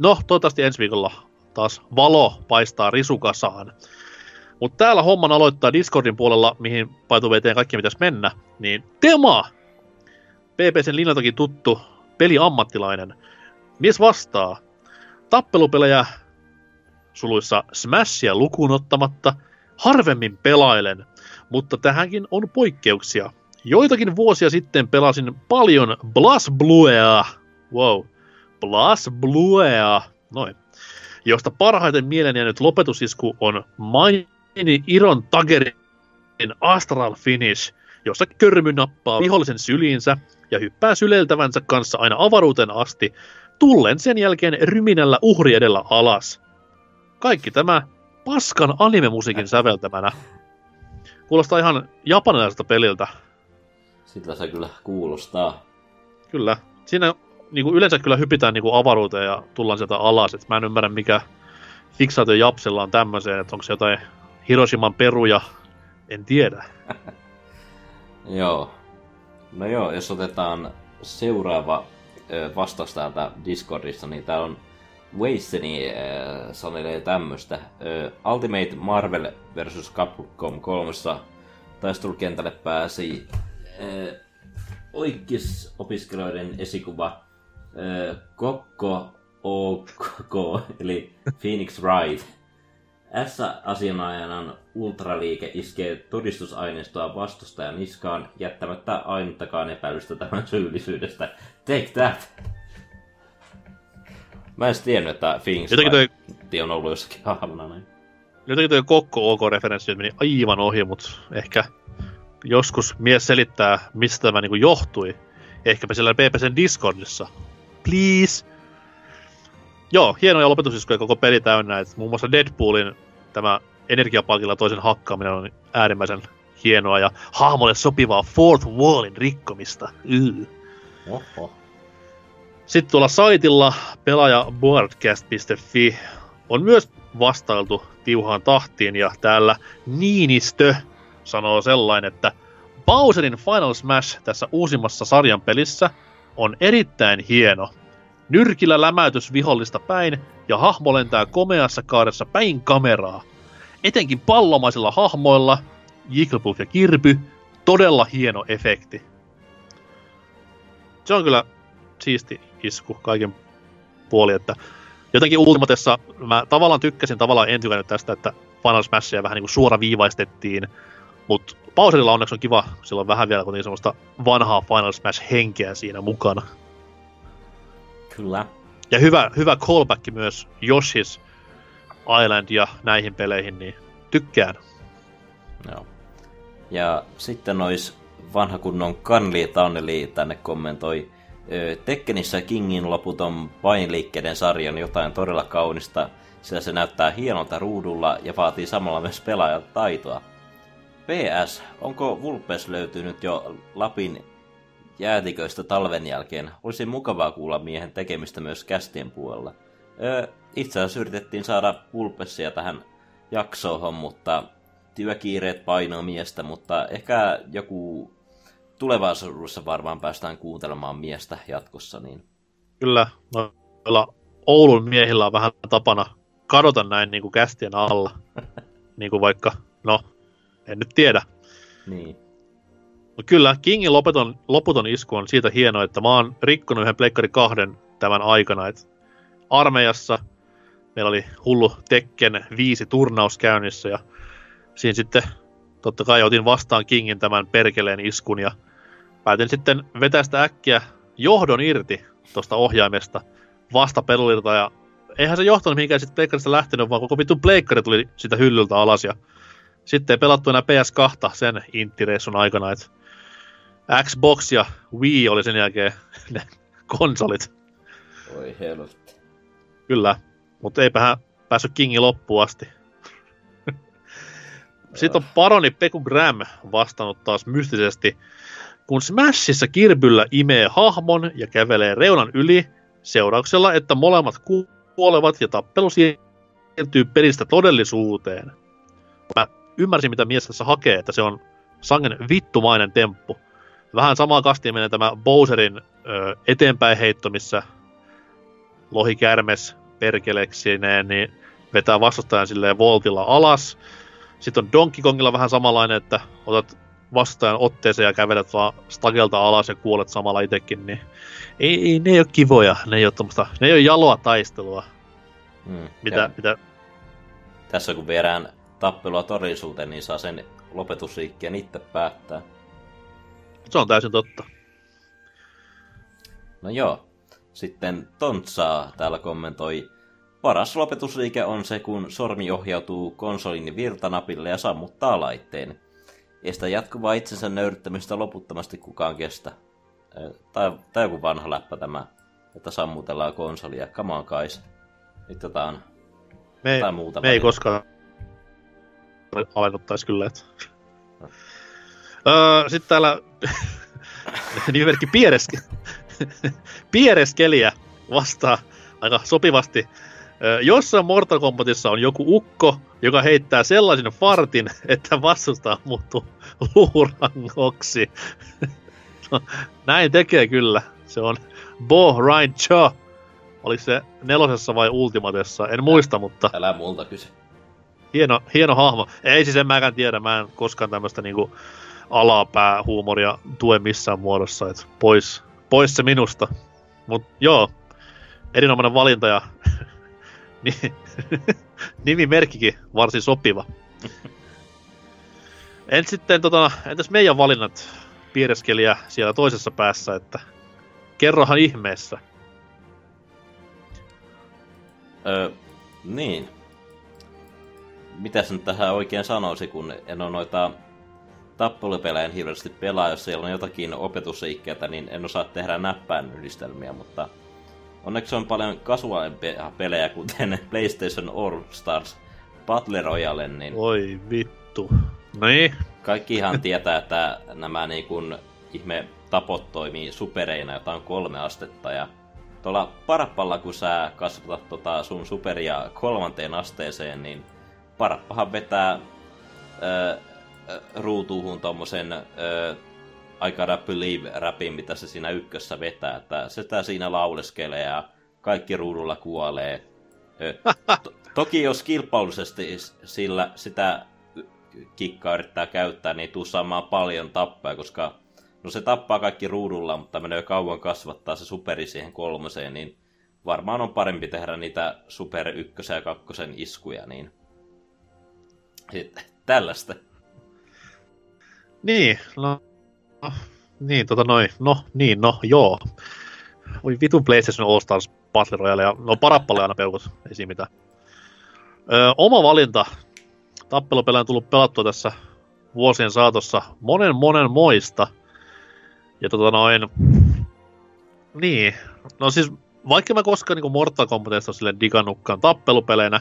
no, toivottavasti ensi viikolla taas valo paistaa risukasaan. Mutta täällä homman aloittaa Discordin puolella, mihin paitu veteen kaikki pitäisi mennä, niin Tema! PPCn linjaltakin tuttu peliammattilainen. Mies vastaa. Tappelupelejä suluissa Smashia lukuun ottamatta harvemmin pelailen, mutta tähänkin on poikkeuksia. Joitakin vuosia sitten pelasin paljon Blas Bluea. Wow. Blas Bluea. Noin. Josta parhaiten mieleen jäänyt lopetusisku on Maini Iron Tagerin Astral Finish, jossa körmy nappaa vihollisen syliinsä ja hyppää syleltävänsä kanssa aina avaruuteen asti, tullen sen jälkeen ryminällä uhri edellä alas. Kaikki tämä paskan animemusiikin säveltämänä. Kuulostaa ihan japanilaiselta peliltä. Sitä se kyllä kuulostaa. Kyllä. Siinä niin kuin yleensä kyllä hypitään niin kuin avaruuteen ja tullaan sieltä alas. Et mä en ymmärrä, mikä fiksaatio Japsella on tämmöiseen, että onko se jotain Hiroshiman peruja, en tiedä. joo. No joo, jos otetaan seuraava vastaus täältä Discordista, niin täällä on Weisseni äh, sanelee tämmöstä. Ultimate Marvel vs. Capcom 3 taistelukentälle pääsi äh, opiskelijoiden esikuva äh, Kokko OK, eli Phoenix Wright. S-asianajanan ultraliike iskee todistusaineistoa vastustajan niskaan jättämättä ainuttakaan epäilystä tämän syyllisyydestä. Take that! Mä en tiennyt, että Phoenix Jotenkin toi, on ollut jossakin hahmona näin. jotenkin toi Kokko OK-referenssi meni aivan ohi, mutta ehkä joskus mies selittää, mistä tämä niinku johtui. Ehkäpä siellä PPCn Discordissa. Please! Joo, hienoja lopetusiskuja koko peli täynnä. Et muun muassa Deadpoolin tämä energiapalkilla toisen hakkaaminen on äärimmäisen hienoa ja hahmolle sopivaa fourth wallin rikkomista. Yy. Oho. Sitten tuolla saitilla pelaajaboardcast.fi on myös vastailtu tiuhaan tahtiin ja täällä Niinistö sanoo sellainen, että Bowserin Final Smash tässä uusimmassa sarjan pelissä on erittäin hieno. Nyrkillä lämäytys vihollista päin ja hahmo lentää komeassa kaaressa päin kameraa. Etenkin pallomaisilla hahmoilla, Jigglypuff ja Kirby, todella hieno efekti. Se on kyllä siisti isku kaiken puoli, että jotenkin Ultimatessa mä tavallaan tykkäsin, tavallaan en tykännyt tästä, että Final Smashia vähän niin kuin suoraviivaistettiin, mutta Bowserilla onneksi on kiva, sillä on vähän vielä kuitenkin semmoista vanhaa Final Smash-henkeä siinä mukana. Kyllä. Ja hyvä, hyvä callback myös Yoshi's Island ja näihin peleihin, niin tykkään. Joo. Ja sitten nois vanha kunnon Kanli Tauneli tänne kommentoi. Tekkenissä Kingin loputon painliikkeiden sarja on jotain todella kaunista, sillä se näyttää hienolta ruudulla ja vaatii samalla myös pelaajan taitoa. PS, onko Vulpes löytynyt jo Lapin jäätiköistä talven jälkeen? Olisi mukavaa kuulla miehen tekemistä myös kästien puolella. Öö, itse asiassa yritettiin saada Vulpesia tähän jaksoon, mutta työkiireet painoo miestä, mutta ehkä joku tulevaisuudessa varmaan päästään kuuntelemaan miestä jatkossa, niin Kyllä, noilla Oulun miehillä on vähän tapana kadota näin niin kuin kästien alla. niin kuin vaikka, no, en nyt tiedä. niin. Mutta kyllä, Kingin lopeton, loputon isku on siitä hieno, että mä oon rikkonut yhden Pleikkari kahden tämän aikana. Et armeijassa meillä oli hullu Tekken 5 turnaus käynnissä ja siinä sitten totta kai otin vastaan Kingin tämän perkeleen iskun ja päätin sitten vetää sitä äkkiä johdon irti tuosta ohjaimesta vastapelulilta ja eihän se johtanut mihinkään sitten pleikkarista lähtenyt, vaan koko vittu pleikkari tuli sitä hyllyltä alas ja sitten ei pelattu enää PS2 sen intireissun aikana, että Xbox ja Wii oli sen jälkeen ne konsolit, Oi helvetti. kyllä. Mutta eipähän päässyt Kingin loppuun asti. Sitten on paroni Peku Graham vastannut taas mystisesti. Kun Smashissa Kirbyllä imee hahmon ja kävelee reunan yli, seurauksella, että molemmat kuolevat ja tappelu siirtyy pelistä todellisuuteen. Mä ymmärsin, mitä mies tässä hakee, että se on sangen vittumainen temppu. Vähän samaa kastia menee tämä Bowserin ö, eteenpäin heitto, missä lohikärmes perkeleksineen, niin vetää vastustajan silleen voltilla alas. Sitten on Donkey Kongilla vähän samanlainen, että otat vastustajan otteeseen ja kävelet vaan stagelta alas ja kuolet samalla itekin, niin ei, ei, ne ei ole kivoja, ne ei ole, tommoista, ne ei ole jaloa taistelua, Mm. mitä, Ja mitä Tässä kun viedään tappelua todellisuuteen, niin saa sen lopetusliikkeen itse päättää. se on täysin totta. No joo. Sitten Tontsaa täällä kommentoi. Paras lopetusliike on se, kun sormi ohjautuu konsolin virtanapille ja sammuttaa laitteen. Ei sitä jatkuvaa itsensä nöyryttämistä loputtomasti kukaan kestä. Tai, tai joku vanha läppä tämä, että sammutellaan konsolia. Come on guys. Nyt jotain, Me, ei- jotain muuta. me ei koskaan alennuttais kyllä, että... öö, sitten täällä nimimerkki Piereske... Piereskeliä vastaa aika sopivasti. Jossain Mortal Kombatissa on joku ukko, joka heittää sellaisen fartin, että vastustaa muuttuu luurangoksi. no, näin tekee kyllä. Se on Bo Ryan Cha. Oliko se nelosessa vai ultimatessa? En muista, mutta Älä multa kysy. hieno, hieno hahmo. Ei siis en mäkään tiedä, mä en koskaan tämmöistä niinku alapäähuumoria tue missään muodossa, et pois, pois se minusta. Mut joo, erinomainen valinta ja nimimerkkikin varsin sopiva. En sitten, tota, entäs meidän valinnat piireskelijä siellä toisessa päässä, että kerrohan ihmeessä. Öö, niin. Mitäs nyt tähän oikein sanoisi, kun en ole noita tappelupelejä hirveästi pelaa, jos siellä on jotakin opetusliikkeitä, niin en osaa tehdä näppäin yhdistelmiä, mutta onneksi on paljon kasuaalimpia pelejä, kuten PlayStation All Stars Battle Royale, niin Oi vittu. Niin, kaikki ihan tietää, että nämä niin kun, ihme tapot toimii supereina, jota on kolme astetta. Ja tuolla parappalla, kun sä kasvatat tota sun superia kolmanteen asteeseen, niin parappahan vetää ö, ö, ruutuuhun tommosen ö, I gotta believe rapin, mitä se siinä ykkössä vetää. Että se tää siinä lauleskelee ja kaikki ruudulla kuolee. To- toki jos kilpailullisesti sillä sitä kikkaa yrittää käyttää, niin tuu saamaan paljon tappaa, koska no se tappaa kaikki ruudulla, mutta menee kauan kasvattaa se superi siihen kolmoseen, niin varmaan on parempi tehdä niitä super ykkösen ja kakkosen iskuja, niin sitten tällaista. Niin, no niin, tota noin, no, niin, no, joo. Voi vitun PlayStation All Stars Battle Royale, ja no parappalle aina peukut, ei siinä mitään. Öö, oma valinta. Tappelupelejä on tullut pelattua tässä vuosien saatossa monen monen moista. Ja tota noin, niin, no siis vaikka mä koskaan niin Mortal Kombatista silleen digannutkaan tappelupeleinä,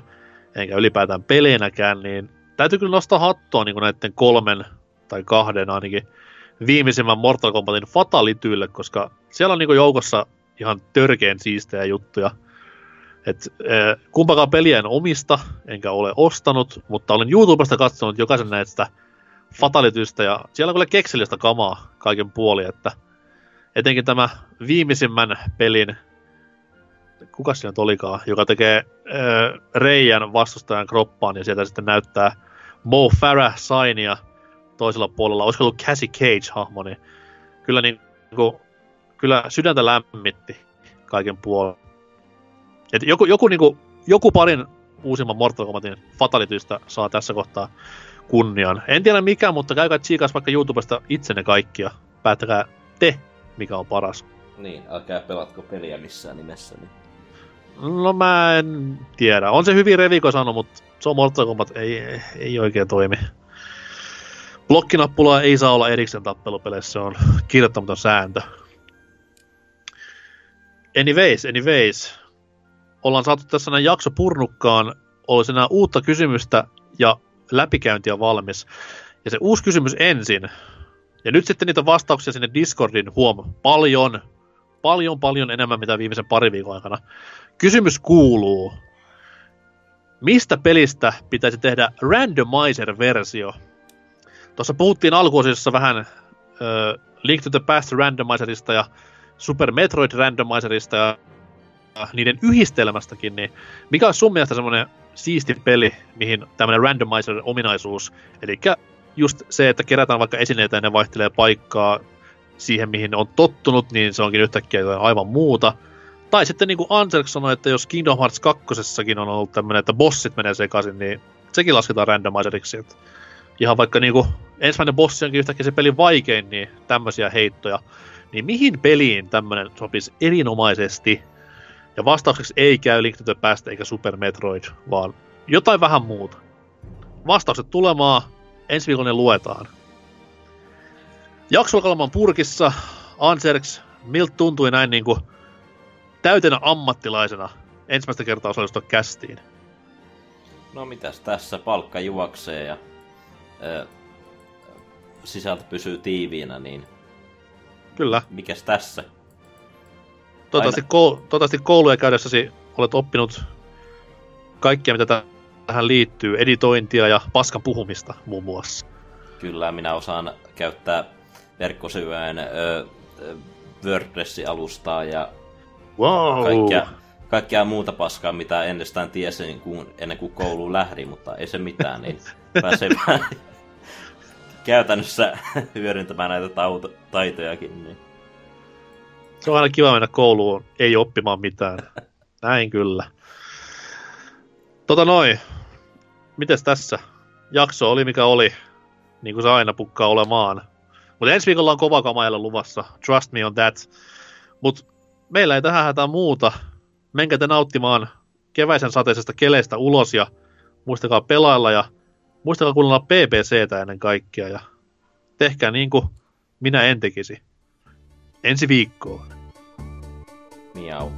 enkä ylipäätään peleinäkään, niin täytyy kyllä nostaa hattua niin näiden kolmen tai kahden ainakin viimeisimmän Mortal Kombatin fatalityille, koska siellä on niinku joukossa ihan törkeen siistejä juttuja. Et, äh, kumpakaan peliä en omista, enkä ole ostanut, mutta olen YouTubesta katsonut jokaisen näistä fatalitystä, ja siellä on kyllä keksellistä kamaa kaiken puoli, että etenkin tämä viimeisimmän pelin, kuka se nyt olikaan, joka tekee äh, reijän vastustajan kroppaan, ja sieltä sitten näyttää Mo Farah Sainia, toisella puolella, olisiko ollut Cassie Cage-hahmo, niin kyllä, niin, kuin, kyllä sydäntä lämmitti kaiken puolella. Et joku, joku, niin kuin, joku parin uusimman Mortal Kombatin fatalitystä saa tässä kohtaa kunnian. En tiedä mikä, mutta käykää tsiikas vaikka YouTubesta itsenne kaikkia. Päättäkää te, mikä on paras. Niin, älkää pelatko peliä missään nimessä. Niin. No mä en tiedä. On se hyvin Reviko sanonut, mutta se on Mortal Kombat, ei, ei oikein toimi. Blokkinappulaa ei saa olla erikseen tappelupeleissä, se on kirjoittamaton sääntö. Anyways, anyways. Ollaan saatu tässä näin jakso purnukkaan. Olisi enää uutta kysymystä ja läpikäynti on valmis. Ja se uusi kysymys ensin. Ja nyt sitten niitä vastauksia sinne Discordin huom. Paljon, paljon, paljon enemmän mitä viimeisen pari viikon aikana. Kysymys kuuluu. Mistä pelistä pitäisi tehdä randomizer-versio? Tuossa puhuttiin alkuosissa vähän äh, Link to the Past randomizerista ja Super Metroid randomizerista ja niiden yhdistelmästäkin, niin mikä on sun mielestä semmoinen siisti peli, mihin tämmöinen randomizer-ominaisuus, eli just se, että kerätään vaikka esineitä ja ne vaihtelee paikkaa siihen, mihin on tottunut, niin se onkin yhtäkkiä jotain aivan muuta. Tai sitten niin kuin Anselk sanoi, että jos Kingdom Hearts 2 on ollut tämmöinen, että bossit menee sekaisin, niin sekin lasketaan randomizeriksi. Että ihan vaikka niin kuin ensimmäinen bossi onkin yhtäkkiä se pelin vaikein, niin tämmöisiä heittoja. Niin mihin peliin tämmöinen sopisi erinomaisesti? Ja vastaukseksi ei käy Link to the Past eikä Super Metroid, vaan jotain vähän muuta. Vastaukset tulemaan, ensi viikolla ne luetaan. Jaksokalman purkissa, Anserks, miltä tuntui näin niinku täytenä ammattilaisena ensimmäistä kertaa osallistua kästiin? No mitäs tässä, palkka juoksee ja ö, sisältö pysyy tiiviinä, niin Kyllä. mikäs tässä? Toivottavasti, koul- toivottavasti kouluja käydessäsi olet oppinut kaikkea, mitä tähän liittyy, editointia ja paskan puhumista muun muassa. Kyllä, minä osaan käyttää verkkosivujen WordPress-alustaa ja wow. kaikkea, kaikkea muuta paskaa, mitä ennestään tiesin kun, ennen kuin kouluun lähdin, mutta ei se mitään, niin pääsee vähän käytännössä hyödyntämään näitä tauto, taitojakin. Niin. Se on aina kiva mennä kouluun, ei oppimaan mitään. Näin kyllä. Tota noin, mites tässä? Jakso oli mikä oli, niin kuin se aina pukkaa olemaan. Mutta ensi viikolla on kova kamailla luvassa, trust me on that. Mutta meillä ei tähän hätää muuta. Menkää te nauttimaan keväisen sateisesta keleistä ulos ja muistakaa pelailla ja muistakaa kuunnella PPCtä ennen kaikkea ja tehkää niin kuin minä en tekisi. Ensi viikkoon. Miau.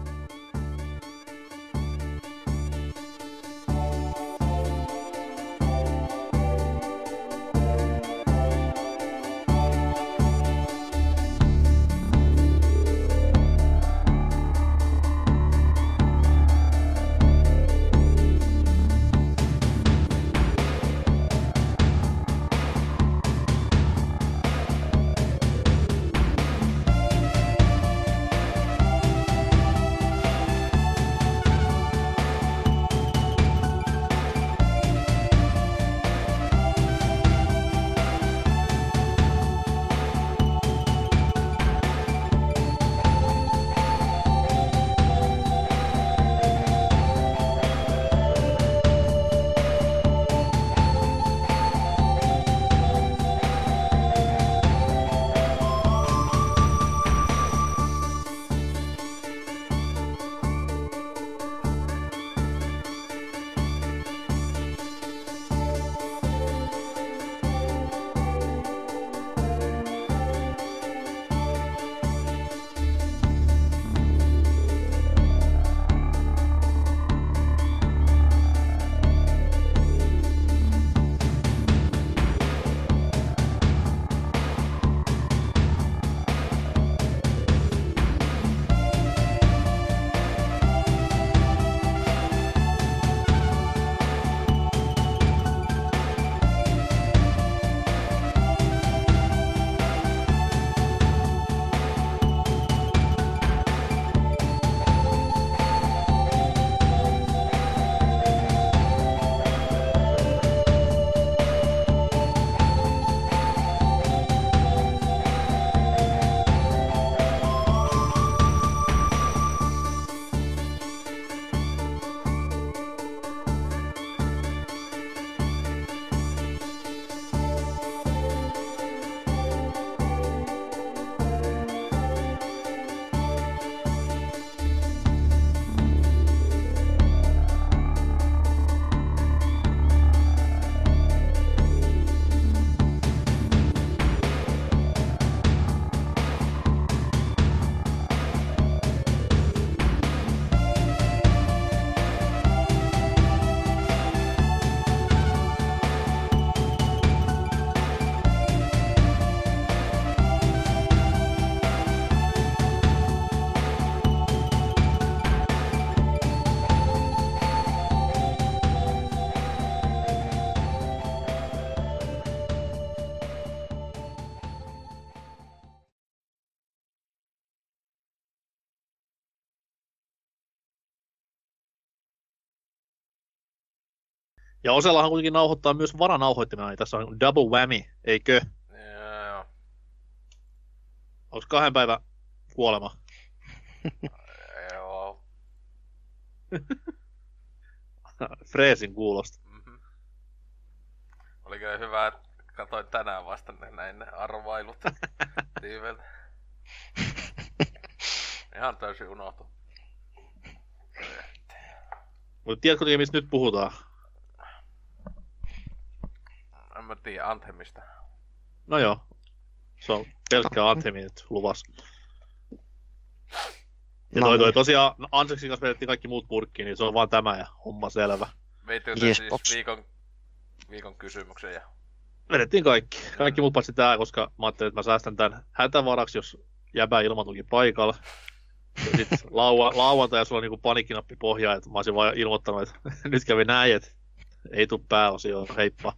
Ja osallahan kuitenkin nauhoittaa myös varanauhoittimena, niin tässä on double whammy, eikö? Joo, Onko kahden päivän kuolema? joo. Freesin kuulosta. Mhm. Oli kyllä hyvä, että katsoin tänään vasta näin ne arvailut tyyveltä. Ihan täysin unohtu. Mutta tiedätkö mistä nyt puhutaan? En mä tiedä Anthemista. No joo. Se on pelkkää Anthemi nyt luvassa. Ja No toi, toi niin. tosiaan, no Anseksin kanssa vedettiin kaikki muut purkkiin, niin se on vaan tämä ja homma selvä. Veittekö te Yes, siis box. viikon, viikon kysymyksen ja... Vedettiin kaikki. Kaikki muut paitsi tää, koska mä ajattelin, että mä säästän tän hätävaraksi, jos jäbä ilmaantuukin paikalla. Ja sit laua, lauantai, ja sulla on niinku panikkinappi pohjaa, että mä olisin vaan ilmoittanut, että nyt kävi näin, että ei tuu pääosioon, heippa.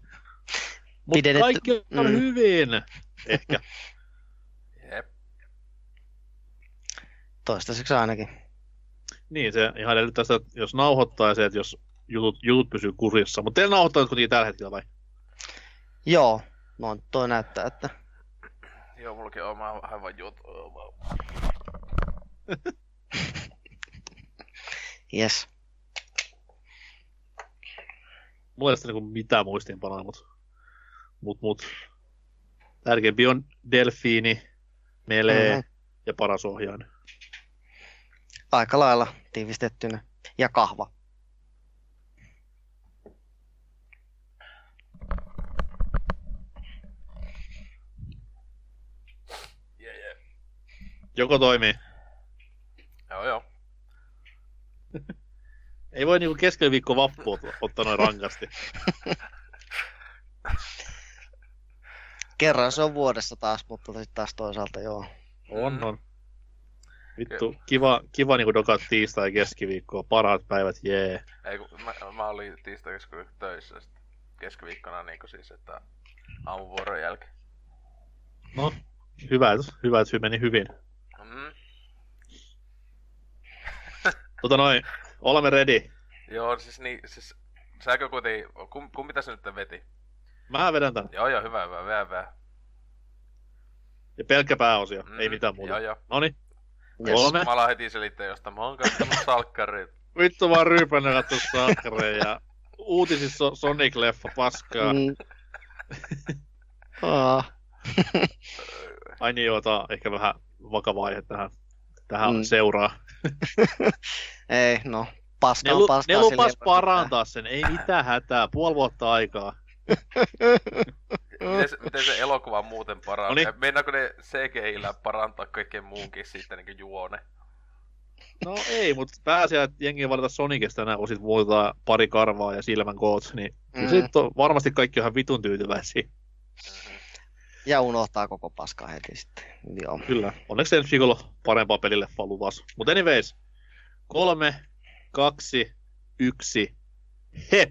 Mutta Pidetty- kaikki on mm. hyvin, ehkä. Jep. Toistaiseksi ainakin. Niin, se ihan edellyttää sitä, että jos nauhoittaa ja se, että jos jutut, jutut pysyy kurissa. Mutta teillä nauhoittaa nyt kuitenkin tällä hetkellä vai? Joo, no toi näyttää, että Joo, mullakin on aivan juttu. Yes. Mulla ei ole niinku mitään muistiinpanoja, mutta mut, mut. tärkeimpi on delfiini, melee Mhm. ja paras ohjain. Aika lailla tiivistettynä. Ja kahva. Jee, jee. Joko toimii. Joo, joo. Ei voi niinku keskellä viikko vappua ot- ottaa noin rankasti. Kerran se on vuodessa taas, mutta sitten taas toisaalta joo. On, on. Vittu, kiva, kiva niinku dokat tiistai ja keskiviikkoa, parhaat päivät, jee. Ei, kun mä, mä olin tiistai keskiviikko töissä sit keskiviikkona niinku siis, että aamuvuoron jälkeen. No, hyvä, että- hyvä, että meni hyvin. Mm. Tota noin, olemme ready. Joo, siis niin, siis säkö kuitenkin, kum, kumpi tässä nyt veti? Mä vedän tän. Joo, joo, hyvä, hyvä, hyvä, hyvä. Ja pelkkä pääosio, Mm, ei mitään muuta. Joo, joo. Noni, Yes. kolme. Mä alan heti selittää, josta mä oon kattonut salkkarit. Vittu vaan ryypänä katso sakkareja. ja uutisissa on Sonic-leffa paskaa. Mm. Aa, Ai niin joo, tää on ehkä vähän vakava aihe tähän, tähän Mm. seuraa. ei, no. Paska Ne, on lu- paskaa. ne lupas silleen, parantaa sen, ei mitään hätää, puoli vuotta aikaa. Miten se, miten se elokuva muuten paranee? Noniin. Meinaako ne CGI-llä parantaa kaikkeen muunkin sitten niin juone? No ei, mutta pääasiassa, että jengi valita Sonicista enää, kun sit muutetaan pari karvaa ja silmän koot, niin Mm. sitten on varmasti kaikki on ihan vitun tyytyväisiä. Ja unohtaa koko paskaa heti sitten. Joo. Kyllä, onneksi ensi viikolla parempaa pelileffaa luvassa. Mutta anyways, kolme, kaksi, yksi, hep!